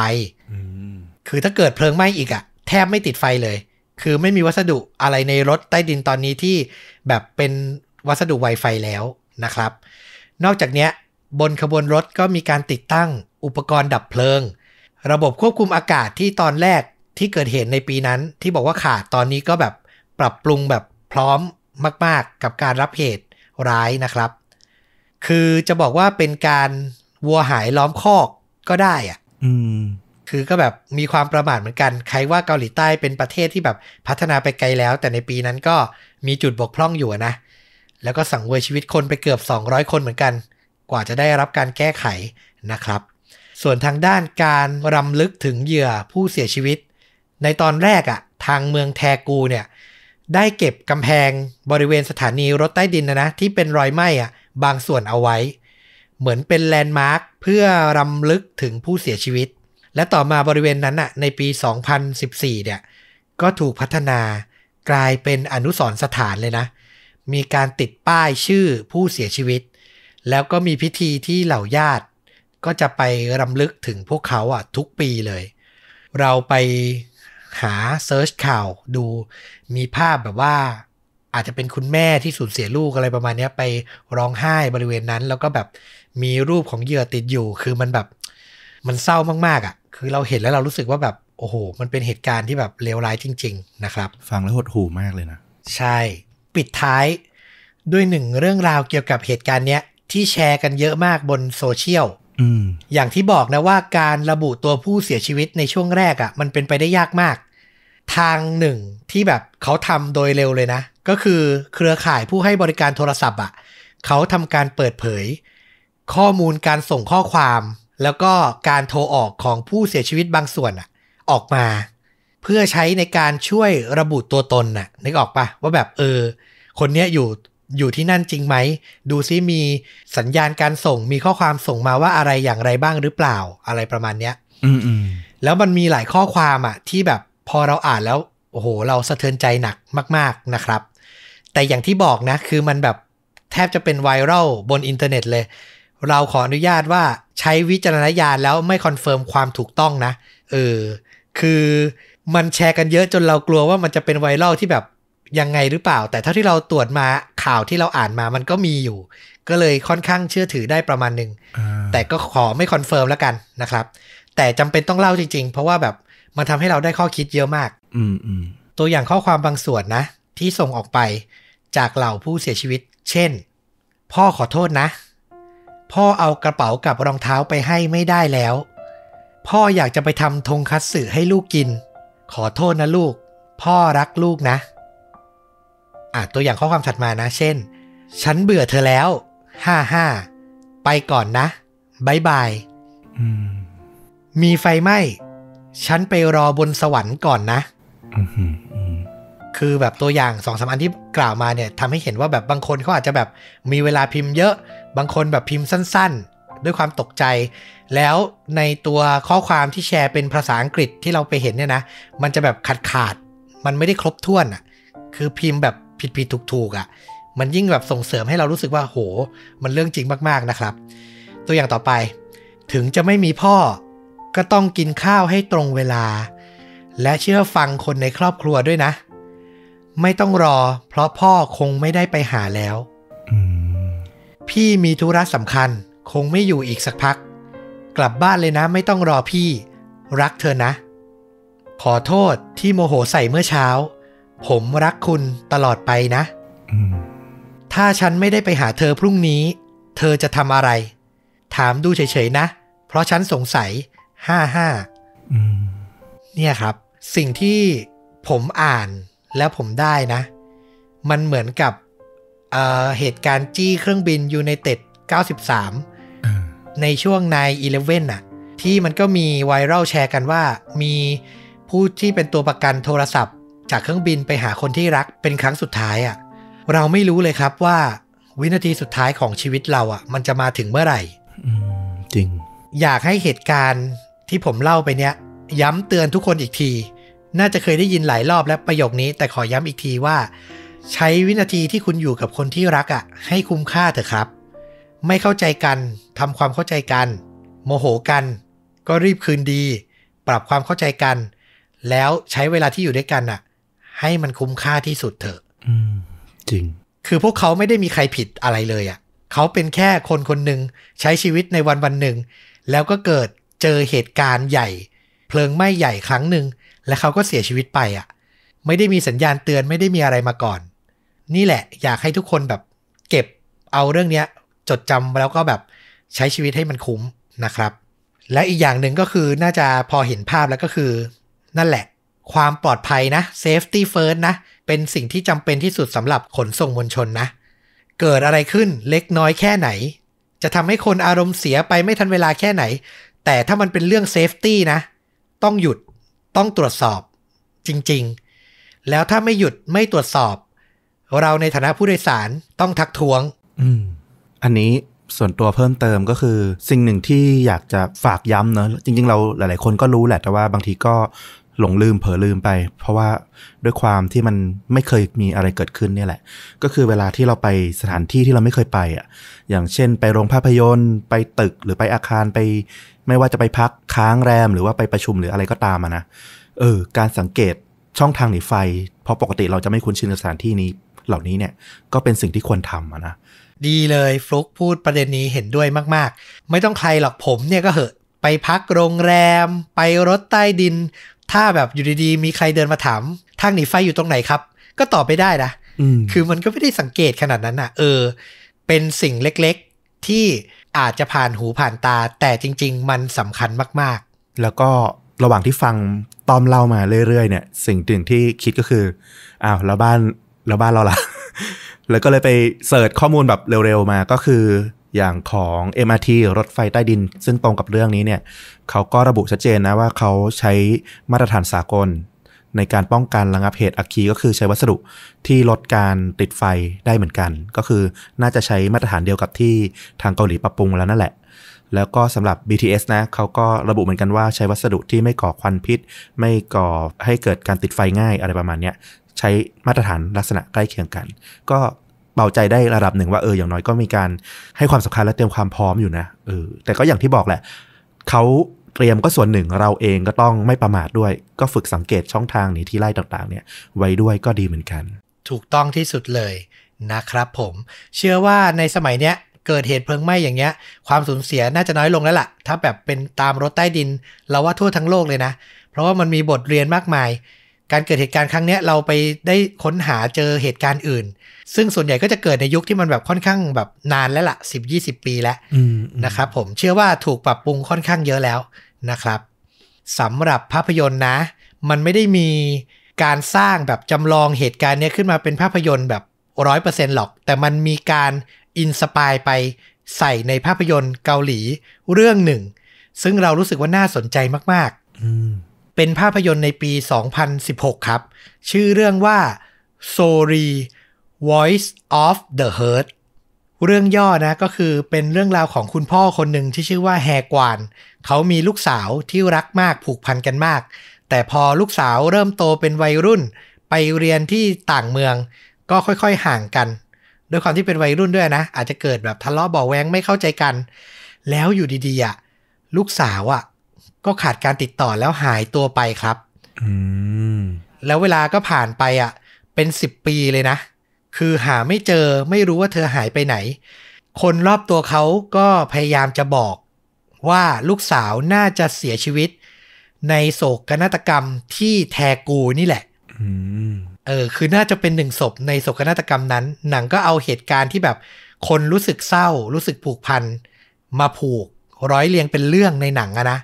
อืมคือถ้าเกิดเพลิงไหม้อีกอะแทบไม่ติดไฟเลย คือไม่มีวัสดุอะไรในรถใต้ดินตอนนี้ที่แบบเป็นวัสดุไวไฟแล้วนะครับ นอกจากเนี้ยบนขบวนรถก็มีการติดตั้งอุปกรณ์ดับเพลิง ระบบควบคุมอากาศที่ตอนแรกที่เกิดเหตุในปีนั้น ที่บอกว่าขาดตอนนี้ก็แบบปรับปรุงแบบพร้อม มาก ๆ กับการรับเหตุร้ายนะครับ คือจะบอกว่าเป็นการวัวหายล้อมคอกก็ได้อะอืมคือก็แบบมีความประมาทเหมือนกัน ใครว่าเกาหลีใต้เป็นประเทศที่แบบพัฒนาไปไกลแล้ว แต่ในปีนั้นก็มีจุดบกพร่องอยู่อะนะ แล้วก็สังเวยชีวิตคนไปเกือบ 200 คนเหมือนกัน กว่าจะได้รับการแก้ไขนะครับ ส่วนทางด้านการรำลึกถึงเหยื่อผู้เสียชีวิต ในตอนแรกอะทางเมืองแทกูเนี่ย ได้เก็บกำแพงบริเวณสถานีรถใต้ดินนะนะที่เป็นรอยไหม้อะบางส่วนเอาไว้ เหมือนเป็นแลนด์มาร์คเพื่อรำลึกถึงผู้เสียชีวิต และต่อมาบริเวณนั้นน่ะในปี 2014 เนี่ยก็ถูกพัฒนากลายเป็นอนุสรณ์สถานเลยนะ มีการติดป้ายชื่อผู้เสียชีวิต แล้วก็มีพิธีที่เหล่าญาติ ก็จะไปรำลึกถึงพวกเขาอะทุกปีเลย เราไป หา search ข่าวดูมีภาพแบบว่า อาจจะเป็นคุณแม่ที่สูญเสียลูกอะไรประมาณเนี้ยไปร้องไห้บริเวณนั้น แล้วก็แบบมีรูปของเหยื่อติดอยู่ คือมันแบบมันเศร้ามากๆอะ คือเราเห็นแล้วเรารู้สึกว่าแบบโอ้โห มันเป็นเหตุการณ์ที่แบบเลวร้ายจริง ๆ นะครับ ฟังแล้วหดหู่มากเลยนะ ใช่ ปิดท้ายด้วยหนึ่งเรื่องราวเกี่ยวกับเหตุการณ์เนี้ยที่แชร์กันเยอะมากบนโซเชียล อย่างที่บอกนะว่าการระบุตัวผู้เสียชีวิตในช่วงแรกอะ่ะ มันเป็นไปได้ยากมาก ทางหนึ่งที่แบบเขาทำโดยเร็วเลยนะ ก็คือเครือข่ายผู้ให้บริการโทรศัพท์อะ่ะ เขาทำการเปิดเผย ข้อมูลการส่งข้อความ แล้วก็การโทรออกของผู้เสียชีวิตบางส่วนอะออกมา เพื่อใช้ในการช่วยระบุตัวตนน่ะนึกออกปะว่าแบบเออ คนเนี้ยอยู่ อยู่ที่นั่นจริงไหม ดูซิมีสัญญาณการส่งมีข้อความส่งมาว่าอะไรอย่างไรบ้างหรือเปล่าอะไรประมาณเนี้ยอืมอืมแล้วมันมีหลายข้อความอะที่แบบพอเราอ่านแล้วโอ้โห เราสะเทือนใจหนักมาก ๆนะครับ แต่อย่างที่บอกนะ คือมันแบบแทบจะเป็นไวรัลบนอินเทอร์เน็ตเลย เราขออนุญาตว่าใช้วิจารณญาณแล้วไม่ confirm ความถูกต้องนะเออคือมันแชร์กันเยอะจนเรากลัวว่ามันจะเป็นไวรัลที่แบบ ยังไงหรือเปล่า แต่เท่าที่เราตรวจมาข่าวที่เราอ่านมามันก็มีอยู่ ก็เลยค่อนข้างเชื่อถือได้ประมาณหนึ่งอ่าแต่ก็ขอไม่ confirm แล้วกันนะครับ แต่จำเป็นต้องเล่าจริงๆ เพราะว่าแบบมันทำให้เราได้ข้อคิดเยอะมากอืมอืมตัวอย่างข้อความบางส่วนนะ ที่ส่งออกไปจากเหล่าผู้เสียชีวิต เช่น พ่อขอโทษนะ พ่อเอากระเป๋ากับรองเท้าไปให้ไม่ได้แล้ว พ่ออยากจะไปทำทงคัตสึให้ลูกกิน ขอโทษนะลูก พ่อรักลูกนะ อะตัวอย่างข้อความถัดมานะ เช่น ฉันเบื่อเธอแล้ว ห้าห้า ไปก่อนนะบายบายอืมมีไฟไหม้ ฉันไปรอบนสวรรค์ก่อนนะอืมอืมอืมคือแบบตัวอย่างสองสามอันที่กล่าวมาเนี่ยทำให้เห็นว่าแบบบางคนเขาอาจจะแบบมีเวลาพิมพ์เยอะ บางคนแบบพิมพ์สั้น ๆ ด้วยความตกใจ แล้วในตัวข้อความที่แชร์เป็นภาษาอังกฤษที่เราไปเห็นเนี่ยนะ มันจะแบบขาดขาดๆมันไม่ได้ครบถ้วนอะ คือพิมพ์แบบ ผิดผิดถูกถูกๆอะ มันยิ่งแบบส่งเสริมให้เรารู้สึกว่าโห มันเรื่องจริงมากๆนะครับ ตัวอย่างต่อไป ถึงจะไม่มีพ่อ ก็ต้องกินข้าวให้ตรงเวลา และเชื่อฟังคนในครอบครัวด้วยนะ ไม่ต้องรอ เพราะพ่อคงไม่ได้ไปหาแล้วอืมพี่มีธุระสำคัญ คงไม่อยู่อีกสักพัก กลับบ้านเลยนะไม่ต้องรอพี่ รักเธอนะ ขอโทษที่โมโหใส่เมื่อเช้า ผมรักคุณตลอดไปนะอืมถ้าฉันไม่ได้ไปหาเธอพรุ่งนี้ เธอจะทำอะไร ถามดูเฉยๆนะ เพราะฉันสงสัยห้าห้าอืมเนี่ยครับ สิ่งที่ผมอ่านแล้วผมได้นะ มันเหมือนกับเอ่อเหตุการณ์จี้เครื่องบินยูไนเต็ด 93อ่าในช่วง9-11น่ะที่มันก็มีไวรัลแชร์กันว่า มีผู้ที่เป็นตัวประกันโทรศัพท์ จากเครื่องบินไปหาคนที่รักเป็นครั้งสุดท้ายอะ่ะ เราไม่รู้เลยครับว่า วินาทีสุดท้ายของชีวิตเราอะ่ะ มันจะมาถึงเมื่อไหร่อืมจริง อยากให้เหตุการณ์ที่ผมเล่าไปเนี้ย ย้ำเตือนทุกคนอีกที น่าจะเคยได้ยินหลายรอบแล้วประโยคนี้ แต่ขอย้ำอีกทีว่า ใช้วินาทีที่คุณอยู่กับคนที่รักอะ่ะ ให้คุ้มค่าเถอะครับ ไม่เข้าใจกันทำความเข้าใจกัน โมโหกัน ก็รีบคืนดี ปรับความเข้าใจกัน แล้วใช้เวลาที่อยู่ด้วยกันอะ ให้มันคุ้มค่าที่สุดเถอะอืมจริง คือพวกเขาไม่ได้มีใครผิดอะไรเลยอะ่ะ เขาเป็นแค่คนคนหนึ่งใช้ชีวิตในวันวันหนึ่ง แล้วก็เกิดเจอเหตุการณ์ใหญ่ เพลิงไหม้ใหญ่ครั้งหนึ่ง และเขาก็เสียชีวิตไปอะ่ะ ไม่ได้มีสัญญาณเตือนไม่ได้มีอะไรมาก่อน นี่แหละ อยากให้ทุกคนแบบเก็บเอาเรื่องเนี้ย จดจำแล้วก็แบบใช้ชีวิตให้มันคุ้มนะครับ และอีกอย่างหนึ่งก็คือน่าจะพอเห็นภาพแล้วก็คือ นั่นแหละ ความปลอดภัยนะ safety first นะ เป็นสิ่งที่จำเป็นที่สุดสำหรับขนส่งมวลชนนะ เกิดอะไรขึ้นเล็กน้อยแค่ไหน จะทำให้คนอารมณ์เสียไปไม่ทันเวลาแค่ไหน แต่ถ้ามันเป็นเรื่อง safety นะ ต้องหยุดต้องตรวจสอบ จริงๆ แล้วถ้าไม่หยุดไม่ตรวจสอบ เราในฐานะผู้โดยสารต้องทักท้วง อืม อันนี้ส่วนตัวเพิ่มเติมก็คือ สิ่งหนึ่งที่อยากจะฝากย้ำเนอะจริง ๆ เราหลาย ๆ คนก็รู้แหละแต่ว่าบางทีก็ หลงลืมเผลอลืมไป เพราะว่าด้วยความที่มันไม่เคยมีอะไรเกิดขึ้นเนี่ยแหละ ก็คือเวลาที่เราไปสถานที่ที่เราไม่เคยไปอะอย่างเช่น ไปโรงภาพยนตร์ไปตึกหรือไปอาคารไป ไม่ว่าจะไปพักค้างแรมหรือว่าไปประชุมหรืออะไรก็ตามอะนะเออการสังเกตช่องทางหนีไฟ เพราะปกติเราจะไม่คุ้นชินกับสถานที่นี้เหล่านี้เนี่ยก็เป็นสิ่งที่ควรทำนะดีเลยฟลุกพูดประเด็นนี้เห็นด้วยมาก ๆ ไม่ต้องใครหรอกผมเนี่ยก็เหอะไปพักโรงแรม ไปรถใต้ดิน ถ้าแบบอยู่ดีๆ มีใครเดินมาถามทางหนีไฟอยู่ตรงไหนครับ ก็ตอบไม่ได้นะอืมคือมันก็ไม่ได้สังเกตขนาดนั้นน่ะเออ เป็นสิ่งเล็กๆ ที่อาจจะผ่านหูผ่านตา แต่จริง ๆ มันสำคัญมากแล้วก็ระหว่างที่ฟังต้อมเล่ามาเรื่อยๆ เนี่ย สิ่งหนึ่งที่คิดก็คืออ้าวแล้วบ้านแล้วบ้านเราล่ะ แล้วก็เลยไปเสิร์ชข้อมูลแบบเร็วๆมาก็คือ อย่างของ MRT รถไฟใต้ดิน ซึ่งตรงกับเรื่องนี้เนี่ยเขาก็ระบุชัดเจนนะว่าเขาใช้มาตรฐานสากล ในการป้องกันระงับเหตุอัคคีก็คือใช้วัสดุที่ลดการติดไฟได้เหมือนกัน ก็คือน่าจะใช้มาตรฐานเดียวกับที่ทางเกาหลีปรับปรุงแล้วนั่นแหละ แล้วก็สำหรับ BTS นะเขาก็ระบุเหมือนกันว่าใช้วัสดุที่ไม่ก่อควันพิษ ไม่ก่อให้เกิดการติดไฟง่ายอะไรประมาณนี้ใช้มาตรฐานลักษณะใกล้เคียงกัน ก็ เบาใจได้ระดับหนึ่งว่าเอออย่างน้อยก็มีการให้ความสำคัญและเตรียมความพร้อมอยู่นะเออแต่ก็อย่างที่บอกแหละเขาเตรียมก็ส่วนหนึ่งเราเองก็ต้องไม่ประมาทด้วย ก็ฝึกสังเกตช่องทางหนีที่ไล่ต่างๆ เนี่ย ไว้ด้วยก็ดีเหมือนกัน ถูกต้องที่สุดเลยนะครับผม เชื่อว่าในสมัยเนี้ยเกิดเหตุเพลิงไหม้อย่างเงี้ย ความสูญเสียน่าจะน้อยลงแล้วล่ะ ถ้าแบบเป็นตามรถใต้ดิน เราว่าทั่วทั้งโลกเลยนะ เพราะว่ามันมีบทเรียนมากมาย การเกิดเหตุการณ์ครั้งนี้เราไปได้ค้นหาเจอเหตุการณ์อื่น ซึ่งส่วนใหญ่ก็จะเกิดในยุคที่มันแบบค่อนข้างแบบนานแล้วล่ะ 10-20 ปีแล้วนะครับผมเชื่อว่าถูกปรับปรุงค่อนข้างเยอะแล้วนะครับสำหรับภาพยนตร์นะ มันไม่ได้มีการสร้างแบบจำลองเหตุการณ์เนี้ยขึ้นมาเป็นภาพยนตร์แบบร้อยเปอร์เซ็นต์หรอก แต่มันมีการ inspire ไปใส่ในภาพยนตร์เกาหลีเรื่องหนึ่ง ซึ่งเรารู้สึกว่าน่าสนใจมาก ๆ เป็นภาพยนตร์ในปี 2016 ครับ ชื่อเรื่องว่า Sorry Voice of the Hurt เรื่องย่อนะก็คือเป็นเรื่องราวของคุณพ่อคนหนึ่งที่ชื่อว่าแฮกวาน เขามีลูกสาวที่รักมากผูกพันกันมาก แต่พอลูกสาวเริ่มโตเป็นวัยรุ่น ไปเรียนที่ต่างเมือง ก็ค่อยๆห่างกัน ด้วยความที่เป็นวัยรุ่นด้วยนะ อาจจะเกิดแบบทะเลาะเบาแวงไม่เข้าใจกัน แล้วอยู่ดีๆลูกสาวอะ ก็ขาดการติดต่อแล้วหายตัวไปครับอืมแล้วเวลาก็ผ่านไปอะ เป็นสิบปีเลยนะ คือหาไม่เจอไม่รู้ว่าเธอหายไปไหน คนรอบตัวเขาก็พยายามจะบอกว่าลูกสาวน่าจะเสียชีวิต ในโศกนาฏกรรมที่แทกูนี่แหละอืมเออ คือน่าจะเป็นหนึ่งศพในโศกนาฏกรรมนั้น หนังก็เอาเหตุการณ์ที่แบบ คนรู้สึกเศร้า รู้สึกผูกพัน มาผูก ร้อยเรียงเป็นเรื่องในหนังอะนะ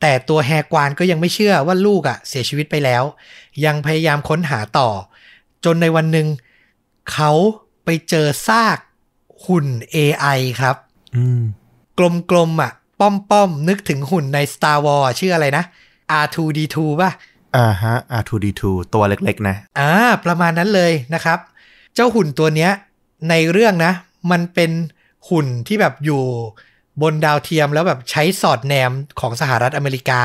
แต่ตัวแฮกวานก็ยังไม่เชื่อว่าลูกอะเสียชีวิตไปแล้ว ยังพยายามค้นหาต่อ จนในวันหนึ่งเขาไปเจอซากหุ่น AI ครับอืมกลมๆอะ ป้อมๆนึกถึงหุ่นใน Star Wars อะชื่ออะไรนะ R2D2 ป่ะ อ่าฮะ R2D2 ตัวเล็กๆ นะ อ่า ประมาณนั้นเลยนะครับ เจ้าหุ่นตัวเนี้ย ในเรื่องนะ มันเป็นหุ่นที่แบบอยู่ บนดาวเทียมแล้วแบบใช้สอดแนมของสหรัฐอเมริกา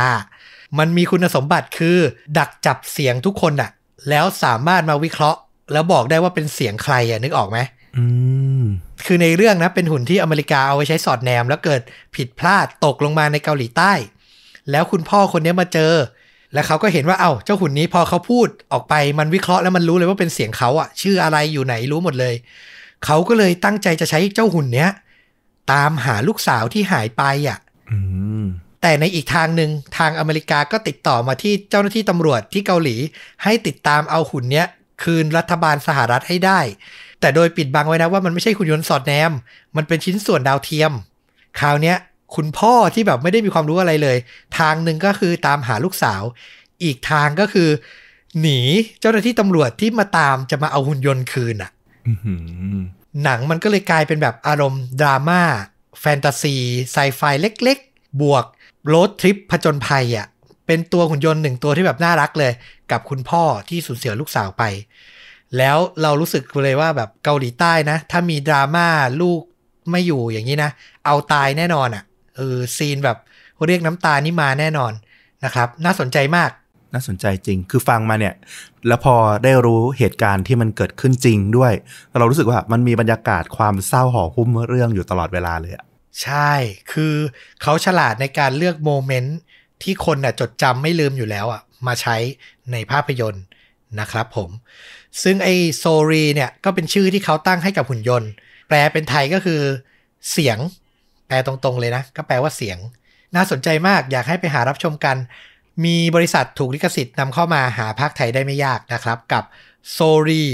มันมีคุณสมบัติคือ ดักจับเสียงทุกคนอะแล้วสามารถมาวิเคราะห์ แล้วบอกได้ว่าเป็นเสียงใครอะนึกออกไหมอืมคือในเรื่องนะเป็นหุ่นที่อเมริกาเอาไว้ใช้สอดแนม แล้วเกิดผิดพลาดตกลงมาในเกาหลีใต้ แล้วคุณพ่อคนนี้มาเจอ แล้วเขาก็เห็นว่าเอ้าเจ้าหุ่นนี้พอเขาพูดออกไปมันวิเคราะห์แล้วมันรู้เลยว่าเป็นเสียงเขาอะชื่ออะไรอยู่ไหนรู้หมดเลย เขาก็เลยตั้งใจจะใช้เจ้าหุ่นเนี้ย ตามหาลูกสาวที่หายไปอะอืมแต่ในอีกทางหนึ่งทางอเมริกาก็ติดต่อมาที่เจ้าหน้าที่ตำรวจที่เกาหลี ให้ติดตามเอาหุ่นเนี้ย คืนรัฐบาลสหรัฐให้ได้ แต่โดยปิดบังไว้นะว่ามันไม่ใช่หุ่นยนต์สอดแนม มันเป็นชิ้นส่วนดาวเทียม คราวเนี้ย คุณพ่อที่แบบไม่ได้มีความรู้อะไรเลย ทางหนึ่งก็คือตามหาลูกสาว อีกทางก็คือ หนีเจ้าหน้าที่ตำรวจที่มาตามจะมาเอาหุ่นยนต์คืนอะอืม หนังมันก็เลยกลายเป็นแบบอารมณ์ดราม่าแฟนตาซีไซไฟเล็กๆ บวกโรดทริปผจญภัยอะเป็นตัวหุ่นยนต์หนึ่งตัวที่แบบน่ารักเลย กับคุณพ่อที่สูญเสียลูกสาวไป แล้วเรารู้สึกเลยว่าแบบเกาหลีใต้นะ ถ้ามีดราม่าลูกไม่อยู่อย่างนี้นะ เอาตายแน่นอนอะเออซีนแบบเรียกน้ำตานี่มาแน่นอนนะครับ น่าสนใจมาก น่าสนใจจริง คือฟังมาเนี่ย แล้วพอได้รู้เหตุการณ์ที่มันเกิดขึ้นจริงด้วย เรารู้สึกว่ามันมีบรรยากาศความเศร้าห่อหุ้มเรื่องอยู่ตลอดเวลาเลยอะใช่ คือเขาฉลาดในการเลือกโมเมนต์ที่คนน่ะจดจำไม่ลืมอยู่แล้วอะมาใช้ในภาพยนตร์นะครับผม ซึ่งไอ้โซรีเนี่ย ก็เป็นชื่อที่เขาตั้งให้กับหุ่นยนต์ แปลเป็นไทยก็คือ เสียง แปลตรงๆเลยนะ ก็แปลว่าเสียง น่าสนใจมากอยากให้ไปหารับชมกัน มีบริษัทถูกลิขสิทธิ์นำเข้ามาหาพากย์ไทยได้ไม่ยากนะครับ กับ s o r y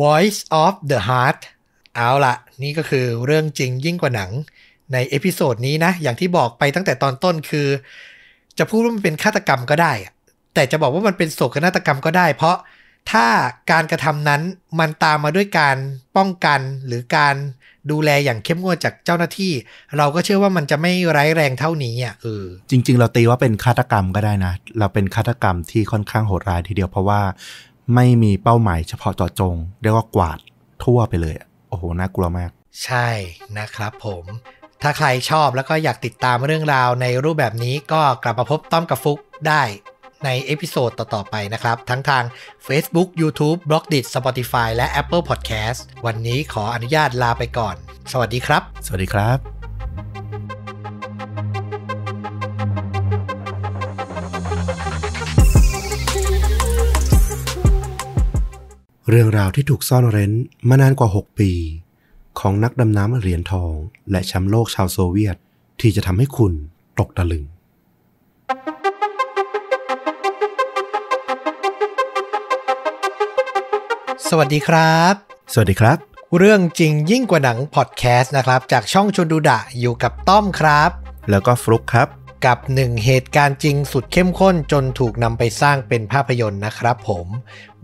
Voice of the Heart เอาละนี่ก็คือเรื่องจริงยิ่งกว่าหนังใน episode นี้นะ อย่างที่บอกไปตั้งแต่ตอนต้นคือ จะพูดว่ามันเป็นฆาตกรรมก็ได้ แต่จะบอกว่ามันเป็นโศกนาฏกรรมก็ได้ เพราะถ้าการกระทำนั้นมันตามมาด้วยการป้องกันหรือการ ดูแลอย่างเข้มงวดจากเจ้าหน้าที่ เราก็เชื่อว่ามันจะไม่ร้ายแรงเท่านี้อะเออจริง ๆ เราตีว่าเป็นฆาตกรรมก็ได้นะ เราเป็นฆาตกรรมที่ค่อนข้างโหดร้ายทีเดียวเพราะว่าไม่มีเป้าหมายเฉพาะเจาะจง เรียกว่ากวาดทั่วไปเลยอะโอ้โห น่ากลัวมาก ใช่นะครับผมถ้าใครชอบแล้วก็อยากติดตามเรื่องราวในรูปแบบนี้ก็กลับมาพบต้อมกับฟุกได้ ใน episode ต่อ ๆ ไปนะครับ ทั้งทาง Facebook, YouTube, b l o g d i t Spotify และ Apple Podcast วันนี้ขออนุญาตลาไปก่อน สวัสดีครับ สวัสดีครับเรื่องราวที่ถูกซ่อนเร้นมานานกว่า 6 ปี ของนักดำน้ำเหรียญทอง และแชมป์โลกชาวโซเวียต ที่จะทำให้คุณตกตะลึง สวัสดีครับ สวัสดีครับ เรื่องจริงยิ่งกว่าหนังพอดแคสต์นะครับ จากช่องชวนดูดะอยู่กับต้อมครับ แล้วก็ฟลุกครับ กับหนึ่งเหตุการณ์จริงสุดเข้มข้นจนถูกนำไปสร้างเป็นภาพยนตร์นะครับผม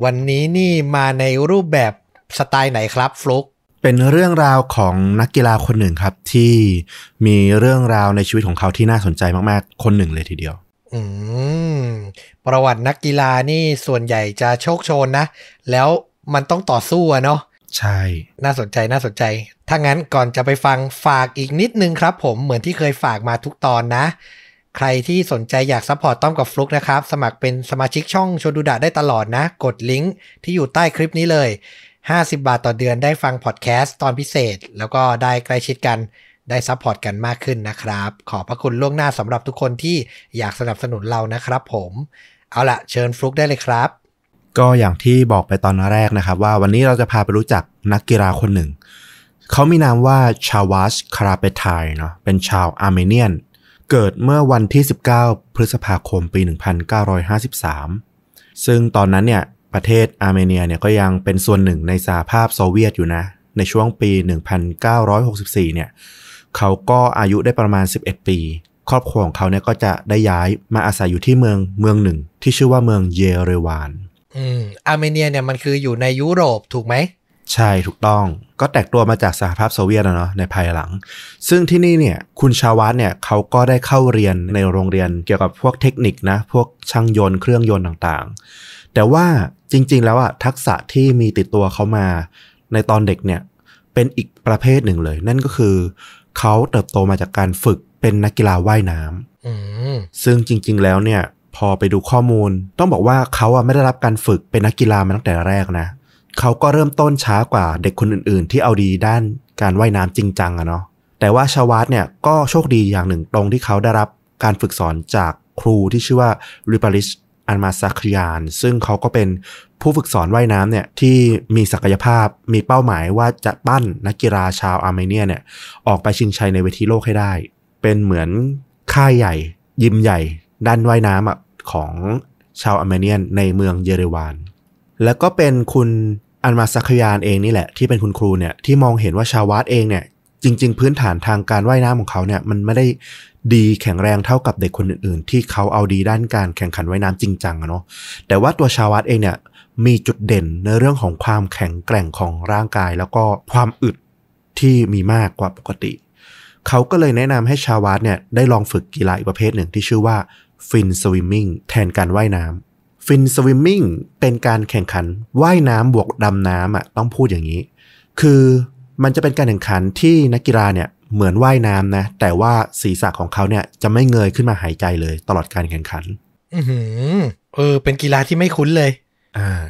วันนี้นี่มาในรูปแบบสไตล์ไหนครับฟลุกเป็นเรื่องราวของนักกีฬาคนหนึ่งครับ ที่มีเรื่องราวในชีวิตของเขาที่น่าสนใจมากๆ คนหนึ่งเลยทีเดียว อืม ประวัตินักกีฬานี่ส่วนใหญ่จะโชกโชนนะ แล้ว มันต้องต่อสู้อะเนาะใช่ น่าสนใจน่าสนใจ ถ้างั้นก่อนจะไปฟังฝากอีกนิดนึงครับผมเหมือนที่เคยฝากมาทุกตอนนะ ใครที่สนใจอยาก support ต้อมกับฟลุกนะครับ สมัครเป็นสมาชิกช่องชวนดูดะได้ตลอดนะ กดลิงก์ที่อยู่ใต้คลิปนี้เลย 50 บาทต่อเดือนได้ฟังพอดแคสต์ตอนพิเศษ แล้วก็ได้ใกล้ชิดกันได้ support กันมากขึ้นนะครับ ขอบพระคุณล่วงหน้าสำหรับทุกคนที่อยากสนับสนุนเรานะครับผม เอาละเชิญฟลุกได้เลยครับ ก็อย่างที่บอกไปตอนแรกนะครับ ว่าวันนี้เราจะพาไปรู้จักนักกีฬาคนหนึ่ง เขามีนามว่าชาวัชคาราเปทยานเนาะเป็นชาวอาร์เมเนียน เกิดเมื่อวันที่ 19 พฤษภาคมปี 1953 ซึ่งตอนนั้นเนี่ยประเทศอาร์เมเนียเนี่ยก็ยังเป็นส่วนหนึ่งในสหภาพโซเวียตอยู่นะ ในช่วงปี 1964 เนี่ยเขาก็อายุได้ประมาณ 11 ปี ครอบครัวของเขาเนี่ยก็จะได้ย้ายมาอาศัยอยู่ที่เมืองเมืองหนึ่ง ที่ชื่อว่าเมืองเยเรวาน อืมอาร์เมเนียเนี่ยมันคืออยู่ในยุโรปถูกไหม ใช่ถูกต้องก็แตกตัวมาจากสหภาพโซเวียตนะเนาะในภายหลัง ซึ่งที่นี่เนี่ยคุณชาวัชเนี่ยเขาก็ได้เข้าเรียนในโรงเรียนเกี่ยวกับพวกเทคนิคนะ พวกช่างยนต์เครื่องยนต์ต่างๆ แต่ว่าจริง ๆ แล้วอะทักษะที่มีติดตัวเขามา ในตอนเด็กเนี่ยเป็นอีกประเภทหนึ่งเลย นั่นก็คือ เขาเติบโตมาจากการฝึกเป็นนักกีฬาว่ายน้ำอืมซึ่งจริง ๆ แล้วเนี่ย พอไปดูข้อมูล ต้องบอกว่าเขาอะไม่ได้รับการฝึกเป็นนักกีฬามาตั้งแต่แรกนะเขาก็เริ่มต้นช้ากว่าเด็กคนอื่น ๆ ที่เอาดีด้านการว่ายน้ำจริงจังอะเนาะแต่ว่าชาวาตเนี่ยก็โชคดีอย่างหนึ่งตรงที่เขาได้รับการฝึกสอนจากครูที่ชื่อว่าริปาริชอันมาซัคยาน ซึ่งเขาก็เป็นผู้ฝึกสอนว่ายน้ำเนี่ยที่มีศักยภาพมีเป้าหมายว่าจะปั้นนักกีฬาชาวอาร์เมเนียเนี่ยออกไปชิงชัยในเวทีโลกให้ได้ เป็นเหมือนค่ายใหญ่ ยิมใหญ่ ด้านว่ายน้ำอะ ของชาวอาร์เมเนียนในเมืองเยเรวาน แล้วก็เป็นคุณอันมาซัคยานเองนี่แหละที่เป็นคุณครูเนี่ยที่มองเห็นว่าชาวัชเองเนี่ยจริง ๆ พื้นฐานทางการว่ายน้ำของเขาเนี่ยมันไม่ได้ดีแข็งแรงเท่ากับเด็กคนอื่น ๆ ที่เขาเอาดีด้านการแข่งขันว่ายน้ำจริงจังอะเนาะแต่ว่าตัวชาวัชเองเนี่ยมีจุดเด่นในเรื่องของความแข็งแกร่งของร่างกาย แล้วก็ความอึดที่มีมากกว่าปกติ เขาก็เลยแนะนำให้ชาวัชเนี่ยได้ลองฝึกกีฬาอีกประเภทหนึ่งที่ชื่อว่า fin swimming แทนการว่ายน้ำ fin swimming เป็นการแข่งขันว่ายน้ำบวกดำน้ำอะต้องพูดอย่างนี้ คือมันจะเป็นการแข่งขันที่นักกีฬาเนี่ยเหมือนว่ายน้ำนะ แต่ว่าศีรษะของเขาเนี่ยจะไม่เงยขึ้นมาหายใจเลย ตลอดการแข่งขัน อือหือเออ เป็นกีฬาที่ไม่คุ้นเลยอ่า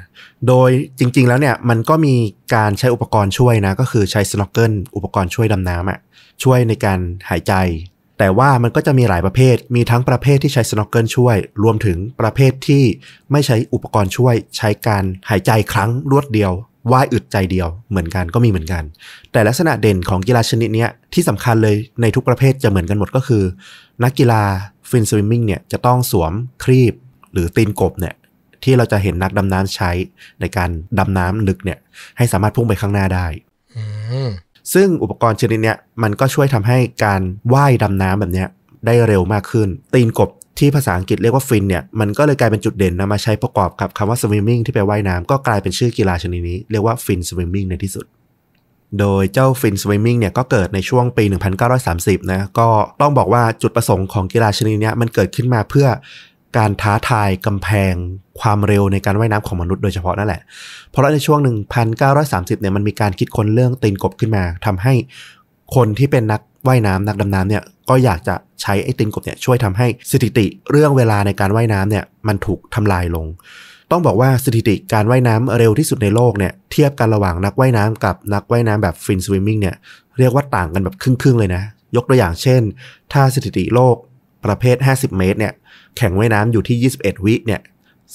โดยจริง ๆ แล้วเนี่ยมันก็มีการใช้อุปกรณ์ช่วยนะ ก็คือใช้สโนว์เกิลอุปกรณ์ช่วยดำน้ำอะช่วยในการหายใจ แต่ว่ามันก็จะมีหลายประเภท มีทั้งประเภทที่ใช้สโนว์เกิลช่วย รวมถึงประเภทที่ไม่ใช้อุปกรณ์ช่วย ใช้การหายใจครั้งรวดเดียวว่ายอึดใจเดียวเหมือนกันก็มีเหมือนกัน แต่ลักษณะเด่นของกีฬาชนิดนี้ที่สำคัญเลยในทุกประเภทจะเหมือนกันหมดก็คือ นักกีฬา fin swimming เนี่ยจะต้องสวมครีบหรือตีนกบเนี่ยที่เราจะเห็นนักดำน้ำใช้ในการดำน้ำลึกเนี่ยให้สามารถพุ่งไปข้างหน้าได้อืม ซึ่งอุปกรณ์ชนิดเนี้ยมันก็ช่วยทำให้การว่ายดำน้ำแบบเนี้ยได้เร็วมากขึ้น ตีนกบที่ภาษาอังกฤษเรียกว่าฟินเนี่ยมันก็เลยกลายเป็นจุดเด่นนำมาใช้ประกอบกับคำว่า swimming ที่แปลว่าว่ายน้ำก็กลายเป็นชื่อกีฬาชนิดนี้เรียกว่า fin swimming ในที่สุด โดยเจ้า fin swimming เนี่ยก็เกิดในช่วงปี 1930 นะก็ต้องบอกว่าจุดประสงค์ของกีฬาชนิดนี้มันเกิดขึ้นมาเพื่อ การท้าทายกำแพงความเร็วในการว่ายน้ำของมนุษย์โดยเฉพาะนั่นแหละ เพราะในช่วง 1930 เนี่ยมันมีการคิดค้นเรื่องตีนกบขึ้นมาทำให้คนที่เป็นนักว่ายน้ำนักดำน้ำเนี่ยก็อยากจะใช้ไอ้ตีนกบเนี่ยช่วยทำให้สถิติเรื่องเวลาในการว่ายน้ำเนี่ยมันถูกทำลายลง ต้องบอกว่าสถิติการว่ายน้ำเร็วที่สุดในโลกเนี่ยเทียบกันระหว่างนักว่ายน้ำกับนักว่ายน้ำแบบ fin swimming เนี่ยเรียกว่าต่างกันแบบครึ่งๆเลยนะ ยกตัวอย่างเช่น ถ้าสถิติโลกประเภท 50 เมตรเนี่ย แข่งว่ายน้ำอยู่ที่ 21 วิเนี่ย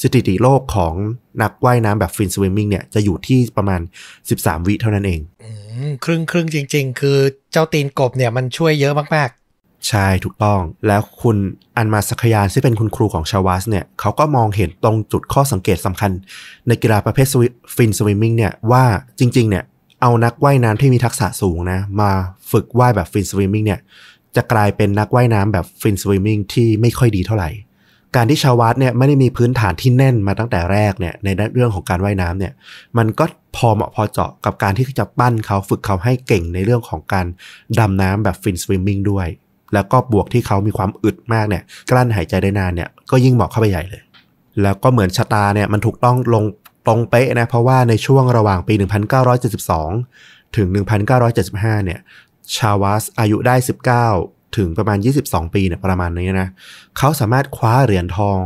สถิติโลกของนักว่ายน้ำแบบฟินสวิมมิ่งเนี่ยจะอยู่ที่ประมาณ 13 วิเท่านั้นเองอืมครึ่งครึ่งจริง ๆ คือเจ้าตีนกบเนี่ยมันช่วยเยอะมากใช่ถูกต้อง แล้วคุณอันมาสักยานที่เป็นคุณครูของชาวัสเนี่ยเขาก็มองเห็นตรงจุดข้อสังเกตสำคัญ ในกีฬาประเภทfinswimming เนี่ยว่าจริง ๆ เนี่ยเอานักว่ายน้ำที่มีทักษะสูงนะมาฝึกว่ายแบบ finswimming เนี่ยจะกลายเป็นนักว่ายน้ำแบบ finswimming ที่ไม่ค่อยดีเท่าไหร่ การที่ชาวาชเนี่ยไม่ได้มีพื้นฐานที่แน่นมาตั้งแต่แรกเนี่ยในเรื่องของการว่ายน้ำเนี่ยมันก็พอเหมาะพอเจาะกับการที่จะปั้นเขาฝึกเขาให้เก่งในเรื่องของการดำน้ำแบบ finswimming ด้วย แล้วก็บวกที่เขามีความอึดมากเนี่ยกลั้นหายใจได้นานเนี่ยก็ยิ่งเหมาะเข้าไปใหญ่เลย แล้วก็เหมือนชะตาเนี่ยมันถูกต้องลงตรงเป๊ะนะเพราะว่าในช่วงระหว่างปี 1972 ถึง 1975 เนี่ยชาวาสอายุได้ 19 ถึงประมาณ 22 ปีเนี่ยประมาณนี้นะเขาสามารถคว้าเหรียญทอง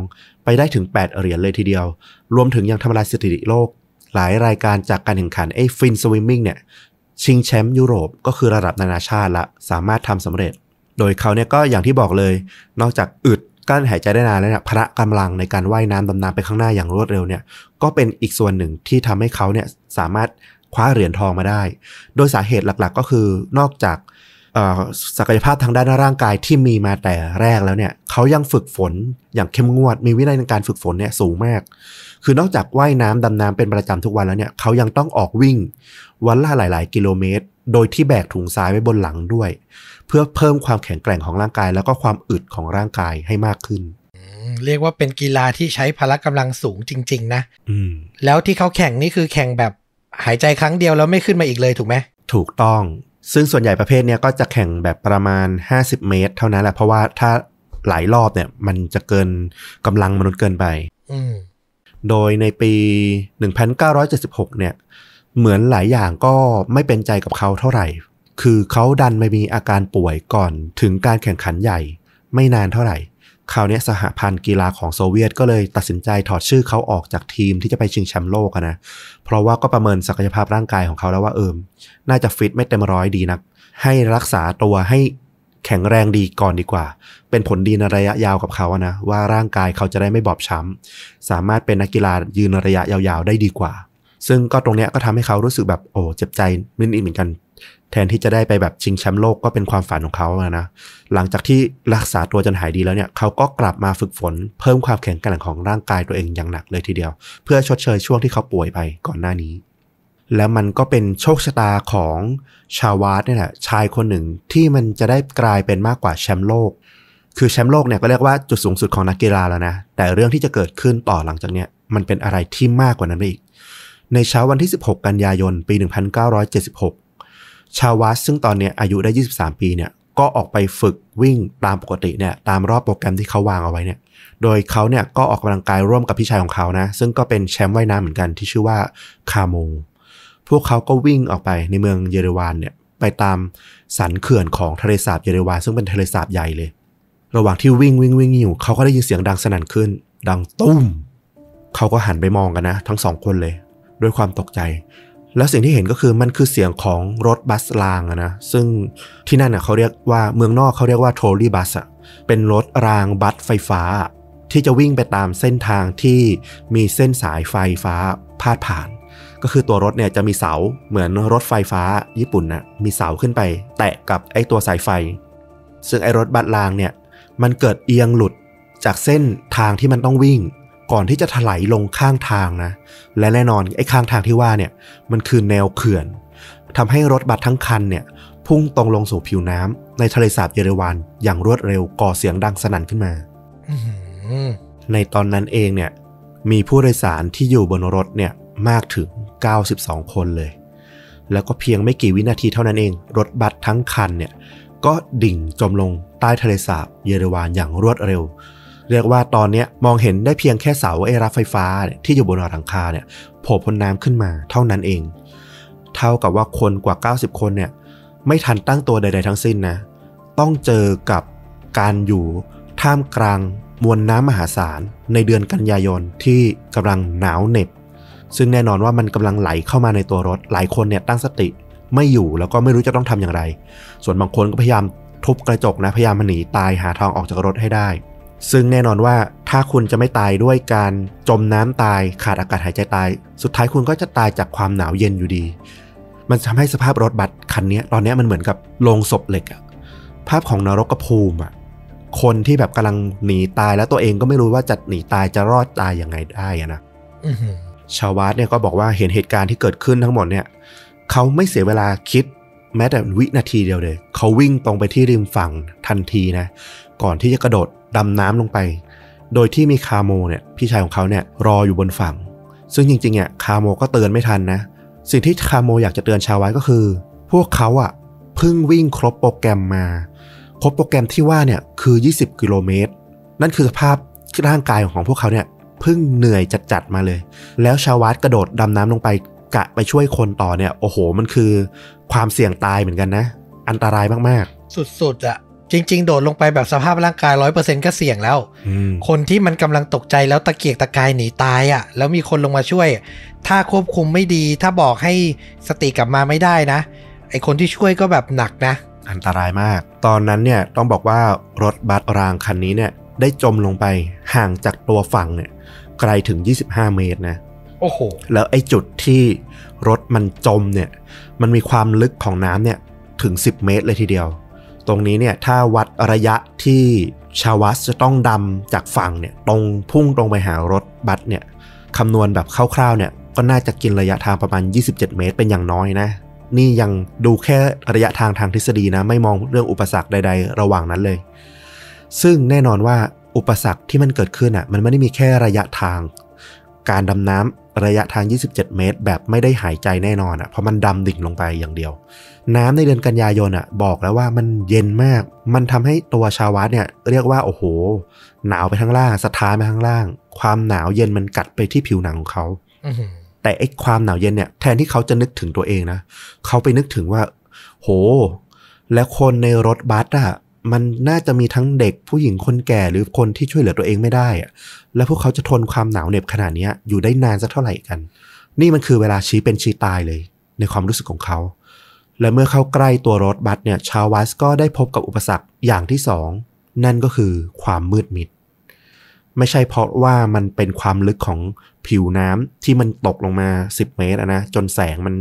ไปได้ถึง 8 เหรียญเลยทีเดียว รวมถึงยังทำลายสถิติโลก หลายรายการจากการแข่งขันไอ้ฟินสวิมมิ่งเนี่ยชิงแชมป์ยุโรปก็คือระดับนานาชาติละ สามารถทำสำเร็จ โดยเขาเนี่ยก็อย่างที่บอกเลย นอกจากอึดกั้นหายใจได้นานแล้วเนี่ยพละกำลังในการว่ายน้ำดำน้ำไปข้างหน้าอย่างรวดเร็วเนี่ยก็เป็นอีกส่วนหนึ่งที่ทำให้เขาเนี่ยสามารถคว้าเหรียญทองมาได้ โดยสาเหตุหลักๆ ก็คือนอกจาก ศักยภาพทางด้านร่างกายที่มีมาแต่แรกแล้วเนี่ยเขายังฝึกฝนอย่างเข้มงวด มีวินัยในการฝึกฝนเนี่ยสูงมาก คือนอกจากว่ายน้ำดำน้ำเป็นประจำทุกวันแล้วเนี่ยเขายังต้องออกวิ่งวันละหลาย ๆ กิโลเมตร โดยที่แบกถุงทรายไว้บนหลังด้วย เพื่อเพิ่มความแข็งแกร่งของร่างกาย แล้วก็ความอึดของร่างกายให้มากขึ้นๆเรียกว่าเป็นกีฬาที่ใช้พละกำลังสูงจริง ๆ นะอืมแล้วที่เขาแข่งนี่คือแข่งแบบหายใจครั้งเดียวแล้วไม่ขึ้นมาอีกเลยถูกไหมถูกต้อง ซึ่งส่วนใหญ่ประเภทเนี้ยก็จะแข่งแบบประมาณ 50 เมตร เท่านั้นแหละเพราะว่าถ้าหลายรอบเนี่ย มันจะเกินกำลังมนุษย์เกินไปอืมโดยในปี 1976 เนี่ย เหมือนหลายอย่างก็ไม่เป็นใจกับเขาเท่าไหร่ คือเขาดันมามีอาการป่วยก่อนถึงการแข่งขันใหญ่ ไม่นานเท่าไหร่ คราวนี้สหพันธ์กีฬาของโซเวียตก็เลยตัดสินใจถอดชื่อเขาออกจากทีมที่จะไปชิงแชมป์โลกนะ เพราะว่าก็ประเมินศักยภาพร่างกายของเขาแล้วว่าเอิมน่าจะฟิตไม่เต็มร้อยดีนัก ให้รักษาตัวให้แข็งแรงดีก่อนดีกว่า เป็นผลดีในระยะยาวกับเขาอะนะ ว่าร่างกายเขาจะได้ไม่บอบช้ำ สามารถเป็นนักกีฬายืนระยะยาวๆได้ดีกว่า ซึ่งก็ตรงเนี้ยก็ทำให้เขารู้สึกแบบโอ้เจ็บใจนิดๆเหมือนกัน แทนที่จะได้ไปแบบชิงแชมป์โลกก็เป็นความฝันของเขาอะนะหลังจากที่รักษาตัวจนหายดีแล้วเนี่ยเขาก็กลับมาฝึกฝน เพิ่มความแข็งแกร่งของร่างกายตัวเองอย่างหนักเลยทีเดียว เพื่อชดเชยช่วงที่เขาป่วยไปก่อนหน้านี้ แล้วมันก็เป็นโชคชะตาของชาวาสเนี่ยแหละชายคนหนึ่งที่มันจะได้กลายเป็นมากกว่าแชมป์โลก คือแชมป์โลกเนี่ยก็เรียกว่าจุดสูงสุดของนักกีฬาแล้วนะแต่เรื่องที่จะเกิดขึ้นต่อหลังจากเนี้ยมันเป็นอะไรที่มากกว่านั้นไปอีกในเช้าวันที่ 16 กันยายน ปี 1976 ชาวาสซึ่งตอนเนี้ยอายุได้ 23 ปีเนี่ยก็ออกไปฝึกวิ่งตามปกติเนี่ยตามรอบโปรแกรมที่เขาวางเอาไว้เนี่ย โดยเขาเนี่ยก็ออกกำลังกายร่วมกับพี่ชายของเขานะ ซึ่งก็เป็นแชมป์ว่ายน้ำเหมือนกันที่ชื่อว่าคาโมพวกเขาก็วิ่งออกไปในเมืองเยเรวานเนี่ยไปตามสันเขื่อนของทะเลสาบเยเรวานซึ่งเป็นทะเลสาบใหญ่เลย ระหว่างที่วิ่งวิ่งวิ่งอยู่เขาก็ได้ยินเสียงดังสนั่นขึ้น ดังตุ้มเขาก็หันไปมองกันนะ ทั้งสองคนเลย ด้วยความตกใจ แล้วสิ่งที่เห็นก็คือมันคือเสียงของรถบัสรางอะนะซึ่งที่นั่นน่ะเขาเรียกว่าเมืองนอกเขาเรียกว่าโทรี่บัสอะเป็นรถรางบัสไฟฟ้า ที่จะวิ่งไปตามเส้นทางที่มีเส้นสายไฟฟ้าพาดผ่าน ก็คือตัวรถเนี่ยจะมีเสาเหมือนรถไฟฟ้าญี่ปุ่นนะมีเสาขึ้นไป แตะกับไอ้ตัวสายไฟ ซึ่งไอ้รถบัสรางเนี่ยมันเกิดเอียงหลุดจากเส้นทางที่มันต้องวิ่ง ก่อนที่จะถลายลงข้างทางนะ และแน่นอนไอ้ข้างทางที่ว่าเนี่ยมันคือแนวเขื่อนทำให้รถบัสทั้งคันเนี่ยพุ่งตรงลงสู่ผิวน้ำในทะเลสาบเยเรวานอย่างรวดเร็วก่อเสียงดังสนั่นขึ้นมาอื้อหือในตอนนั้นเองเนี่ยมีผู้โดยสารที่อยู่บนรถเนี่ยมากถึง 92 คนเลย แล้วก็เพียงไม่กี่วินาทีเท่านั้นเอง รถบัสทั้งคันเนี่ยก็ดิ่งจมลงใต้ทะเลสาบเยอรวานอย่างรวดเร็ว เรียกว่าตอนนี้มองเห็นได้เพียงแค่เสาไอ้รับไฟฟ้าที่อยู่บนหลังคาเนี่ยโผล่พ้นน้ำขึ้นมาเท่านั้นเอง เท่ากับว่าคนกว่า 90 คนเนี่ยไม่ทันตั้งตัวใด ๆ ทั้งสิ้นนะ ต้องเจอกับการอยู่ท่ามกลางมวลน้ำมหาศาลในเดือนกันยายนที่กำลังหนาวเหน็บ ซึ่งแน่นอนว่ามันกำลังไหลเข้ามาในตัวรถ หลายคนเนี่ยตั้งสติไม่อยู่แล้วก็ไม่รู้จะต้องทำอย่างไร ส่วนบางคนก็พยายามทุบกระจกนะพยายามหนีตายหาทางออกจากรถให้ได้ ซึ่งแน่นอนว่าถ้าคุณจะไม่ตายด้วยการจมน้ำตายขาดอากาศหายใจตาย สุดท้ายคุณก็จะตายจากความหนาวเย็นอยู่ดี มันทำให้สภาพรถบัสคันนี้ตอนนี้มันเหมือนกับโลงศพเหล็กอะภาพของนรกภูมิอะคนที่แบบกำลังหนีตายแล้วตัวเองก็ไม่รู้ว่าจะหนีตายจะรอดตายยังไงได้อะนะชาววัดเนี่ยก็บอกว่าเห็นเหตุการณ์ที่เกิดขึ้นทั้งหมดเนี่ยเขาไม่เสียเวลาคิดแม้แต่วินาทีเดียวเลย เขาวิ่งตรงไปที่ริมฝั่งทันทีนะ ก่อนที่จะกระโดด ดำน้ำลงไป โดยที่มีคาโมเนี่ยพี่ชายของเขาเนี่ยรออยู่บนฝั่ง ซึ่งจริงๆเนี่ยคาโมก็เตือนไม่ทันนะ สิ่งที่คาโมอยากจะเตือนชาววัดก็คือ พวกเขาอะเพิ่งวิ่งครบโปรแกรมมา ครบโปรแกรมที่ว่าเนี่ยคือ 20 กิโลเมตร นั่นคือสภาพร่างกายของพวกเขาเนี่ยเพิ่งเหนื่อยจัดๆมาเลย แล้วชาววัดกระโดดดำน้ำลงไปกะไปช่วยคนต่อเนี่ย โอ้โห มันคือความเสี่ยงตายเหมือนกันนะ อันตรายมากๆ สุดๆอะ จริง ๆ โดดลงไปแบบสภาพร่างกายร้อยเปอร์เซ็นก็เสี่ยงแล้วๆอืมคนที่มันกำลังตกใจแล้วตะเกียกตะกายหนีตายอะ่ะ แล้วมีคนลงมาช่วย ถ้าควบคุมไม่ดี ถ้าบอกให้สติกลับมาไม่ได้นะ ไอคนที่ช่วยก็แบบหนักนะ อันตรายมาก ตอนนั้นเนี่ยต้องบอกว่ารถบัสรางคันนี้เนี่ย ได้จมลงไปห่างจากตัวฝั่งเนี่ย ไกลถึง 25 เมตรนะ โอ้โห แล้วไอ้จุดที่รถมันจมเนี่ย มันมีความลึกของน้ำเนี่ยถึง 10 เมตรเลยทีเดียว ตรงนี้เนี่ยถ้าวัดระยะที่ชาวัสจะต้องดำจากฝั่งเนี่ยตรงพุ่งตรงไปหารถบัสเนี่ยคำนวณแบบคร่าวๆเนี่ยก็น่าจะกินระยะทางประมาณ 27 เมตรเป็นอย่างน้อยนะ นี่ยังดูแค่ระยะทางทางทฤษฎีนะ ไม่มองเรื่องอุปสรรคใด ๆ ระหว่างนั้นเลย ซึ่งแน่นอนว่าอุปสรรคที่มันเกิดขึ้นอะมันไม่ได้มีแค่ระยะทาง การดำน้ำระยะทาง 27 เมตร แบบไม่ได้หายใจแน่นอนอะเพราะมันดำดิ่งลงไปอย่างเดียว น้ำในเดือนกันยายนอะบอกแล้วว่ามันเย็นมาก มันทำให้ตัวชาววัดเนี่ยเรียกว่าโอ้โห หนาวไปทั้งล่างสะท้านไปทั้งล่าง ความหนาวเย็นมันกัดไปที่ผิวหนังของเขาแต่ไอ้ความหนาวเย็นเนี่ยแทนที่เขาจะนึกถึงตัวเองนะเขาไปนึกถึงว่า โห แล้วคนในรถบัสอะ มันน่าจะมีทั้งเด็กผู้หญิงคนแก่หรือคนที่ช่วยเหลือตัวเองไม่ได้อะแล้วพวกเขาจะทนความหนาวเหน็บขนาดนี้อยู่ได้นานสักเท่าไหร่กัน นี่มันคือเวลาชี้เป็นชี้ตายเลย ในความรู้สึกของเขา และเมื่อเข้าใกล้ตัวรถบัสเนี่ย ชาววัสก็ได้พบกับอุปสรรคอย่างที่สองนั่นก็คือความมืดมิด ไม่ใช่เพราะว่ามันเป็นความลึกของผิวน้ำที่มันตกลงมา 10 เมตรนะจนแสงมัน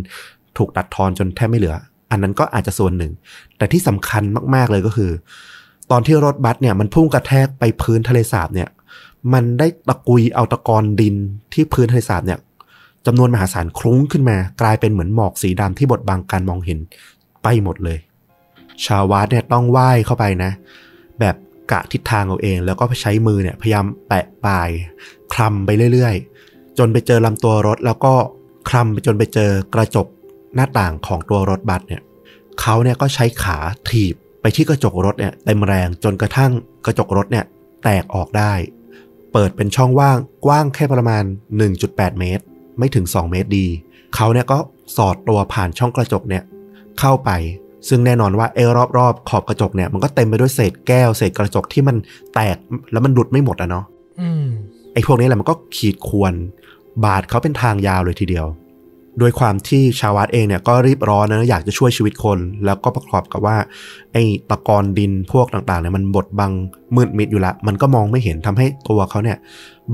ถูกตัดทอนจนแทบไม่เหลือ อันนั้นก็อาจจะส่วนหนึ่ง แต่ที่สำคัญมากๆเลยก็คือ ตอนที่รถบัสเนี่ยมันพุ่งกระแทกไปพื้นทะเลสาบเนี่ย มันได้ตะกุยเอาตะกอนดินที่พื้นทะเลสาบเนี่ยจำนวนมหาศาลคลุ้งขึ้นมา กลายเป็นเหมือนหมอกสีดำที่บดบังการมองเห็นไปหมดเลย ชาววัดเนี่ยต้องว่ายเข้าไปนะ แบบกะทิศทางเอาเอง แล้วก็ใช้มือเนี่ยพยายามแปะปลายคลำไปเรื่อยๆ จนไปเจอลำตัวรถแล้วก็คลำไปจนไปเจอกระจก หน้าต่างของตัวรถบัสเนี่ยเขาเนี่ยก็ใช้ขาถีบไปที่กระจกรถเนี่ยเต็มแรงจนกระทั่งกระจกรถเนี่ยแตกออกได้ เปิดเป็นช่องว่างกว้างแค่ประมาณ 1.8 เมตร ไม่ถึง 2 เมตรดี เขาเนี่ยก็สอดตัวผ่านช่องกระจกเนี่ยเข้าไป ซึ่งแน่นอนว่าเอลรอบๆขอบกระจกเนี่ยมันก็เต็มไปด้วยเศษแก้วเศษกระจกที่มันแตกแล้วมันดุดไม่หมดอะเนาะอืมไอ้พวกนี้แหละมันก็ขีดควรบาดเขาเป็นทางยาวเลยทีเดียว โดยความที่ชาววัดเองเนี่ยก็รีบร้อนนะอยากจะช่วยชีวิตคน แล้วก็ประกอบกับว่า ไอ้ตะกอนดินพวกต่างๆเนี่ยมันบดบังมืดมิดอยู่ละ มันก็มองไม่เห็นทำให้ตัวเขาเนี่ย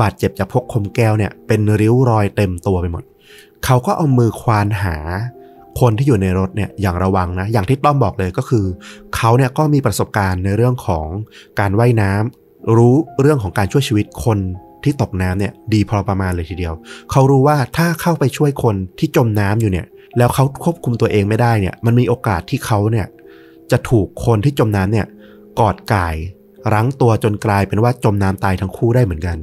บาดเจ็บจากพวกคมแก้วเนี่ยเป็นริ้วรอยเต็มตัวไปหมด เขาก็เอามือควานหาคนที่อยู่ในรถเนี่ยอย่างระวังนะ อย่างที่ต้อมบอกเลยก็คือ เขาเนี่ยก็มีประสบการณ์ในเรื่องของการว่ายน้ำรู้เรื่องของการช่วยชีวิตคน ที่ตกน้ำเนี่ยดีพอประมาณเลยทีเดียว เขารู้ว่าถ้าเข้าไปช่วยคนที่จมน้ำอยู่เนี่ย แล้วเขาควบคุมตัวเองไม่ได้เนี่ย มันมีโอกาสที่เขาเนี่ยจะถูกคนที่จมน้ำเนี่ยกอดก่ายรั้งตัวจนกลายเป็นว่าจมน้ำตายทั้งคู่ได้เหมือนกัน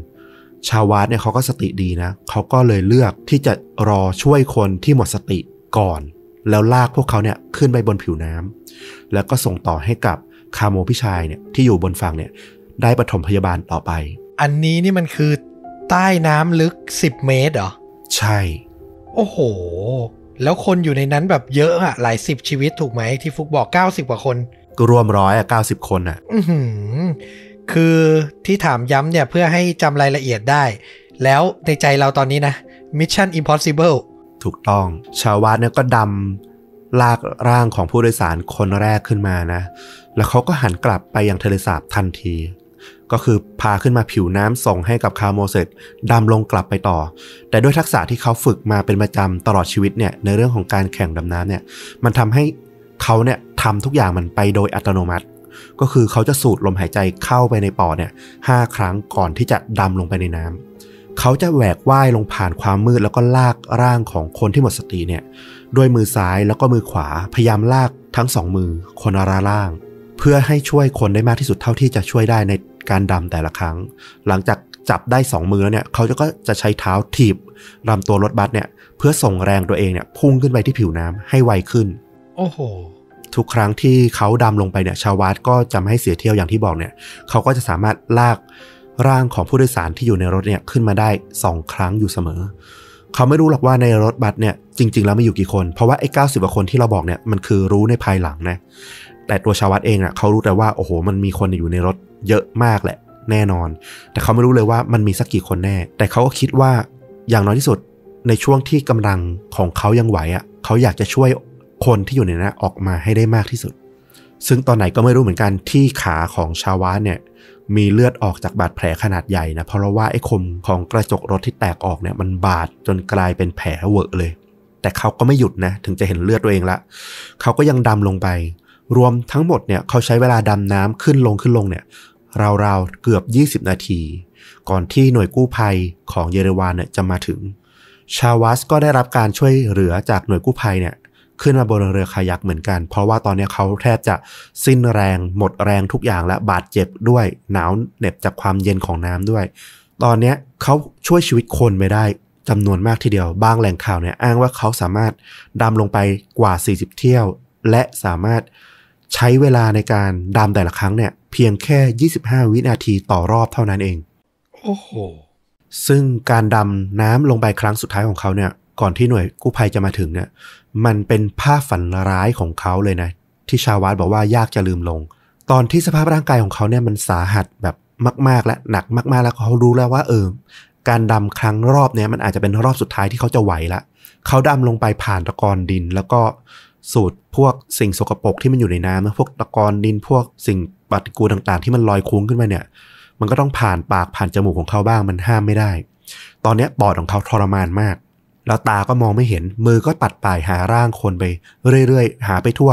ชาวาดเนี่ยเขาก็สติดีนะ เขาก็เลยเลือกที่จะรอช่วยคนที่หมดสติก่อน แล้วลากพวกเขาเนี่ยขึ้นไปบนผิวน้ำแล้วก็ส่งต่อให้กับคาโมพี่ชายเนี่ยที่อยู่บนฝั่งเนี่ยได้ปฐมพยาบาลต่อไป อันนี้นี่มันคือใต้น้ำลึก 10 เมตรเหรอ ใช่ โอ้โห แล้วคนอยู่ในนั้นแบบเยอะอะหลายสิบชีวิตถูกไหมที่ฟุกบอก 90 กว่าคนก็รวมร้อยอะเก้าสิบคนอะอือหือคือที่ถามย้ำเนี่ยเพื่อให้จำรายละเอียดได้ แล้วในใจเราตอนนี้นะ Mission Impossible ถูกต้อง ชาววาดเนี่ยก็ดำลากร่างของผู้โดยสารคนแรกขึ้นมานะ แล้วเขาก็หันกลับไปยังทะเลสาบทันที ก็คือพาขึ้นมาผิวน้ำส่งให้กับคาโมเสร็จดำลงกลับไปต่อ แต่ด้วยทักษะที่เขาฝึกมาเป็นประจำตลอดชีวิตเนี่ยในเรื่องของการแข่งดำน้ำเนี่ยมันทำให้เขาเนี่ยทำทุกอย่างมันไปโดยอัตโนมัติ ก็คือเขาจะสูดลมหายใจเข้าไปในปอดเนี่ยห้าครั้งก่อนที่จะดำลงไปในน้ำเขาจะแหวกว่ายลงผ่านความมืดแล้วก็ลากร่างของคนที่หมดสติเนี่ยด้วยมือซ้ายแล้วก็มือขวาพยายามลากทั้งสองมือคนละล่าง เพื่อให้ช่วยคนได้มากที่สุดเท่าที่จะช่วยได้ใน การดำแต่ละครั้ง หลังจากจับได้สองมือแล้วเนี่ยเขาจะก็จะใช้เท้าถีบลำตัวรถบัสเนี่ยเพื่อส่งแรงตัวเองเนี่ยพุ่งขึ้นไปที่ผิวน้ำให้ไวขึ้น โอ้โห ทุกครั้งที่เขาดำลงไปเนี่ยชาววาดก็จะไม่ให้เสียเที่ยวอย่างที่บอกเนี่ยเขาก็จะสามารถลากร่างของผู้โดยสารที่อยู่ในรถเนี่ยขึ้นมาได้สองครั้งอยู่เสมอ เขาไม่รู้หรอกว่าในรถบัสเนี่ยจริง ๆ แล้วมีอยู่กี่คน เพราะว่าไอ้เก้าสิบกว่าคนที่เราบอกเนี่ยมันคือรู้ในภายหลังนะแต่ตัวชาววัดเองอะเขารู้แต่ว่าโอ้โหมันมีคนอยู่ในรถ เยอะมากแหละแน่นอน แต่เขาไม่รู้เลยว่ามันมีสักกี่คนแน่ แต่เขาก็คิดว่าอย่างน้อยที่สุดในช่วงที่กำลังของเขายังไหวอะเขาอยากจะช่วยคนที่อยู่ในนั้นออกมาให้ได้มากที่สุด ซึ่งตอนไหนก็ไม่รู้เหมือนกันที่ขาของชาววาดเนี่ยมีเลือดออกจากบาดแผลขนาดใหญ่นะเพราะว่าไอ้คมของกระจกรถที่แตกออกเนี่ยมันบาดจนกลายเป็นแผลเวอะเลย แต่เขาก็ไม่หยุดนะ ถึงจะเห็นเลือดตัวเองละเขาก็ยังดำลงไป รวมทั้งหมดเนี่ยเขาใช้เวลาดำน้ำขึ้นลงขึ้นลงเนี่ยราวๆเกือบ 20 นาที ก่อนที่หน่วยกู้ภัยของเยเรวานเนี่ยจะมาถึง ชาวัสก็ได้รับการช่วยเหลือจากหน่วยกู้ภัยเนี่ยขึ้นมาบนเรือคายักเหมือนกัน เพราะว่าตอนนี้เขาแทบจะสิ้นแรงหมดแรงทุกอย่างและบาดเจ็บด้วยหนาวเหน็บจากความเย็นของน้ำด้วย ตอนนี้เขาช่วยชีวิตคนไม่ได้จำนวนมากทีเดียวบางแหล่งข่าวเนี่ยอ้างว่าเขาสามารถดำลงไปกว่า 40 เที่ยว และสามารถ ใช้เวลาในการดำแต่ละครั้งเนี่ย เพียงแค่ 25 วินาทีต่อรอบเท่านั้นเอง โอ้โห ซึ่งการดำน้ำลงไปครั้งสุดท้ายของเขาเนี่ย ก่อนที่หน่วยกู้ภัยจะมาถึงเนี่ย มันเป็นภาพฝันร้ายของเขาเลยนะ ที่ชาววัดบอกว่ายากจะลืมลง ตอนที่สภาพร่างกายของเขาเนี่ยมันสาหัสแบบมาก ๆ และหนักมาก ๆ แล้วเขารู้แล้วว่าเออการดำครั้งรอบเนี้ยมันอาจจะเป็นรอบสุดท้ายที่เขาจะไหวละ เขาดำลงไปผ่านตะกอนดิน แล้วก็ สูดพวกสิ่งสกปรกที่มันอยู่ในน้ำนะพวกตะกอนดินพวกสิ่งปฏิกูลต่างๆ ที่มันลอยคุ้งขึ้นมาเนี่ย มันก็ต้องผ่านปากผ่านจมูกของเขาบ้างมันห้ามไม่ได้ ตอนนี้ปอดของเขาทรมานมาก แล้วตาก็มองไม่เห็นมือก็ปัดป่ายหาร่างคนไป เรื่อยๆ หาไปทั่ว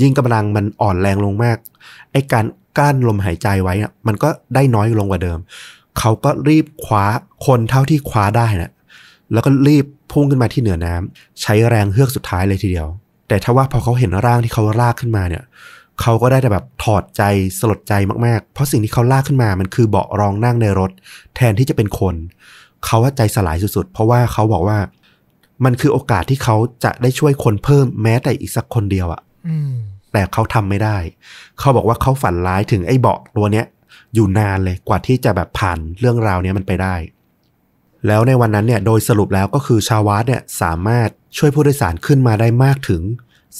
ยิ่งกำลังมันอ่อนแรงลงมากไอ้การกั้นลมหายใจไว้อะมันก็ได้น้อยลงกว่าเดิม เขาก็รีบคว้าคนเท่าที่คว้าได้นะแล้วก็รีบพุ่งขึ้นมาที่เหนือน้ำใช้แรงเฮือกสุดท้ายเลยทีเดียว แต่ถ้าว่าพอเขาเห็นร่างที่เขาลากขึ้นมาเนี่ยเขาก็ได้แต่แบบถอดใจสลดใจมากๆ เพราะสิ่งที่เขาลากขึ้นมามันคือเบาะรองนั่งในรถ แทนที่จะเป็นคน เขาว่าใจสลายสุดๆ เพราะว่าเขาบอกว่า มันคือโอกาสที่เขาจะได้ช่วยคนเพิ่มแม้แต่อีกสักคนเดียวอะอืมแต่เขาทำไม่ได้ เขาบอกว่าเขาฝันร้ายถึงไอ้เบาะตัวเนี้ย อยู่นานเลยกว่าที่จะแบบผ่านเรื่องราวเนี้ยมันไปได้ แล้วในวันนั้นเนี่ยโดยสรุปแล้วก็คือชาวาสเนี่ยสามารถช่วยผู้โดยสารขึ้นมาได้มากถึง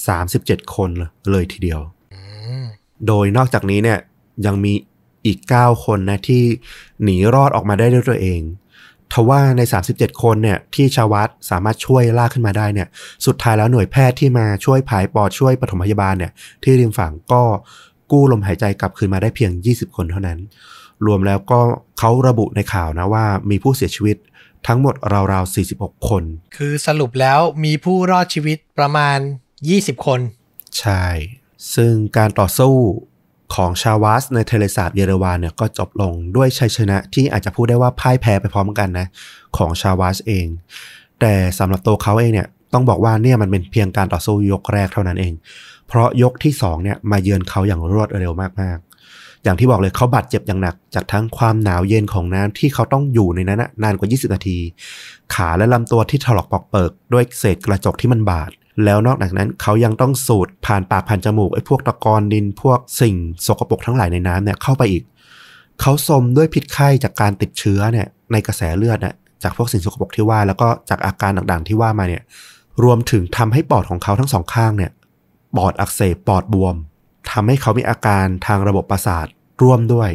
37 คนเลยทีเดียวอืมโดยนอกจากนี้เนี่ยยังมีอีก 9 คนนะที่หนีรอดออกมาได้ด้วยตัวเอง ทว่าใน 37 คนเนี่ยที่ชาววัดสามารถช่วยลากขึ้นมาได้เนี่ย สุดท้ายแล้วหน่วยแพทย์ที่มาช่วยผายปอดช่วยปฐมพยาบาลเนี่ยที่ริมฝั่งก็กู้ลมหายใจกลับคืนมาได้เพียง 20 คนเท่านั้น รวมแล้วก็เขาระบุในข่าวนะว่ามีผู้เสียชีวิตทั้งหมดราวๆ 46 คน คือสรุปแล้วมีผู้รอดชีวิตประมาณ 20 คน ใช่ ซึ่งการต่อสู้ของชาวาสในเทเลสาบเยเรวานเนี่ยก็จบลงด้วยชัยชนะที่อาจจะพูดได้ว่าพ่ายแพ้ไปพร้อมกันนะ ของชาวาสเอง แต่สำหรับตัวเขาเองเนี่ยต้องบอกว่าเนี่ยมันเป็นเพียงการต่อสู้ยกแรกเท่านั้นเอง เพราะยกที่สองเนี่ยมาเยือนเขาอย่างรวดเร็วมากๆ อย่างที่บอกเลยเขาบาดเจ็บอย่างหนัก จากทั้งความหนาวเย็นของน้ำที่เขาต้องอยู่ในนั้นนานกว่า 20 นาที ขาและลำตัวที่ถลอกปอกเปิก ด้วยเศษกระจกที่มันบาด แล้วนอกจากนั้นเขายังต้องสูดผ่านปากผ่านจมูกไอ้พวกตะกอนดินพวกสิ่งสกปรกทั้งหลายในน้ำเนี่ยเข้าไปอีก เขาสมด้วยพิษไข้จากการติดเชื้อเนี่ยในกระแสเลือดน่ยจากพวกสิ่งสกปรกที่ว่าแล้วก็จากอาการต่างๆที่ว่ามาเนี่ยรวมถึงทำให้ปอดของเขาทั้งสองข้างเนี่ยปอดอักเสบปอดบวมทำให้เขามีอาการทางระบบประสาท ร่วมด้วย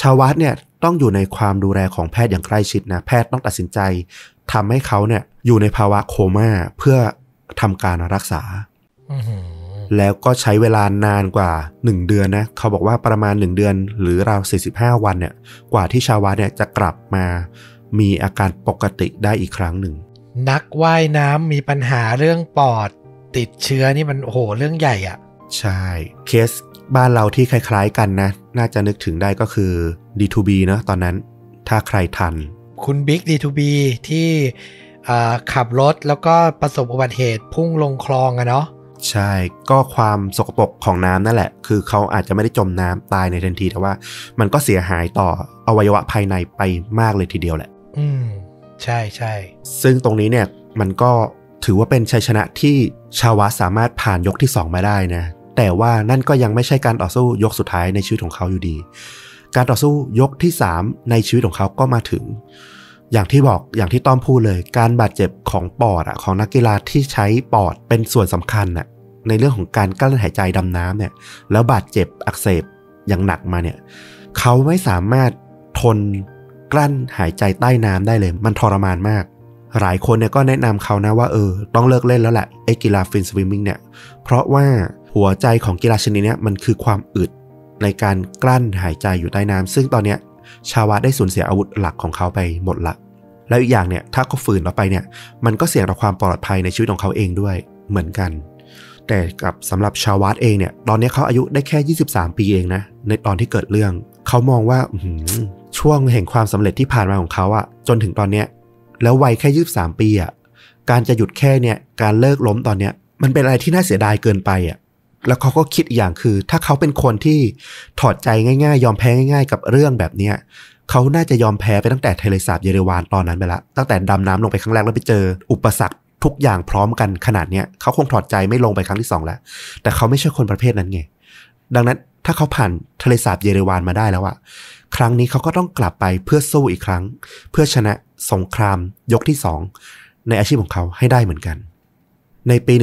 ชาววัดเนี่ยต้องอยู่ในความดูแลของแพทย์อย่างใกล้ชิดนะ แพทย์ต้องตัดสินใจทำให้เขาเนี่ยอยู่ในภาวะโคม่าเพื่อทำการรักษาอื้อหือแล้วก็ใช้เวลานานกว่า 1 เดือนนะ เขาบอกว่าประมาณ 1 เดือน หรือราว 45 วันเนี่ย กว่าที่ชาววัดเนี่ยจะกลับมามีอาการปกติได้อีกครั้งหนึ่ง นักว่ายน้ำมีปัญหาเรื่องปอดติดเชื้อนี่มันโอ้โหเรื่องใหญ่อะ ใช่ เคส บ้านเราที่คล้ายๆกันนะ น่าจะนึกถึงได้ก็คือ D2B เนอะตอนนั้นถ้าใครทัน คุณบิ๊ก D2B ที่อ่าขับรถแล้วก็ประสบอุบัติเหตุพุ่งลงคลองอะเนาะใช่ก็ความสกปรกของน้ำนั่นแหละ คือเขาอาจจะไม่ได้จมน้ำตายในทันทีแต่ว่า มันก็เสียหายต่ออวัยวะภายในไปมากเลยทีเดียวแหละ อืม ใช่ใช่ซึ่งตรงนี้เนี่ยมันก็ถือว่าเป็นชัยชนะที่ชาวาสามารถผ่านยกที่ 2 มาได้นะ แต่ว่านั่นก็ยังไม่ใช่การต่อสู้ยกสุดท้ายในชีวิตของเขาอยู่ดี การต่อสู้ยกที่ 3 ในชีวิตของเขาก็มาถึง อย่างที่บอกอย่างที่ต้อมพูดเลย การบาดเจ็บของปอดอะของนักกีฬาที่ใช้ปอดเป็นส่วนสำคัญอะในเรื่องของการกลั้นหายใจดำน้ำเนี่ย แล้วบาดเจ็บอักเสบอย่างหนักมาเนี่ย เขาไม่สามารถทนกลั้นหายใจใต้น้ำได้เลย มันทรมานมาก หลายคนเนี่ยก็แนะนำเขานะว่าเออ ต้องเลิกเล่นแล้วแหละไอ้กีฬาฟินสวิมมิ่งเนี่ย เพราะว่า หัวใจของกีฬาชนิดนี้มันคือความอึดในการกลั้นหายใจอยู่ใต้น้ำซึ่งตอนเนี้ยชาวาได้สูญเสียอาวุธหลักของเขาไปหมดละ แล้วอีกอย่างเนี่ยถ้าเขาฝืนออกไปเนี่ยมันก็เสี่ยงต่อความปลอดภัยในชีวิตของเขาเองด้วยเหมือนกัน แต่กับสำหรับชาววัดเองเนี่ยตอนนี้เขาอายุได้แค่ 23 ปีเองนะในตอนที่เกิดเรื่อง เขามองว่าช่วงแห่งความสำเร็จที่ผ่านมาของเขาอะจนถึงตอนเนี้ยแล้ววัยแค่ 23 ปีอะการจะหยุดแค่เนี่ยการเลิกล้มตอนเนี้ยมันเป็นอะไรที่น่าเสียดายเกินไปอะ แล้วเขาก็คิดอีกอย่างคือ ถ้าเขาเป็นคนที่ถอดใจง่ายๆ ยอมแพ้ง่าย ๆ กับเรื่องแบบเนี้ยเขาน่าจะยอมแพ้ไปตั้งแต่ทะเลสาบเยเรวานตอนนั้นไปละตั้งแต่ดำน้ำลงไปครั้งแรกแล้วไปเจอ อุปสรรคทุกอย่างพร้อมกันขนาดเนี้ยเขาคงถอดใจไม่ลงไปครั้งที่สองแล้ว แต่เขาไม่ใช่คนประเภทนั้นไงดังนั้นถ้าเขาผ่านทะเลสาบเยเรวานมาได้แล้วอะครั้งนี้เขาก็ต้องกลับไปเพื่อสู้อีกครั้ง เพื่อชนะสงครามยกที่สองในอาชีพของเขาให้ได้เหมือนกัน ในปี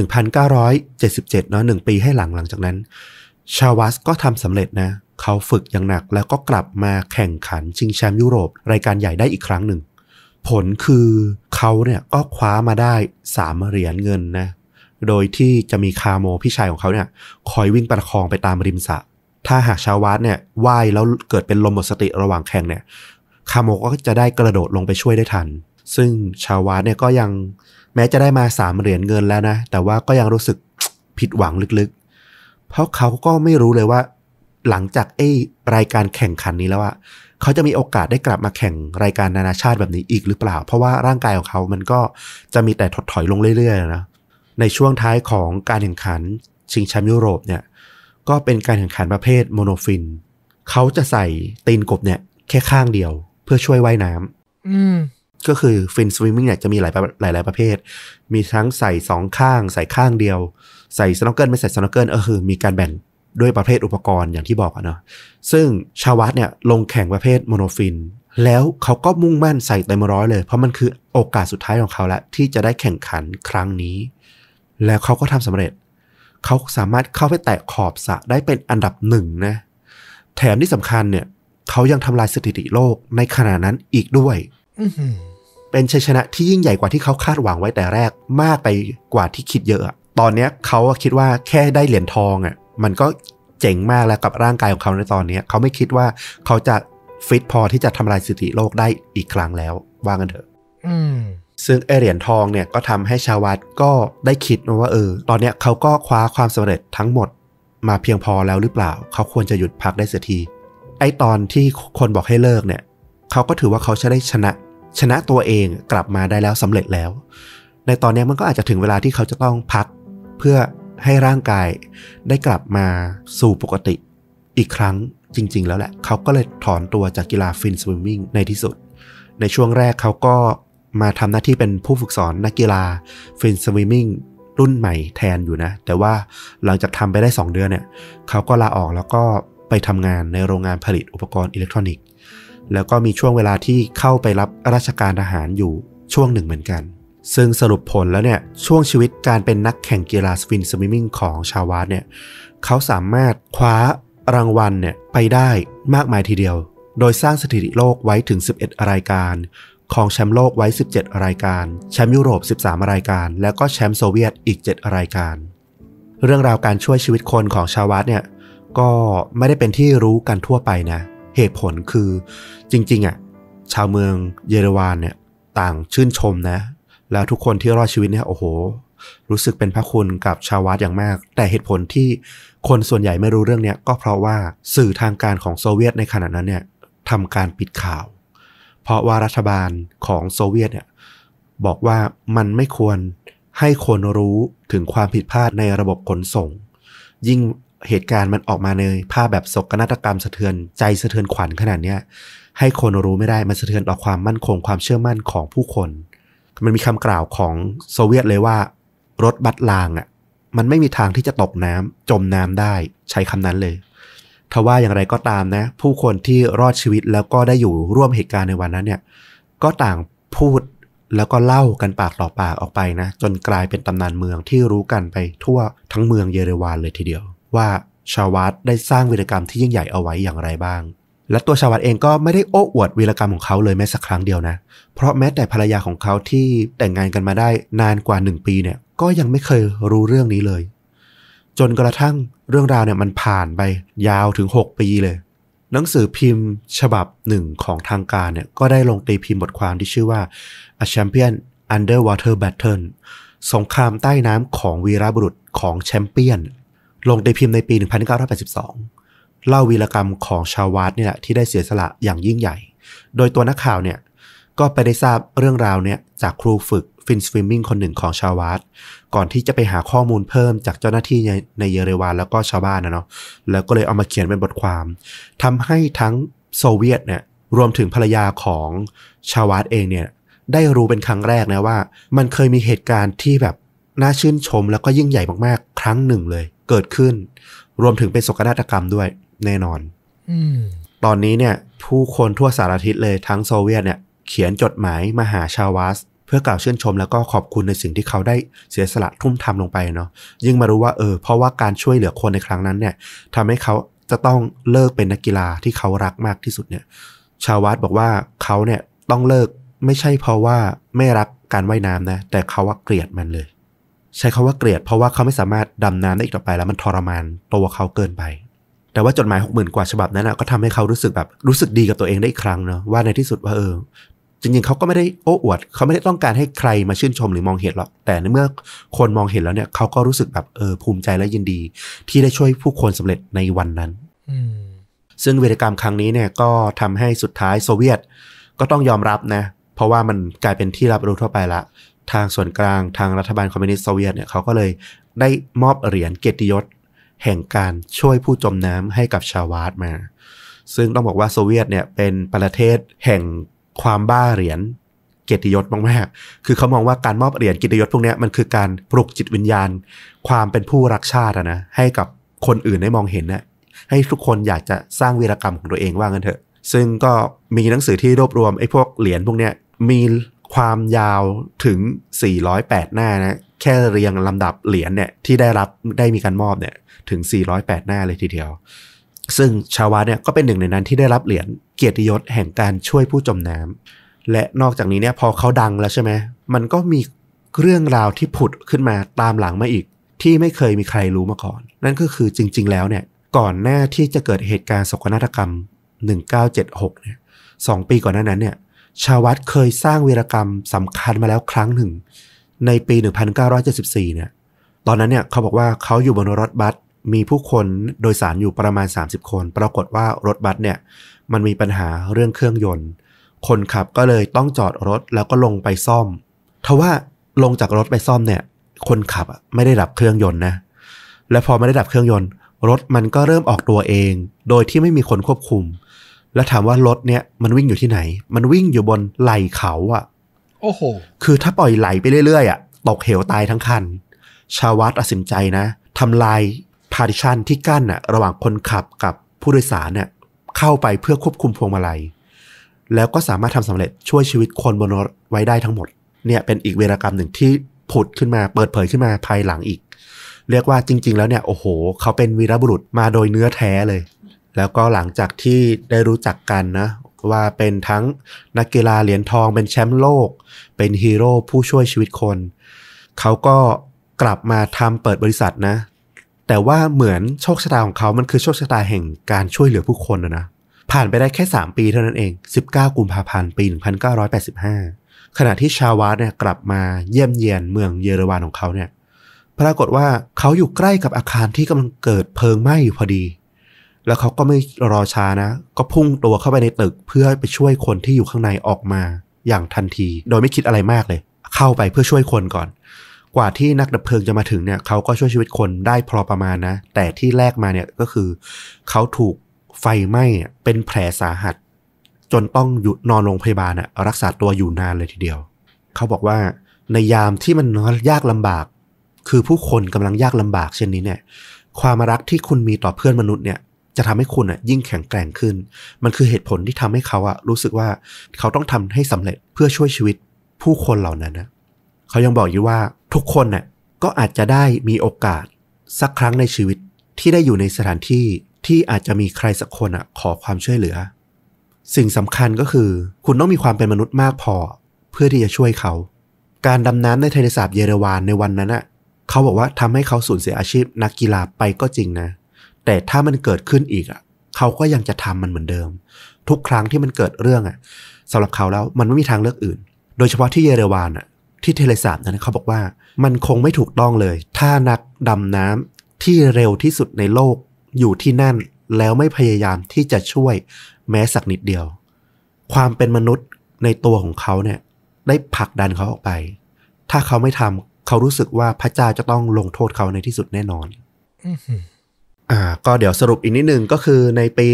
1977เนาะหนึ่งปีให้หลังหลังจากนั้น ชาวัสก็ทำสำเร็จนะ เขาฝึกอย่างหนักแล้วก็กลับมาแข่งขันชิงแชมป์ยุโรป รายการใหญ่ได้อีกครั้งหนึ่ง ผลคือเขาเนี่ยก็คว้ามาได้สามเหรียญเงินนะ โดยที่จะมีคาโมพี่ชายของเขาเนี่ยคอยวิ่งประคองไปตามริมสระถ้าหากชาววัดเนี่ยว่ายแล้วเกิดเป็นลมหมดสติระหว่างแข่งเนี่ยคาโมก็จะได้กระโดดลงไปช่วยได้ทัน ซึ่งชาววัดเนี่ยก็ยัง แม้จะได้มาสามเหรียญเงินแล้วนะ แต่ว่าก็ยังรู้สึกผิดหวังลึกๆ เพราะเขาก็ไม่รู้เลยว่า หลังจากไอ้รายการแข่งขันนี้แล้วอะเขาจะมีโอกาสได้กลับมาแข่งรายการนานาชาติแบบนี้อีกหรือเปล่า เพราะว่าร่างกายของเขามันก็จะมีแต่ถดถอยลงเรื่อยๆนะในช่วงท้ายของการแข่งขันชิงแชมป์ยุโรปเนี่ยก็เป็นการแข่งขันประเภทโมโนฟิน เขาจะใส่ตีนกบเนี่ยแค่ข้างเดียว เพื่อช่วยว่ายน้ำอืม ก็คือ finswimming เนี่ยจะมีหลายหลายหลายประเภท มีทั้งใส่สองข้าง ใส่ข้างเดียว ใส่ snorkel ไม่ใส่ snorkel เออคือมีการแบ่งด้วยประเภทอุปกรณ์อย่างที่บอกอะเนาะซึ่งชาวาชเนี่ยลงแข่งประเภท monofin แล้วเขาก็มุ่งมั่นใส่เต็มร้อยเลย เพราะมันคือโอกาสสุดท้ายของเขาแล้วที่จะได้แข่งขันครั้งนี้ แล้วเขาก็ทำสำเร็จ เขาสามารถเข้าไปแตะขอบสระได้เป็นอันดับหนึ่งนะ แถมที่สำคัญเนี่ย เขายังทำลายสถิติโลกในขณะนั้นอีกด้วย อื เป็นชัยชนะที่ยิ่งใหญ่กว่าที่เขาคาดหวังไว้แต่แรกมากไปกว่าที่คิดเยอะอะตอนเนี้ยเขาอะคิดว่าแค่ได้เหรียญทองอะมันก็เจ๋งมากแล้วกับร่างกายของเขาในตอนเนี้ยเขาไม่คิดว่าเขาจะฟิตพอที่จะทำลายสถิติโลกได้อีกครั้งแล้วว่ากันเถอะอืมซึ่งไอเหรียญทองเนี่ยก็ทำให้ชาววัดก็ได้คิดนะว่าเออ ตอนเนี้ยเขาก็คว้าความสำเร็จทั้งหมดมาเพียงพอแล้วหรือเปล่า เขาควรจะหยุดพักได้เสียที ไอตอนที่คนบอกให้เลิกเนี่ย เขาก็ถือว่าเขาจะได้ชนะ ชนะตัวเองกลับมาได้แล้วสำเร็จแล้ว ในตอนนี้มันก็อาจจะถึงเวลาที่เขาจะต้องพักเพื่อให้ร่างกายได้กลับมาสู่ปกติอีกครั้งจริง ๆ แล้วแหละ เขาก็เลยถอนตัวจากกีฬา finswimming ในที่สุด ในช่วงแรกเขาก็มาทำหน้าที่เป็นผู้ฝึกสอนนักกีฬาfinswimming รุ่นใหม่แทนอยู่นะ แต่ว่าหลังจากทำไปได้ 2 เดือนเนี่ย เขาก็ลาออกแล้วก็ไปทำงานในโรงงานผลิตอุปกรณ์อิเล็กทรอนิกส์ แล้วก็มีช่วงเวลาที่เข้าไปรับราชการทหารอยู่ช่วงหนึ่งเหมือนกัน ซึ่งสรุปผลแล้วเนี่ยช่วงชีวิตการเป็นนักแข่งกีฬา finswimming ของชาวาชเนี่ยเขาสามารถคว้ารางวัลเนี่ยไปได้มากมายทีเดียว โดยสร้างสถิติโลกไว้ถึง 11 รายการของแชมป์โลกไว้ 17 รายการ แชมป์ยุโรป 13 รายการ แล้วก็แชมป์โซเวียตอีก 7 รายการ เรื่องราวการช่วยชีวิตคนของชาววัดเนี่ยก็ไม่ได้เป็นที่รู้กันทั่วไปนะ เหตุผลคือจริง ๆอะชาวเมืองเยเรวานเนี่ยต่างชื่นชมนะ แล้วทุกคนที่รอดชีวิตเนี่ยโอ้โห รู้สึกเป็นพระคุณกับชาววัดอย่างมาก แต่เหตุผลที่คนส่วนใหญ่ไม่รู้เรื่องเนี้ยก็เพราะว่าสื่อทางการของโซเวียตในขณะนั้นเนี่ยทำการปิดข่าว เพราะว่ารัฐบาลของโซเวียตเนี่ยบอกว่ามันไม่ควรให้คนรู้ถึงความผิดพลาดในระบบขนส่ง ยิ่ง เหตุการณ์มันออกมาในภาพแบบศกนาฏกรรมสะเทือนใจสะเทือนขวัญขนาดเนี้ยให้คนรู้ไม่ได้มันสะเทือนต่อความมั่นคงความเชื่อมั่นของผู้คน มันมีคำกล่าวของโซเวียตเลยว่า รถบัสรางอะมันไม่มีทางที่จะตกน้ำจมน้ำได้ใช้คำนั้นเลยทว่าอย่างไรก็ตามนะ ผู้คนที่รอดชีวิตแล้วก็ได้อยู่ร่วมเหตุการณ์ในวันนั้นเนี่ย ก็ต่างพูดแล้วก็เล่ากันปากต่อปากออกไปนะ จนกลายเป็นตำนานเมืองที่รู้กันไปทั่วทั้งเมืองเยเรวานเลยทีเดียว ว่าชาวัตได้สร้างวีรกรรมที่ยิ่งใหญ่เอาไว้อย่างไรบ้าง และตัวชาวัตเองก็ไม่ได้โอ้อวดวีรกรรมของเขาเลยแม้สักครั้งเดียวนะ เพราะแม้แต่ภรรยาของเขาที่แต่งงานกันมาได้นานกว่าหนึ่งปีเนี่ย ก็ยังไม่เคยรู้เรื่องนี้เลย จนกระทั่งเรื่องราวเนี่ยมันผ่านไปยาวถึง 6 ปีเลย หนังสือพิมพ์ฉบับหนึ่งของทางการเนี่ยก็ได้ลงตีพิมพ์บทความที่ชื่อว่า A Champion Underwater Battle สงครามใต้น้ำของวีรบุรุษของแชมเปี้ยน ลงตีพิมพ์ในปี 1982 เล่าวีรกรรมของชาววาดเนี่ยที่ได้เสียสละอย่างยิ่งใหญ่ โดยตัวนักข่าวเนี่ยก็ไปได้ทราบเรื่องราวเนี่ยจากครูฝึกฟินสวิมมิ่งคนหนึ่งของชาววาดก่อนที่จะไปหาข้อมูลเพิ่มจากเจ้าหน้าที่ในเยเรวานแล้วก็ชาวบ้านนะเนาะแล้วก็เลยเอามาเขียนเป็นบทความทำให้ทั้งโซเวียตเนี่ยรวมถึงภรรยาของชาววาดเองเนี่ยได้รู้เป็นครั้งแรกนะว่า มันเคยมีเหตุการณ์ที่แบบน่าชื่นชมแล้วก็ยิ่งใหญ่มากๆ ครั้งหนึ่งเลย เกิดขึ้น รวมถึงเป็นโศกนาฏกรรมด้วยแน่นอนอืมตอนนี้เนี่ยผู้คนทั่วสารทิศเลยทั้งโซเวียตเนี่ยเขียนจดหมายมาหาชาววัสเพื่อกล่าวชื่นชมแล้วก็ขอบคุณในสิ่งที่เขาได้เสียสละทุ่มทำลงไปเนาะยิ่งมารู้ว่าเออเพราะว่าการช่วยเหลือคนในครั้งนั้นเนี่ยทำให้เขาจะต้องเลิกเป็นนักกีฬาที่เขารักมากที่สุดเนี่ย ชาววัดบอกว่าเขาเนี่ยต้องเลิกไม่ใช่เพราะว่าไม่รักการว่ายน้ำนะ แต่เขาว่าเกลียดมันเลย ใช้คาว่าเกลียดเพราะว่าเขาไม่สามารถดำน้ำได้อีกต่อไปแล้วมันทรมานตัวเขาเกินไป แต่ว่าจดหมายหกหมื่นกว่าฉบับนั้นนะก็ทำให้เขารู้สึกแบบรู้สึกดีกับตัวเองได้อีกครั้งเนาะว่าในที่สุดว่าเออจริงๆเขาก็ไม่ได้โอ้อวด เขาไม่ได้ต้องการให้ใครมาชื่นชมหรือมองเห็นหรอก แต่ในเมื่อคนมองเห็นแล้วเนี่ยเขาก็รู้สึกแบบเออภูมิใจและยินดี ที่ได้ช่วยผู้คนสำเร็จในวันนั้นอืมซึ่งวีรกรรมครั้งนี้เนี่ยก็ทำให้สุดท้ายโซเวียต ก็ต้องยอมรับนะ เพราะว่ามันกลายเป็นที่รับรู้ทั่วไปละ ทางส่วนกลางทางรัฐบาลคอมมิวนิสต์โซเวียตเนี่ยเขาก็เลยได้มอบเหรียญเกียรติยศ แห่งการช่วยผู้จมน้ำให้กับชาวาดมา ซึ่งต้องบอกว่าโซเวียตเนี่ยเป็นประเทศแห่งความบ้าเหรียญเกียรติยศมากๆ คือเขามองว่าการมอบเหรียญเกียรติยศพวกนี้มันคือการปลุกจิตวิญญาณ ความเป็นผู้รักชาตินะให้กับคนอื่นได้มองเห็นนะให้ทุกคนอยากจะสร้างวีรกรรมของตัวเองว่างั้นเถอะ ซึ่งก็มีหนังสือที่รวบรวมไอ้พวกเหรียญพวกเนี้ยมี ความยาวถึง 408 หน้านะ แค่เรียงลำดับเหรียญเนี่ยที่ได้รับได้มีการมอบเนี่ยถึง 408 หน้าเลยทีเดียว ซึ่งชาวาเนี่ยก็เป็นหนึ่งในนั้นที่ได้รับเหรียญเกียรติยศแห่งการช่วยผู้จมน้ำและนอกจากนี้เนี่ยพอเขาดังแล้วใช่ไหมมันก็มีเรื่องราวที่ผุดขึ้นมาตามหลังมาอีก ที่ไม่เคยมีใครรู้มาก่อน นั่นก็คือจริง ๆ แล้วเนี่ยก่อนหน้าที่จะเกิดเหตุการณ์โศกนาฏกรรม 1976เนี่ยสองปีก่อนหน้านั้นเนี่ย ชาวัตเคยสร้างวีรกรรมสำคัญมาแล้วครั้งหนึ่ง ในปี 1974 เนี่ย ตอนนั้นเนี่ยเขาบอกว่าเขาอยู่บนรถบัสมีผู้คนโดยสารอยู่ประมาณ 30 คน ปรากฏว่ารถบัสเนี่ย มันมีปัญหาเรื่องเครื่องยนต์ คนขับก็เลยต้องจอดรถแล้วก็ลงไปซ่อมทว่าลงจากรถไปซ่อมเนี่ย คนขับไม่ได้ดับเครื่องยนต์นะ และพอไม่ได้ดับเครื่องยนต์ รถมันก็เริ่มออกตัวเอง โดยที่ไม่มีคนควบคุม แล้วถามว่ารถเนี่ยมันวิ่งอยู่ที่ไหน มันวิ่งอยู่บนไหล่เขาอะโอ้โห คือถ้าปล่อยไหลไปเรื่อยๆอะตกเหวตายทั้งคัน ชาววัดตัดสินใจนะทำลายพาร์ติชันที่กั้นอะระหว่างคนขับกับผู้โดยสารเนี่ยเข้าไปเพื่อควบคุมพวงมาลัย แล้วก็สามารถทำสำเร็จช่วยชีวิตคนบนรถไว้ได้ทั้งหมด เนี่ยเป็นอีกเวรกรรมหนึ่งที่ผุดขึ้นมาเปิดเผยขึ้นมาภายหลังอีก เรียกว่าจริง ๆ แล้วเนี่ยโอ้โห เขาเป็นวีรบุรุษมาโดยเนื้อแท้เลย แล้วก็หลังจากที่ได้รู้จักกันนะ ว่าเป็นทั้งนักกีฬาเหรียญทองเป็นแชมป์โลก เป็นฮีโร่ผู้ช่วยชีวิตคน เขาก็กลับมาทำเปิดบริษัทนะ แต่ว่าเหมือนโชคชะตาของเขามันคือโชคชะตาแห่งการช่วยเหลือผู้คนนะนะผ่านไปได้แค่ 3 ปีเท่านั้นเอง 19 กุมภาพันธ์ ปี 1985 ขณะที่ชาวาสเนี่ยกลับมาเยี่ยมเยียนเมืองเยอรมันของเขาเนี่ย ปรากฏว่าเขาอยู่ใกล้กับอาคารที่กำลังเกิดเพลิงไหม้อยู่พอดี แล้วเขาก็ไม่รอช้านะ ก็พุ่งตัวเข้าไปในตึกเพื่อไปช่วยคนที่อยู่ข้างในออกมาอย่างทันที โดยไม่คิดอะไรมากเลย เข้าไปเพื่อช่วยคนก่อน กว่าที่นักดับเพลิงจะมาถึงเนี่ยเขาก็ช่วยชีวิตคนได้พอประมาณนะ แต่ที่แรกมาเนี่ยก็คือ เขาถูกไฟไหม้เป็นแผลสาหัส จนต้องอยู่นอนโรงพยาบาลอะรักษาตัวอยู่นานเลยทีเดียว เขาบอกว่าในยามที่มันยากลำบาก คือผู้คนกำลังยากลำบากเช่นนี้เนี่ย ความรักที่คุณมีต่อเพื่อนมนุษย์เนี่ย จะทำให้คุณอะยิ่งแข็งแกร่งขึ้น มันคือเหตุผลที่ทำให้เขาอะรู้สึกว่าเขาต้องทำให้สำเร็จเพื่อช่วยชีวิตผู้คนเหล่านั้นนะเขายังบอกอยู่ว่าทุกคนน่ะก็อาจจะได้มีโอกาสสักครั้งในชีวิตที่ได้อยู่ในสถานที่ที่อาจจะมีใครสักคนอะขอความช่วยเหลือ สิ่งสำคัญก็คือ คุณต้องมีความเป็นมนุษย์มากพอ เพื่อที่จะช่วยเขา การดำน้ำในทะเลสาบเยเรวานในวันนั้นอะเขาบอกว่าทำให้เขาสูญเสียอาชีพนักกีฬาไปก็จริงนะ แต่ถ้ามันเกิดขึ้นอีกอะ เขาก็ยังจะทำมันเหมือนเดิม ทุกครั้งที่มันเกิดเรื่องอะสำหรับเขาแล้วมันไม่มีทางเลือกอื่น โดยเฉพาะที่เยเรวานอะ ที่เทเลสาบนั้นเขาบอกว่า มันคงไม่ถูกต้องเลย ถ้านักดำน้ำที่เร็วที่สุดในโลกอยู่ที่นั่นแล้วไม่พยายามที่จะช่วยแม้สักนิดเดียว ความเป็นมนุษย์ในตัวของเขาเนี่ย ได้ผลักดันเขาออกไป ถ้าเขาไม่ทำเขารู้สึกว่าพระเจ้าจะต้องลงโทษเขาในที่สุดแน่นอน อ่าก็เดี๋ยวสรุปอีกนิดนึงก็คือในปี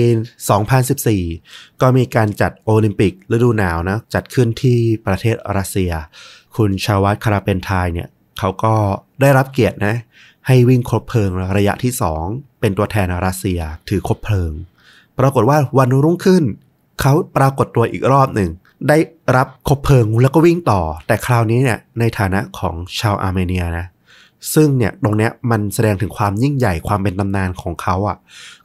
2014 ก็มีการจัดโอลิมปิกฤดูหนาวนะ จัดขึ้นที่ประเทศรัสเซีย คุณชาวัตคาราเปนทายเนี่ยเขาก็ได้รับเกียรตินะ ให้วิ่งคบเพลิงระยะที่ 2 เป็นตัวแทนรัสเซียถือคบเพลิง ปรากฏว่าวันรุ่งขึ้น เขาปรากฏตัวอีกรอบหนึ่ง ได้รับคบเพลิงแล้วก็วิ่งต่อ แต่คราวนี้เนี่ยในฐานะของชาวอาร์เมเนียนะ ซึ่งเนี่ยตรงเนี้ยมันแสดงถึงความยิ่งใหญ่ความเป็นตำนานของเขาอะ่ะ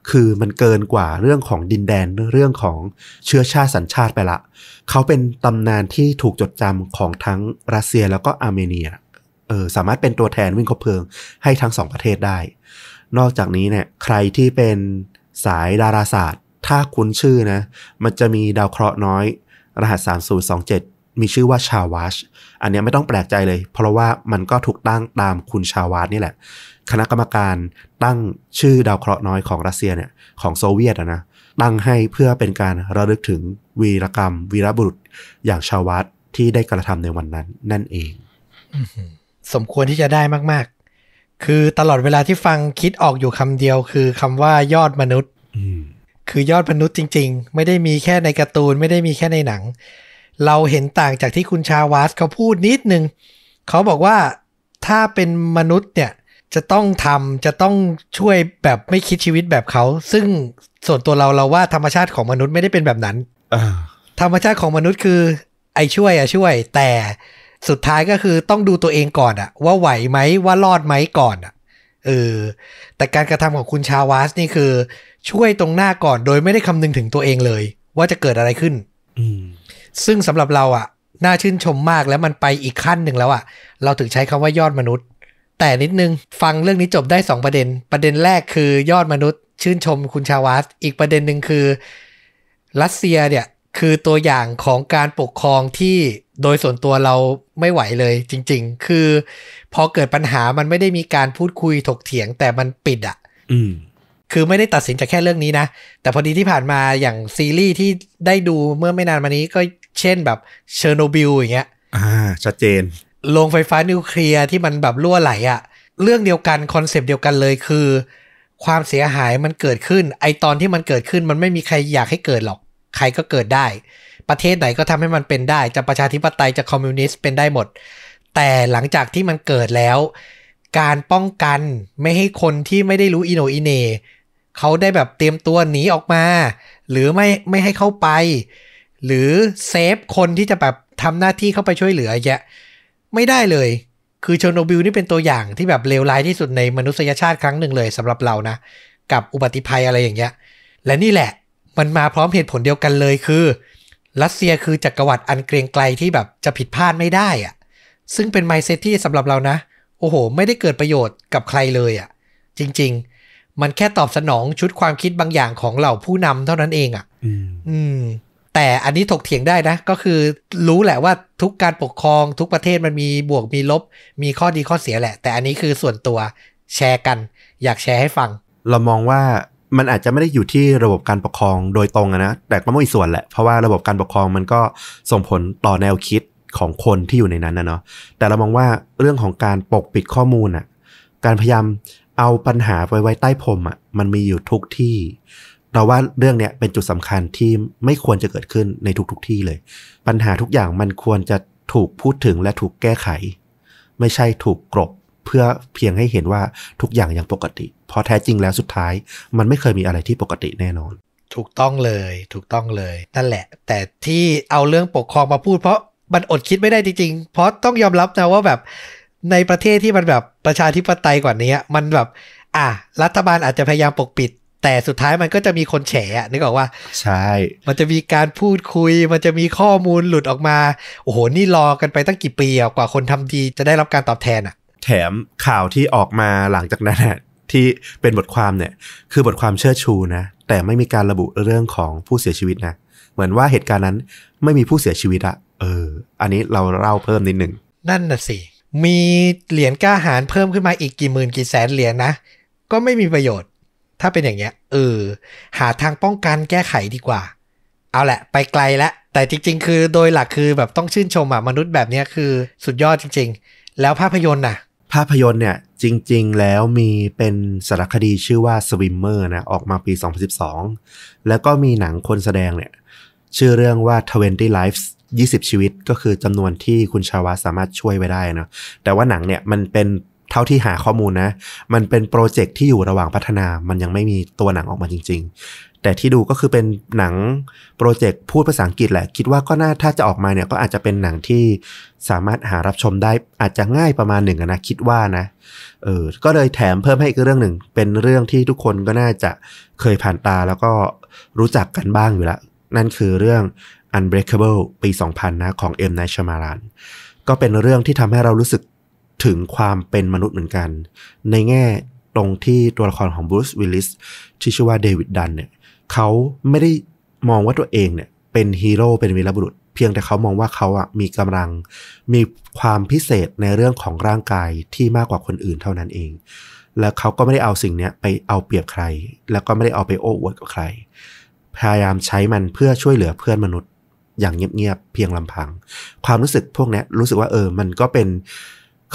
คือมันเกินกว่าเรื่องของดินแดนเรื่องของเชื้อชาติสัญชาติไปละ เขาเป็นตำนานที่ถูกจดจำของทั้งรัสเซียแล้วก็อาร์เมเนีย เออสามารถเป็นตัวแทนวิ่งคบเพลิงให้ทั้งสองประเทศได้ นอกจากนี้เนี่ยใครที่เป็นสายดาราศาสตร์ ถ้าคุ้นชื่อนะ มันจะมีดาวเคราะห์น้อย รหัส 3027 มีชื่อว่าชาวาช อันเนี้ยไม่ต้องแปลกใจเลย เพราะว่ามันก็ถูกตั้งตามคุณชาวาชนี่แหละ คณะกรรมการตั้งชื่อดาวเคราะห์น้อยของรัสเซียเนี่ยของโซเวียตอะนะ ตั้งให้เพื่อเป็นการระลึกถึงวีรกรรม วีรบุรุษอย่างชาวาชที่ได้กระทำในวันนั้นนั่นเอง สมควรที่จะได้มากๆ คือตลอดเวลาที่ฟังคิดออกอยู่คำเดียว คือคำว่ายอดมนุษย์อืมคือยอดมนุษย์จริง ๆ ไม่ได้มีแค่ในการ์ตูนไม่ได้มีแค่ในหนัง เราเห็นต่างจากที่คุณชาวาสเขาพูดนิดนึง เขาบอกว่าถ้าเป็นมนุษย์เนี่ยจะต้องทำจะต้องช่วยแบบไม่คิดชีวิตแบบเขา ซึ่งส่วนตัวเราเราว่าธรรมชาติของมนุษย์ไม่ได้เป็นแบบนั้นอ่าธรรมชาติของมนุษย์คือ ไอ้ช่วยอะช่วย แต่สุดท้ายก็คือต้องดูตัวเองก่อนอะว่าไหวไหมว่ารอดไหมก่อนอะเออแต่การกระทำของคุณชาวาสนี่คือ ช่วยตรงหน้าก่อนโดยไม่ได้คำนึงถึงตัวเองเลย ว่าจะเกิดอะไรขึ้น อืม ซึ่งสำหรับเราอะน่าชื่นชมมากแล้วมันไปอีกขั้นหนึ่งแล้วอะเราถึงใช้คำว่ายอดมนุษย์ แต่นิดนึงฟังเรื่องนี้จบได้สองประเด็น ประเด็นแรกคือยอดมนุษย์ ชื่นชมคุณชาวาสอีกประเด็นหนึ่งคือ รัสเซียเนี่ยคือตัวอย่างของการปกครองที่โดยส่วนตัวเราไม่ไหวเลยจริง ๆ คือ พอเกิดปัญหามันไม่ได้มีการพูดคุยถกเถียงแต่มันปิดอะอืมคือไม่ได้ตัดสินจากแค่เรื่องนี้นะ แต่พอดีที่ผ่านมาอย่างซีรีส์ที่ได้ดูเมื่อไม่นานมานี้ก็ เช่นแบบเชอร์โนบิลอย่างเงี้ย อ่า ชัดเจน โรงไฟฟ้านิวเคลียร์ที่มันแบบรั่วไหลอะเรื่องเดียวกัน concept เดียวกันเลยคือ ความเสียหายมันเกิดขึ้น ไอตอนที่มันเกิดขึ้นมันไม่มีใครอยากให้เกิดหรอก ใครก็เกิดได้ ประเทศไหนก็ทำให้มันเป็นได้ จะประชาธิปไตยจะคอมมิวนิสต์เป็นได้หมด แต่หลังจากที่มันเกิดแล้ว การป้องกันไม่ให้คนที่ไม่ได้รู้อิโหน่อิเหน่เขาได้แบบเตรียมตัวหนีออกมา หรือไม่ไม่ให้เข้าไป หรือ save คนที่จะแบบทำหน้าที่เข้าไปช่วยเหลือแยะ ไม่ได้เลย คือเชอร์โนบิลนี่เป็นตัวอย่างที่แบบเลวร้ายที่สุดในมนุษยชาติครั้งหนึ่งเลยสำหรับเรานะ กับอุบัติภัยอะไรอย่างเงี้ย และนี่แหละมันมาพร้อมเหตุผลเดียวกันเลยคือ รัสเซียคือจักรวรรดิอันเกรียงไกรที่แบบจะผิดพลาดไม่ได้อะซึ่งเป็น mindset ที่สำหรับเรานะ โอ้โห ไม่ได้เกิดประโยชน์กับใครเลยอะจริง ๆ มันแค่ตอบสนองชุดความคิดบางอย่างของเหล่าผู้นำเท่านั้นเองอะอืมอืม แต่อันนี้ถกเถียงได้นะ ก็คือรู้แหละว่าทุกการปกครองทุกประเทศมันมีบวกมีลบ มีข้อดีข้อเสียแหละ แต่อันนี้คือส่วนตัวแชร์กัน อยากแชร์ให้ฟัง เรามองว่ามันอาจจะไม่ได้อยู่ที่ระบบการปกครองโดยตรงนะ แต่ก็ม่มีส่วนแหละ เพราะว่าระบบการปกครองมันก็ส่งผลต่อแนวคิดของคนที่อยู่ในนั้นนะเนาะ แต่เรามองว่าเรื่องของการปกปิดข้อมูลอะการพยายามเอาปัญหาไปไว้ใต้พรมอะมันมีอยู่ทุกที่ เราว่าเรื่องเนี้ยเป็นจุดสำคัญที่ไม่ควรจะเกิดขึ้นในทุกๆทที่เลย ปัญหาทุกอย่างมันควรจะถูกพูดถึงและถูกแก้ไข ไม่ใช่ถูกกลบเพื่อเพียงให้เห็นว่าทุกอย่างยังปกติ เพราะแท้จริงแล้วสุดท้าย มันไม่เคยมีอะไรที่ปกติแน่นอน ถูกต้องเลย ถูกต้องเลย นั่นแหละ แต่ที่เอาเรื่องปกครองมาพูด เพราะมันอดคิดไม่ได้จริงๆ เพราะต้องยอมรับนะว่าแบบในประเทศที่มันแบบประชาธิปไตยกว่านี้มันแบบ อะรัฐบาลอาจจะพยายามปกปิด แต่สุดท้ายมันก็จะมีคนแฉอะนึกออกว่า ใช่ มันจะมีการพูดคุย มันจะมีข้อมูลหลุดออกมา โอ้โห นี่รอกันไปตั้งกี่ปีอะกว่าคนทำดีจะได้รับการตอบแทนอะแถมข่าวที่ออกมาหลังจากนั้นน่ะที่เป็นบทความเนี่ย คือบทความเชิดชูนะ แต่ไม่มีการระบุเรื่องของผู้เสียชีวิตนะ เหมือนว่าเหตุการณ์นั้นไม่มีผู้เสียชีวิตอะเออ อันนี้เราเล่าเพิ่มนิดหนึ่ง นั่นน่ะสิ มีเหรียญกล้าหารเพิ่มขึ้นมาอีกกี่หมื่นกี่แสนเหรียญนะก็ไม่มีประโยชน์ ถ้าเป็นอย่างเงี้ยเออหาทางป้องกันแก้ไขดีกว่า เอาแหละ ไปไกลแล้วแต่จริง ๆ คือโดยหลักคือแบบต้องชื่นชมอะมนุษย์แบบเนี้ยคือสุดยอดจริง ๆ แล้วภาพยนตร์น่ะ ภาพยนตร์เนี่ยจริง ๆ แล้วมีเป็นสารคดีชื่อว่า Swimmer นะออกมาปี 2012 แล้วก็มีหนังคนแสดงเนี่ยชื่อเรื่องว่า20 Lives 20 ชีวิตก็คือจำนวนที่คุณชาวาสามารถช่วยไว้ได้นะแต่ว่าหนังเนี่ยมันเป็น เท่าที่หาข้อมูลนะ มันเป็นโปรเจกต์ที่อยู่ระหว่างพัฒนา มันยังไม่มีตัวหนังออกมาจริง ๆ แต่ที่ดูก็คือเป็นหนังโปรเจกต์พูดภาษาอังกฤษแหละ คิดว่าก็น่าถ้าจะออกมาเนี่ยก็อาจจะเป็นหนังที่สามารถหารับชมได้อาจจะง่ายประมาณหนึ่งนะคิดว่านะ เออ ก็เลยแถมเพิ่มให้อีกเรื่องหนึ่ง เป็นเรื่องที่ทุกคนก็น่าจะเคยผ่านตาแล้วก็รู้จักกันบ้างอยู่แล้วนั่นคือเรื่อง Unbreakable ปี 2000 นะของ M. Night Shyamalan ก็เป็นเรื่องที่ทำให้เรารู้สึก ถึงความเป็นมนุษย์เหมือนกัน ในแง่ตรงที่ตัวละครของบรูซวิลลิสที่ชื่อว่าเดวิดดันเนี่ยเขาไม่ได้มองว่าตัวเองเนี่ยเป็นฮีโร่เป็นวีรบุรุษ เพียงแต่เขามองว่าเขาอะมีกำลังมีความพิเศษในเรื่องของร่างกายที่มากกว่าคนอื่นเท่านั้นเอง แล้วเขาก็ไม่ได้เอาสิ่งเนี้ยไปเอาเปรียบใคร แล้วก็ไม่ได้เอาไปโอ้อวดกับใคร พยายามใช้มันเพื่อช่วยเหลือเพื่อนมนุษย์อย่างเงียบๆเพียงลำพัง ความรู้สึกพวกนี้รู้สึกว่าเออมันก็เป็น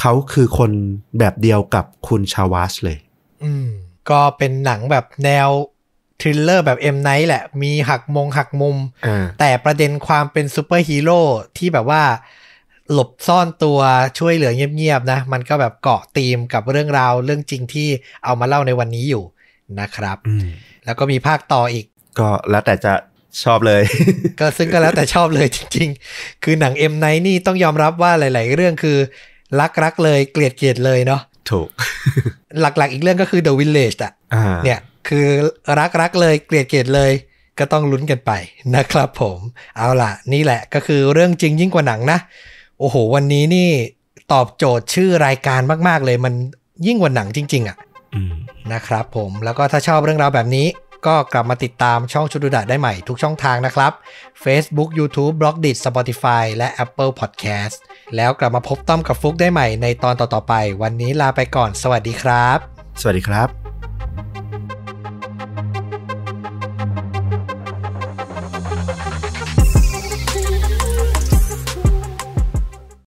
เขาคือคนแบบเดียวกับคุณชาวาชเลย อืม ก็เป็นหนังแบบแนว thriller แบบ M. Night แหละ มีหักมงหักมุมอ่าแต่ประเด็นความเป็นซูเปอร์ฮีโร่ที่แบบว่า หลบซ่อนตัวช่วยเหลือเงียบๆนะ มันก็แบบเกาะธีมกับเรื่องราวเรื่องจริงที่เอามาเล่าในวันนี้อยู่นะครับอืมแล้วก็มีภาคต่ออีก ก็แล้วแต่จะชอบเลย ก็ซึ่งก็แล้วแต่ชอบเลยจริง ๆ คือหนัง M. Night นี่ต้องยอมรับว่าหลาย ๆ เรื่องคือ รักรักๆเลยเกลียดเกลียดๆเลยเนาะถูก หลักๆอีกเรื่องก็คือ The Village อะอ่าเนี่ยคือรักรักๆเลยเกลียดเกลียดๆเลยก็ต้องลุ้นกันไปนะครับผม เอาล่ะ นี่แหละก็คือเรื่องจริงยิ่งกว่าหนังนะ โอ้โห วันนี้นี่ตอบโจทย์ชื่อรายการมาก ๆ เลยมันยิ่งกว่าหนังจริง ๆอะอืมนะครับผมแล้วก็ถ้าชอบเรื่องราวแบบนี้ ก็กลับมาติดตามช่องชุดดูดะได้ใหม่ทุกช่องทางนะครับ Facebook YouTube b l o g d i t Spotify และ Apple Podcast แล้วกลับมาพบต้อมกับฟุกได้ใหม่ในตอนต่อๆไป วันนี้ลาไปก่อน สวัสดีครับ สวัสดีครับ